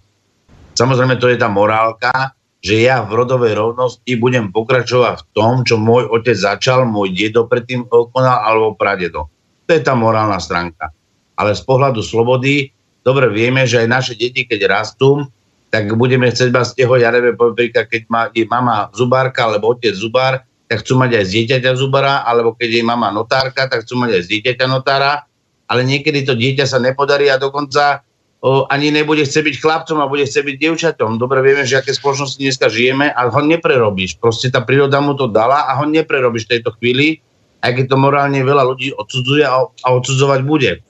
Samozrejme, to je tá morálka, že ja v rodovej rovnosti budem pokračovať v tom, čo môj otec začal, môj dedo predtým konal, alebo pradedo. To je tá morálna stránka. Ale z pohľadu slobody, dobre vieme, že aj naše deti, keď rastú, tak budeme chcieť mať z toho, ja neviem, napríklad, keď má, je mama zubárka, alebo otec zubár, tak chcú mať aj z dieťaťa zubára, alebo keď je mama notárka, tak chcú mať aj z dieťaťa notára, ale niekedy to dieťa sa nepodarí a dokonca o, ani nebude chcieť byť chlapcom a bude chcieť byť dievčatom. Dobre vieme, že aké spoločnosti dneska žijeme a ho neprerobíš. Proste tá príroda mu to dala a ho neprerobíš v tejto chvíli, aj keď to morálne veľa ľudí odsudzuje a, a odsudzovať bude.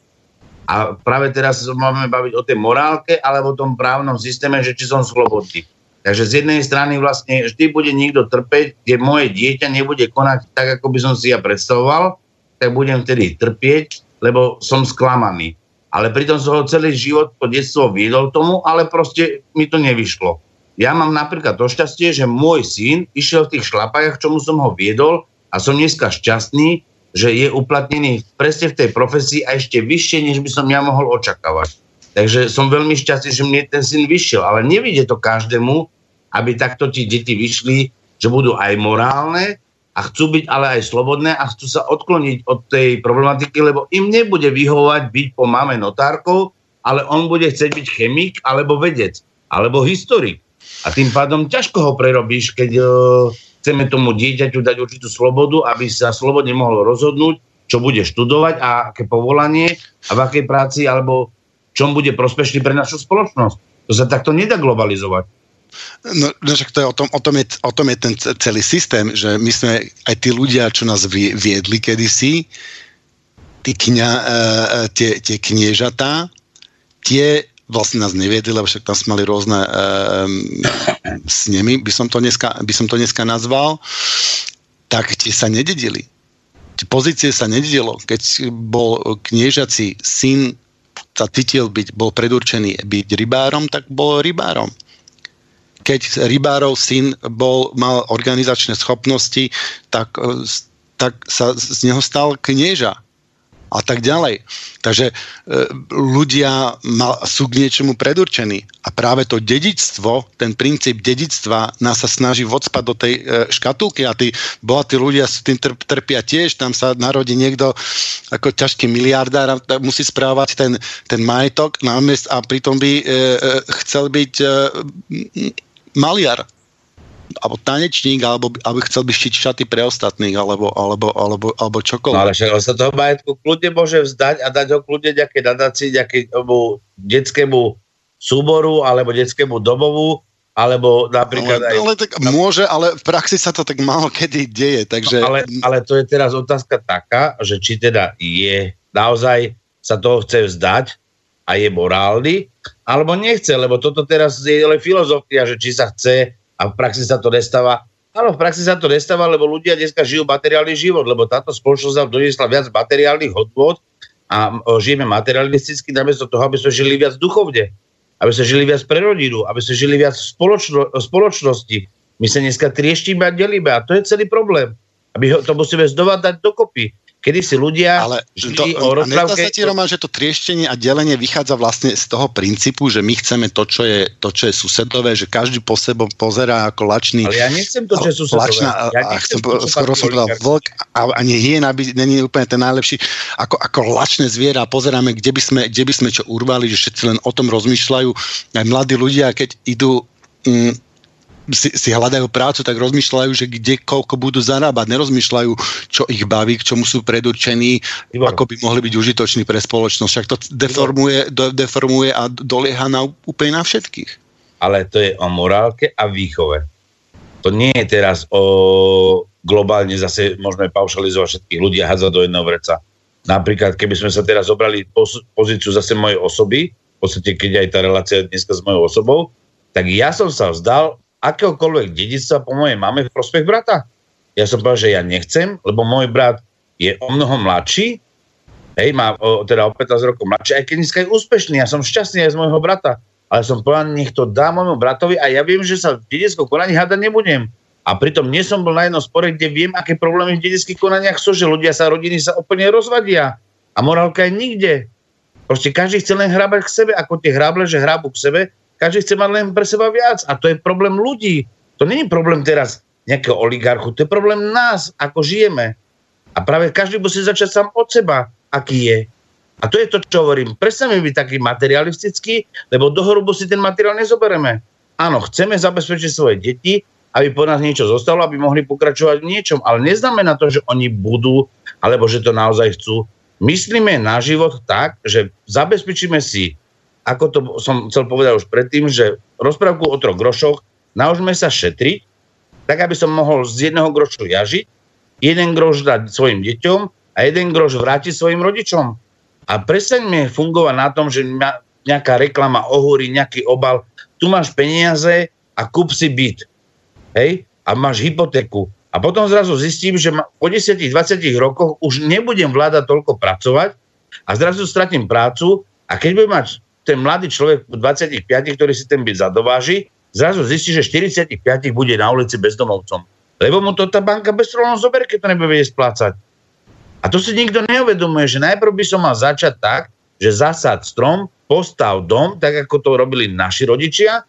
A práve teraz sa máme baviť o tej morálke alebo o tom právnom systéme, že či som slobodný. Takže z jednej strany vlastne vždy bude niekto trpeť, kde moje dieťa nebude konať tak, ako by som si ja predstavoval, tak budem vtedy trpieť, lebo som sklamaný. Ale pritom som ho celý život po detstvo viedol tomu, ale proste mi to nevyšlo. Ja mám napríklad to šťastie, že môj syn išiel v tých šlapajach, čomu som ho viedol a som dneska šťastný, že je uplatnený presne v tej profesii a ešte vyššie, než by som ja mohol očakávať. Takže som veľmi šťastný, že mne ten syn vyšiel, ale nevidie to každému, aby takto ti deti vyšli, že budú aj morálne a chcú byť ale aj slobodné a chcú sa odkloniť od tej problematiky, lebo im nebude vyhovať byť po mame notárkou, ale on bude chcieť byť chemik alebo vedec, alebo historik. A tým pádom ťažko ho prerobíš, keď uh, chceme tomu dieťaťu dať určitú slobodu, aby sa slobodne mohlo rozhodnúť, čo bude študovať a aké povolanie a v akej práci alebo čom bude prospešný pre našu spoločnosť. To sa takto nedá globalizovať. No, no však to je o tom, o, tom je, o tom je ten celý systém, že my sme aj tí ľudia, čo nás viedli kedysi, tí kňa, uh, tie, tie kniežatá, tie vlastne nás neviedli, lebo však tam sme mali rôzne um, s nimi, by som, to dneska, by som to dneska nazval, tak tie sa nededili. Tie pozície sa nededilo. Keď bol kniežací syn sa cítil byť, bol predurčený byť rybárom, tak bol rybárom. Keď rybárov syn bol, mal organizačné schopnosti, tak, tak sa z neho stal knieža a tak ďalej. Takže e, ľudia ma, sú k niečomu predurčení a práve to dedičstvo, ten princíp dedičstva nás sa snaží vodspať do tej e, škatulky a tí bohatí ľudia s tým trp, trpia tiež, tam sa narodí niekto ako ťažký miliardár a musí správať ten, ten majetok námest a pritom by e, e, chcel byť e, maliar alebo tanečník, alebo aby chcel by štiť šaty pre ostatných, alebo, alebo, alebo, alebo čokoľvek. No ale však sa toho majetku kľudne môže vzdať a dať ho kľudne nejaké nadácii, nejakému detskému súboru, alebo detskému domovu, alebo napríklad ale, aj... Ale tak môže, ale v praxi sa to tak málo kedy deje, takže... No, ale, ale to je teraz otázka taká, že či teda je naozaj sa toho chce vzdať a je morálny, alebo nechce, lebo toto teraz je len filozofia, že či sa chce a v praxi sa to nestáva. Áno, v praxi sa to nestáva, lebo ľudia dneska žijú materiálny život, lebo táto spoločnosť nám doniesla viac materiálnych hodnot a žijeme materialisticky namiesto toho, aby sme žili viac duchovne, aby sme žili viac pre rodinu, aby sme žili viac v spoločno, spoločnosti. My sa dneska trieštime a delíme a to je celý problém. Aby to musíme znova dať dokopy kedy si ľudia Ale to, o rozprávke... sa ti, Roman, že to trieštenie a delenie vychádza vlastne z toho princípu, že my chceme to, čo je, to, čo je susedové, že každý po sebe pozerá ako lačný... Ale ja nechcem to, čo je susedové. Lačná, ja a chcem, to, skoro som povedal vlk a, a nie hyena není úplne ten najlepší. Ako, ako lačné zviera pozeráme, kde by, sme, kde by sme čo urvali, že všetci len o tom rozmýšľajú. Aj mladí ľudia, keď idú... Mm, si, si hľadajú prácu, tak rozmýšľajú, že kde koľko budú zarábať. Nerozmýšľajú, čo ich baví, k čomu sú predurčení, Ivo. ako by mohli byť užitoční pre spoločnosť. Však to deformuje, deformuje a dolieha na, úplne na všetkých. Ale to je o morálke a výchove. To nie je teraz o globálne zase môžeme paušalizovať všetkých ľudí a hádzať do jedného vreca. Napríklad, keby sme sa teraz zobrali pozíciu zase mojej osoby, v podstate keď aj tá relácia dneska s mojou osobou, tak ja som sa vzdal akéhokoľvek dedictva po mojej mame v prospech brata. Ja som povedal, že ja nechcem, lebo môj brat je o mnoho mladší, hej, má o, teda o 15 rokov mladší, aj keď dneska je úspešný, ja som šťastný aj z môjho brata, ale som povedal, nech to dá môjmu bratovi a ja viem, že sa v dedickom konaní hádať nebudem. A pritom nie som bol na jednom spore, kde viem, aké problémy v dedických konaniach sú, že ľudia sa, rodiny sa úplne rozvadia. A morálka je nikde. Proste každý chce len hrábať k sebe, ako tie hráble, že hrábu k sebe každý chce mať len pre seba viac. A to je problém ľudí. To není problém teraz nejakého oligarchu, to je problém nás, ako žijeme. A práve každý musí začať sám od seba, aký je. A to je to, čo hovorím. Prestaňme byť taký materialistický, lebo do hrubu si ten materiál nezobereme. Áno, chceme zabezpečiť svoje deti, aby po nás niečo zostalo, aby mohli pokračovať v niečom. Ale neznamená to, že oni budú, alebo že to naozaj chcú. Myslíme na život tak, že zabezpečíme si ako to som chcel povedať už predtým, že rozprávku o troch grošoch naužme sa šetriť, tak aby som mohol z jedného grošu jažiť, jeden groš dať svojim deťom a jeden groš vrátiť svojim rodičom. A prestaňme fungovať na tom, že nejaká reklama ohúri, nejaký obal. Tu máš peniaze a kúp si byt. Hej? A máš hypotéku. A potom zrazu zistím, že po 10-20 rokoch už nebudem vládať toľko pracovať a zrazu stratím prácu a keď budem mať ten mladý človek 25, ktorý si ten byt zadováži, zrazu zistí, že 45 bude na ulici bezdomovcom. Lebo mu to tá banka bez problémov zoberie, keď to nebude vedieť splácať. A to si nikto neuvedomuje, že najprv by som mal začať tak, že zasad strom, postav dom, tak ako to robili naši rodičia,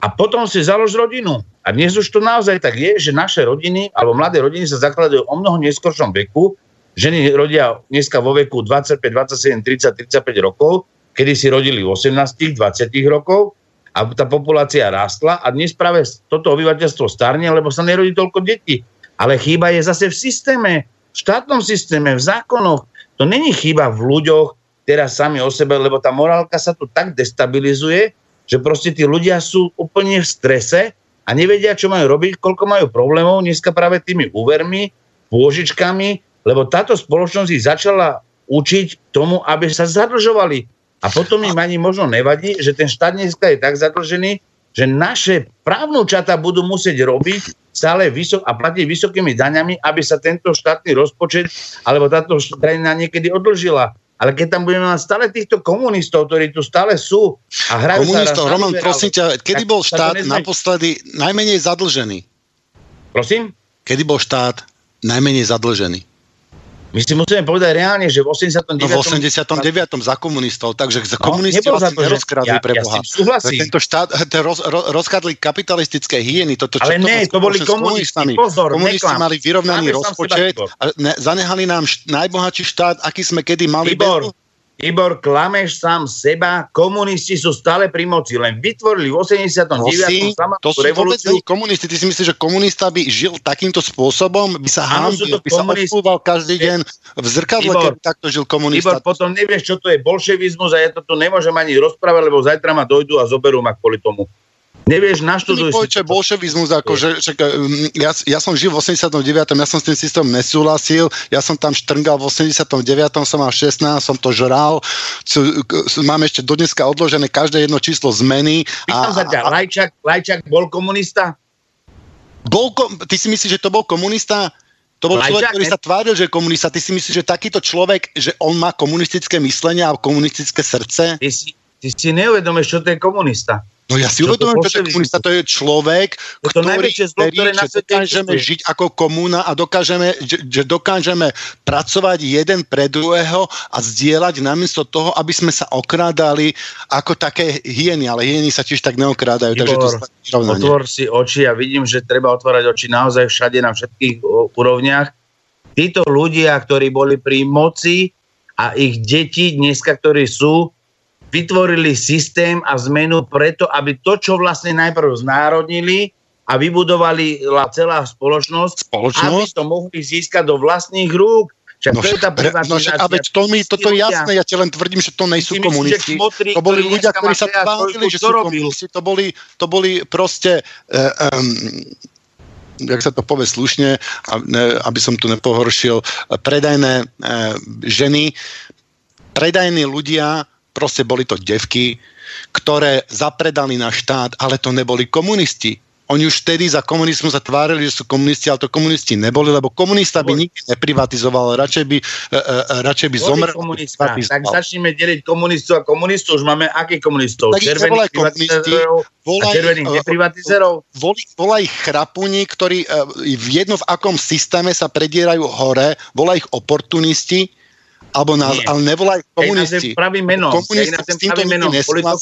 a potom si založ rodinu. A dnes už to naozaj tak je, že naše rodiny, alebo mladé rodiny sa zakladajú o mnoho neskôršom veku. Ženy rodia dneska vo veku 25, 27, 30, 35 rokov, kedy si rodili 18, 20 rokov a tá populácia rástla a dnes práve toto obyvateľstvo starne, lebo sa nerodí toľko detí. Ale chýba je zase v systéme, v štátnom systéme, v zákonoch. To není chyba v ľuďoch teraz sami o sebe, lebo tá morálka sa tu tak destabilizuje, že proste tí ľudia sú úplne v strese a nevedia, čo majú robiť, koľko majú problémov dneska práve tými úvermi, pôžičkami, lebo táto spoločnosť ich začala učiť tomu, aby sa zadlžovali. A potom im ani možno nevadí, že ten štát dneska je tak zadlžený, že naše právnúčata budú musieť robiť stále vysok a platiť vysokými daňami, aby sa tento štátny rozpočet alebo táto krajina niekedy odlžila. Ale keď tam budeme mať stále týchto komunistov, ktorí tu stále sú a hrajú Komunistov, sa... Roman, prosím ťa, kedy bol štát naposledy najmenej zadlžený? Prosím? Kedy bol štát najmenej zadlžený? My si musíme povedať reálne, že v 89. No v 89. za komunistov, takže za no, komunisti vlastne nerozkradli ja, pre Boha. Ja súhlasím. Tento štát, roz, roz, rozkradli kapitalistické hyeny. Toto, Ale čo, ne, to boli komunisti. Pozor, komunisti neklam. mali vyrovnaný rozpočet a ne, zanehali nám št, najbohatší štát, aký sme kedy mali. Libor, Ibor, klameš sám seba, komunisti sú stále pri moci, len vytvorili v 89. Prosím, to sú revolúciu. vôbec komunisti. Ty si myslíš, že komunista by žil takýmto spôsobom, by sa hambil, by sa odpúval každý deň v zrkadle, Ibor, keby takto žil komunista. Ibor, potom nevieš, čo to je bolševizmus a ja to tu nemôžem ani rozprávať, lebo zajtra ma dojdu a zoberú ma kvôli tomu. Nevieš, naštuduj si... Čo bolševizmus, ako, že, že, ja, ja som žil v 89. ja som s tým systémom nesúhlasil, ja som tam štrngal v 89. som mal 16, som to žral, mám ešte dodneska odložené každé jedno číslo zmeny. Pýtam sa ťa, Lajčak, Lajčak bol komunista? Bol, ty si myslíš, že to bol komunista? To bol človek, ktorý sa tváril, že je komunista. Ty si myslíš, že takýto človek, že on má komunistické myslenie a komunistické srdce? Ty si, ty si neuvedomíš, čo to je komunista. No ja si uvedomujem, že komunista to je človek, je to ktorý zlo, ktoré že dokážeme žiť ako komúna a dokážeme, že, že dokážeme pracovať jeden pre druhého a zdieľať namiesto toho, aby sme sa okrádali ako také hyeny, ale hyeny sa tiež tak neokrádajú. Igor, takže to otvor si oči a vidím, že treba otvárať oči naozaj všade na všetkých úrovniach. Títo ľudia, ktorí boli pri moci a ich deti dneska, ktorí sú, vytvorili systém a zmenu preto, aby to, čo vlastne najprv znárodnili a vybudovali celá spoločnosť, spoločnosť? aby to mohli získať do vlastných rúk. Však no, to je tá no, a veď to mi, toto je jasné, ja ti len tvrdím, že to nejsú myslíš, komunisti. Kmotri, to boli ľudia, ktorí sa tvárili, že sú komunisti. To boli, to boli proste uh, um, jak sa to povie slušne, aby som tu nepohoršil, predajné uh, ženy, predajní ľudia, proste boli to devky, ktoré zapredali na štát, ale to neboli komunisti. Oni už vtedy za komunizmu sa tvárili, že sú komunisti, ale to komunisti neboli, lebo komunista by nikdy neprivatizoval, radšej by, uh, uh, radšej by zomrel. Tak začneme deliť komunistov a komunistov, už máme akých komunistov? Tak červených privatizérov a červených neprivatizérov? Volaj, volaj chrapuni, ktorí uh, v jedno v akom systéme sa predierajú hore, volaj ich oportunisti, alebo nás, Nie. ale nevolaj komunisti. Pravým menom. Komunisti s týmto menom.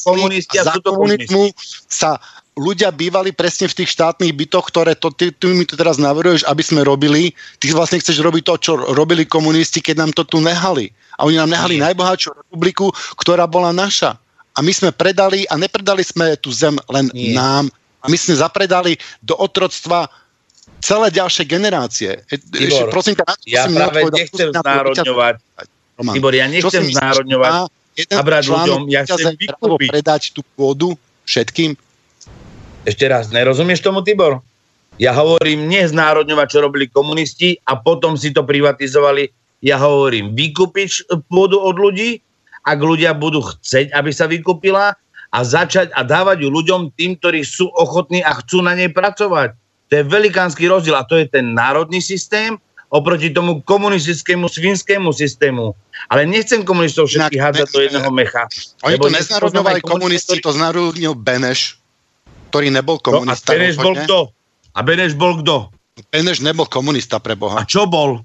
Komunisti a, a sú to komunizmu sa ľudia bývali presne v tých štátnych bytoch, ktoré to, ty, ty mi to teraz navrhuješ, aby sme robili. Ty vlastne chceš robiť to, čo robili komunisti, keď nám to tu nehali. A oni nám nehali Nie. najbohatšiu republiku, ktorá bola naša. A my sme predali, a nepredali sme tú zem len Nie. nám, a my sme zapredali do otroctva celé ďalšie generácie. Igor, prosím ťa, ja práve nechcem znárodňovať. Roman. Tibor, ja nechcem znárodňovať a brať ľuďom, ja chcem vykúpiť. predať tú pôdu všetkým? Ešte raz, nerozumieš tomu, Tibor? Ja hovorím, nie znárodňovať, čo robili komunisti a potom si to privatizovali. Ja hovorím, vykúpiť pôdu od ľudí, ak ľudia budú chceť, aby sa vykúpila a začať a dávať ju ľuďom tým, ktorí sú ochotní a chcú na nej pracovať. To je velikánsky rozdiel a to je ten národný systém oproti tomu komunistickému svinskému systému. Ale nechcem komunistov všetkých hádzať do jedného mecha. Oni to neznárodňovali komunisti, to znárodnil Beneš, ktorý nebol komunista. No, a Beneš bol kto? A Beneš bol kto? Beneš nebol komunista pre Boha. A čo bol?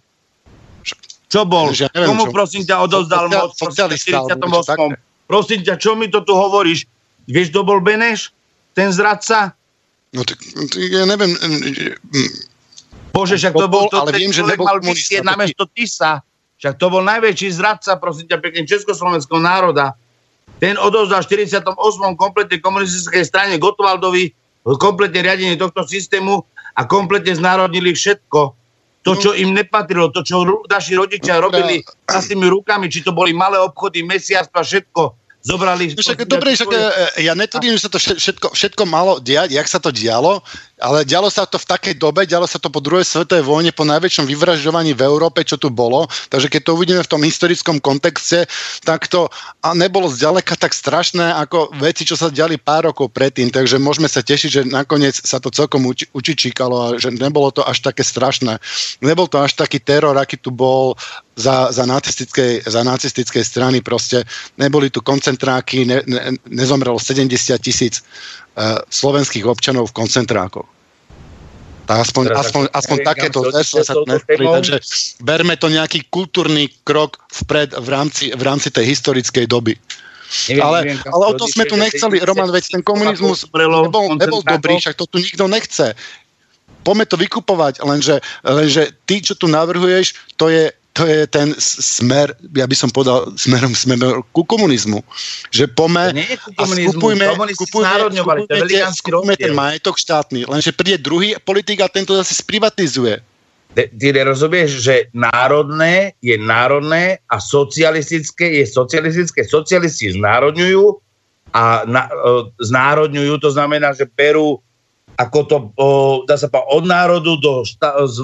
Čo bol? Ja neviem, Komu čo- prosím ťa odozdal Sociál- moc socialista, alebo niečo 48. Prosím ťa, čo mi to tu hovoríš? Vieš, kto bol Beneš? Ten zradca? No, tak, ja neviem, Bože, však to bol, to, ale viem, že nebol mal vysieť na mesto Tisa. Však to bol najväčší zradca, prosím ťa, pekne československého národa. Ten odovzdal v 48. kompletne komunistickej strane Gotwaldovi kompletne riadenie tohto systému a kompletne znárodnili všetko. To, čo im nepatrilo, to, čo naši rodičia robili s tými rukami, či to boli malé obchody, mesiactva, všetko. Zobrali... No však, dobre, však, e, ja netvrdím, že sa to vše- všetko, všetko malo diať, jak sa to dialo, ale dialo sa to v takej dobe, dialo sa to po druhej svetovej vojne, po najväčšom vyvražďovaní v Európe, čo tu bolo. Takže keď to uvidíme v tom historickom kontexte, tak to a nebolo zďaleka tak strašné ako veci, čo sa diali pár rokov predtým. Takže môžeme sa tešiť, že nakoniec sa to celkom uči, učičíkalo a že nebolo to až také strašné. Nebol to až taký teror, aký tu bol za, za, nacistickej, za nacistickej strany. Proste neboli tu koncentráky, ne, ne, nezomrelo 70 tisíc slovenských občanov v koncentrákoch. Tak aspoň, Teraz aspoň, aspoň takéto chcete sa témou? takže berme to nejaký kultúrny krok vpred v rámci, v rámci tej historickej doby. Neviem, ale, neviem, ale o to sme tu nechceli, Roman, veď ten komunizmus nebol, nebol dobrý, však to tu nikto nechce. Poďme to vykupovať, lenže, lenže ty, čo tu navrhuješ, to je, to je ten smer, ja by som povedal, smerom, smerom ku komunizmu. Že pome a skupujme, komunisti skupujme, je skupujme, ten majetok štátny, lenže príde druhý politik a tento zase sprivatizuje. Ty, ty nerozumieš, že národné je národné a socialistické je socialistické. Socialisti znárodňujú a na, o, znárodňujú, to znamená, že berú ako to, o, dá sa povedať, od národu do šta, z,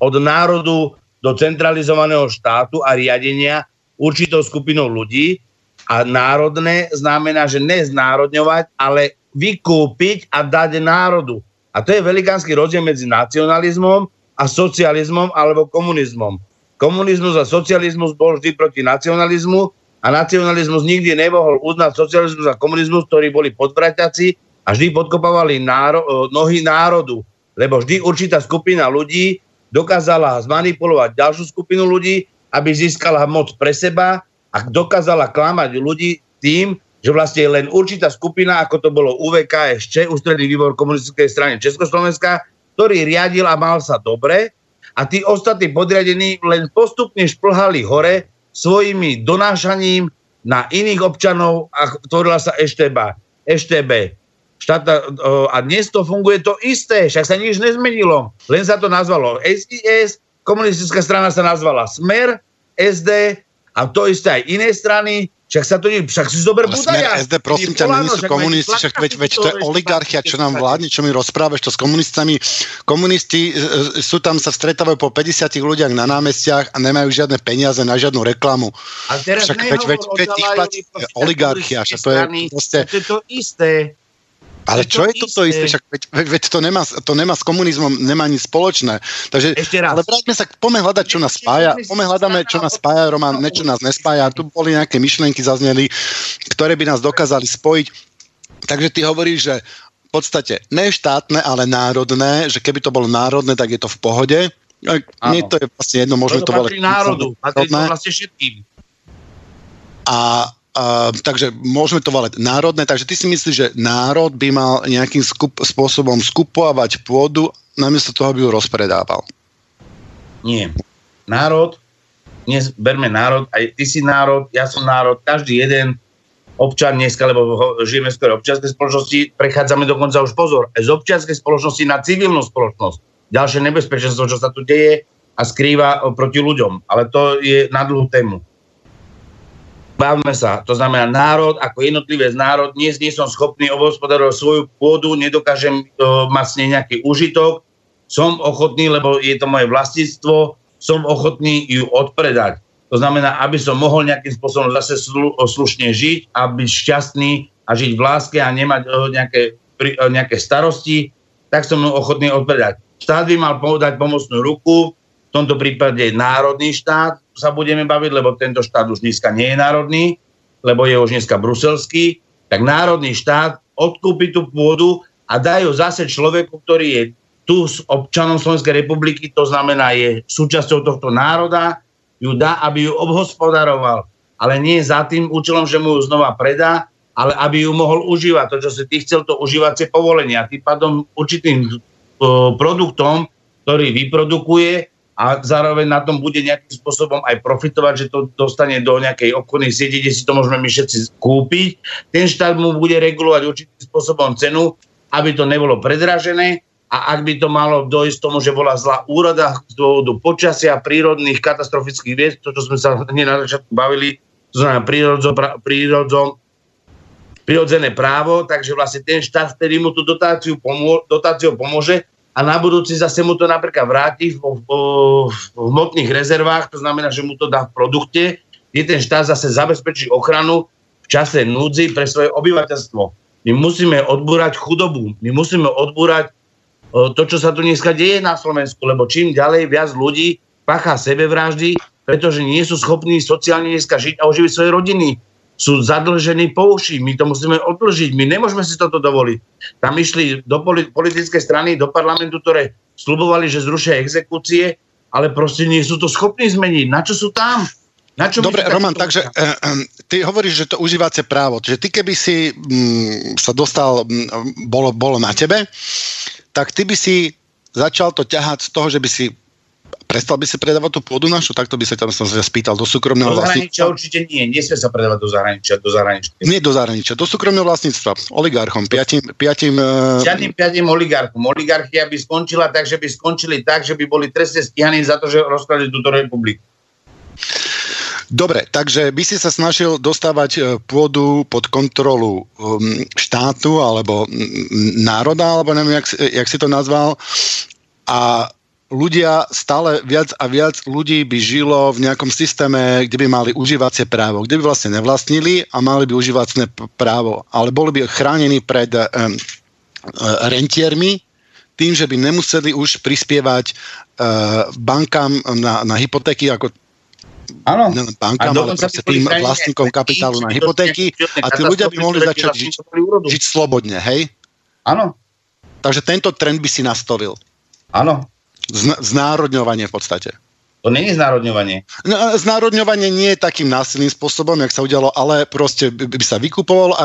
od národu do centralizovaného štátu a riadenia určitou skupinou ľudí a národné znamená, že neznárodňovať, ale vykúpiť a dať národu. A to je velikánsky rozdiel medzi nacionalizmom a socializmom alebo komunizmom. Komunizmus a socializmus bol vždy proti nacionalizmu a nacionalizmus nikdy nemohol uznať socializmus a komunizmus, ktorí boli podvrataci a vždy podkopávali náro- e, nohy národu. Lebo vždy určitá skupina ľudí dokázala zmanipulovať ďalšiu skupinu ľudí, aby získala moc pre seba a dokázala klamať ľudí tým, že vlastne len určitá skupina, ako to bolo UVKSČ, Ústredný výbor komunistickej strany Československa, ktorý riadil a mal sa dobre a tí ostatní podriadení len postupne šplhali hore svojimi donášaním na iných občanov a tvorila sa EŠTB. EŠTB. Štátna, o, a dnes to funguje to isté, však sa nič nezmenilo. Len sa to nazvalo SIS, komunistická strana sa nazvala Smer, SD a to isté aj iné strany, však sa to nie, však si zober Ale smer Budaja. SD, prosím ťa, není sú komunisti, však veď, veď to je oligarchia, čo nám vládne, čo mi rozprávaš, to s komunistami. Komunisti e, e, sú tam, sa stretávajú po 50 ľuďach na námestiach a nemajú žiadne peniaze na žiadnu reklamu. A teraz Však veď- veď- veď Zalajovi, platí oligarchia, že to je proste- To je to isté. Ale To čo je je to toto isté. Však veď, veď, to, nemá, to nemá s komunizmom, nemá nič spoločné. Takže, Ešte raz. ale vráťme sa, poďme hľadať, čo nás spája. Poďme hľadáme, čo nás spája, Roman, ne, čo nás nespája. Tu boli nejaké myšlienky zazneli, ktoré by nás dokázali spojiť. Takže ty hovoríš, že v podstate ne štátne, ale národné, že keby to bolo národné, tak je to v pohode. Nie to je vlastne jedno, môžeme to to volať. patrí národu, patrí to vlastne všetkým. A, a takže môžeme to volať národné, takže ty si myslíš, že národ by mal nejakým skup, spôsobom skupovať pôdu, namiesto toho, aby ju rozpredával. Nie. Národ, dnes berme národ, aj ty si národ, ja som národ, každý jeden občan dneska, lebo ho- žijeme skôr v občianskej spoločnosti, prechádzame dokonca už pozor, z občianskej spoločnosti na civilnú spoločnosť. Ďalšie nebezpečenstvo, čo sa tu deje a skrýva o, proti ľuďom. Ale to je na dlhú tému. Bavme sa, to znamená národ, ako jednotlivé národ, dnes nie som schopný obospodarovať svoju pôdu, nedokážem uh, mať s nej nejaký užitok, som ochotný, lebo je to moje vlastníctvo, som ochotný ju odpredať. To znamená, aby som mohol nejakým spôsobom zase slu, slušne žiť a byť šťastný a žiť v láske a nemať uh, nejaké, pri, uh, nejaké starosti, tak som ochotný odpredať. Štát by mal povedať pomocnú ruku, v tomto prípade národný štát sa budeme baviť, lebo tento štát už dneska nie je národný, lebo je už dneska bruselský, tak národný štát odkúpi tú pôdu a dajú zase človeku, ktorý je tu s občanom Slovenskej republiky, to znamená je súčasťou tohto národa, ju dá, aby ju obhospodaroval. Ale nie za tým účelom, že mu ju znova predá, ale aby ju mohol užívať. To, čo si ty chcel, to užívacie povolenie. A tým pádom určitým uh, produktom, ktorý vyprodukuje a zároveň na tom bude nejakým spôsobom aj profitovať, že to dostane do nejakej obchodnej siete, kde si to môžeme my všetci kúpiť. Ten štát mu bude regulovať určitým spôsobom cenu, aby to nebolo predražené a ak by to malo dojsť tomu, že bola zlá úroda z dôvodu počasia, prírodných, katastrofických vied, to, čo sme sa hneď na začiatku bavili, to znamená prírodzo, prírodzo, prírodzené právo, takže vlastne ten štát, ktorý mu tú dotáciu, pomô, dotáciu pomôže a na budúci zase mu to napríklad vráti v, v, v hmotných rezervách, to znamená, že mu to dá v produkte, kde ten štát zase zabezpečí ochranu v čase núdzi pre svoje obyvateľstvo. My musíme odbúrať chudobu, my musíme odbúrať to, čo sa tu dneska deje na Slovensku, lebo čím ďalej viac ľudí pachá sebevraždy, pretože nie sú schopní sociálne dneska žiť a oživiť svoje rodiny. Sú zadlžení po uši, my to musíme odlžiť, my nemôžeme si toto dovoliť. Tam išli do politické strany, do parlamentu, ktoré slubovali, že zrušia exekúcie, ale proste nie sú to schopní zmeniť. Na čo sú tam? Na čo Dobre, Roman, takže uh, ty hovoríš, že to užívacie právo. Čiže ty keby si um, sa dostal, um, bolo, bolo na tebe, tak ty by si začal to ťahať z toho, že by si prestal by si predávať tú pôdu našu? Takto by sa tam som sa spýtal do súkromného do zahraničia určite nie. Nesmie sa predávať do zahraničia. Do zahraničia. Nie do zahraničia, do súkromného vlastníctva. Oligarchom, piatim... piatim uh... Žiadnym piatim oligarchom. Oligarchia by skončila tak, že by skončili tak, že by boli trestne stíhaní za to, že rozkladli túto republiku. Dobre, takže by si sa snažil dostávať e, pôdu pod kontrolu um, štátu alebo národa, alebo neviem, jak, jak si to nazval. A ľudia, stále viac a viac ľudí by žilo v nejakom systéme, kde by mali užívacie právo, kde by vlastne nevlastnili a mali by užívacie právo, ale boli by chránení pred um, rentiermi, tým, že by nemuseli už prispievať uh, bankám na, na hypotéky, ako Áno. bankám, ale proste tým vlastníkom kapitálu na hypotéky a tí ľudia by mohli začať žiť, žiť slobodne, hej? Áno. Takže tento trend by si nastolil. Áno. Znárodňovanie v podstate. To nie je znárodňovanie. No, znárodňovanie nie je takým násilným spôsobom, jak sa udialo, ale proste by sa vykupoval a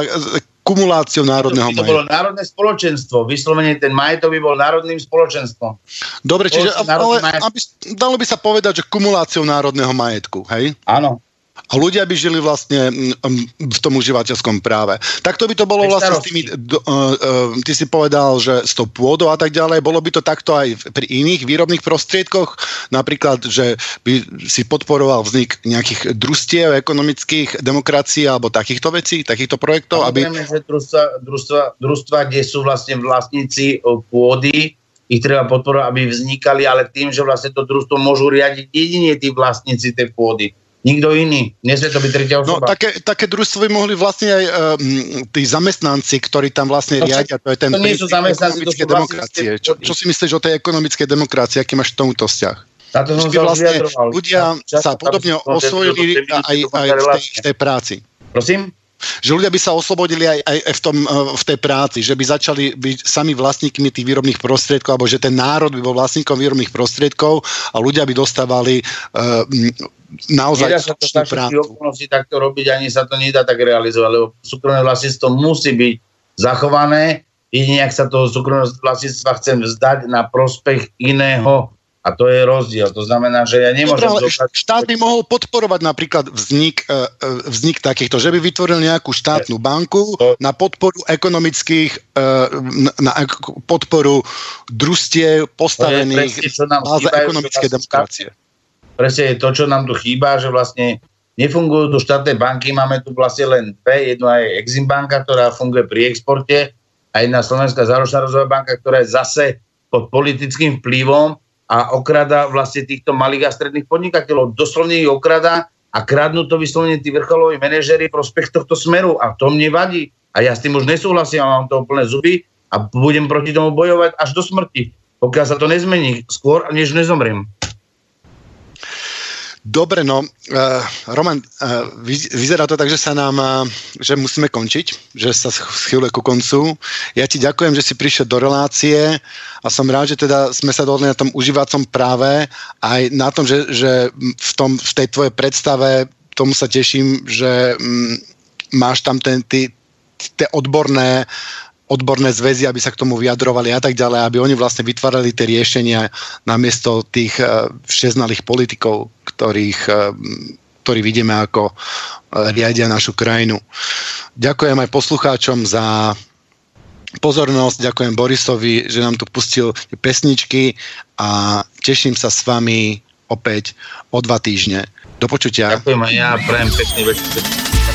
kumuláciou národného majetku. To bolo národné spoločenstvo. Vyslovene ten majetok by bol národným spoločenstvom. Dobre, čiže ale, aby, dalo by sa povedať, že kumuláciou národného majetku, hej? Áno a ľudia by žili vlastne mm, mm, v tom užívateľskom práve. Tak to by to bolo vlastne s tými, uh, uh, ty si povedal, že s tou pôdou a tak ďalej, bolo by to takto aj pri iných výrobných prostriedkoch, napríklad, že by si podporoval vznik nejakých družstiev ekonomických demokracií alebo takýchto vecí, takýchto projektov? Aby... že družstva, družstva, družstva, kde sú vlastne vlastníci pôdy, ich treba podporovať, aby vznikali, ale tým, že vlastne to družstvo môžu riadiť jedine tí vlastníci tej pôdy Nikto iný. Nesmie to byť tretia no, osoba. No, také, také družstvo by mohli vlastne aj um, tí zamestnanci, ktorí tam vlastne no, riadia. To je ten to nie sú zamestnanci, to sú demokracie. Čo, čo si myslíš o tej ekonomickej demokracii? Aký máš tomuto vzťah? Táto som vlastne ľudia sa podobne osvojili aj, aj v, tej, v tej práci. Prosím? že ľudia by sa oslobodili aj, aj v, tom, eh, v tej práci, že by začali byť sami vlastníkmi tých výrobných prostriedkov, alebo že ten národ by bol vlastníkom výrobných prostriedkov a ľudia by dostávali uh, naozaj nedá sa to za okolností takto robiť, ani sa to nedá tak realizovať, lebo súkromné vlastníctvo musí byť zachované, jedine ak sa toho súkromného vlastníctva chcem vzdať na prospech iného a to je rozdiel. To znamená, že ja nemôžem... Dobre, zobrať... Štát by mohol podporovať napríklad vznik, e, e, vznik takýchto, že by vytvoril nejakú štátnu banku na podporu ekonomických, e, na podporu družstiev postavených na báze ekonomickej demokracie. Presne je to, čo nám tu chýba, že vlastne nefungujú tu štátne banky, máme tu vlastne len dve, jedna je Exim banka, ktorá funguje pri exporte a jedna Slovenská záročná rozvojová banka, ktorá je zase pod politickým vplyvom a okrada vlastne týchto malých a stredných podnikateľov. Doslovne ich okrada a kradnú to vyslovene tí vrcholoví manažery prospech tohto smeru a to mne vadí. A ja s tým už nesúhlasím a mám to úplne zuby a budem proti tomu bojovať až do smrti, pokiaľ sa to nezmení skôr, než nezomriem. Dobre, no, uh, Roman, uh, vyzerá to tak, že sa nám, uh, že musíme končiť, že sa schýluje ku koncu. Ja ti ďakujem, že si prišiel do relácie a som rád, že teda sme sa dohodli na tom užívacom práve aj na tom, že, že v, tom, v tej tvojej predstave tomu sa teším, že um, máš tam ten, ty, tie odborné odborné zväzy, aby sa k tomu vyjadrovali a tak ďalej, aby oni vlastne vytvárali tie riešenia namiesto tých uh, všeznalých politikov, ktorých, uh, ktorí vidíme ako uh, riadia našu krajinu. Ďakujem aj poslucháčom za pozornosť, ďakujem Borisovi, že nám tu pustil pesničky a teším sa s vami opäť o dva týždne. Do počutia. Ďakujem aj ja, prajem pekný večer.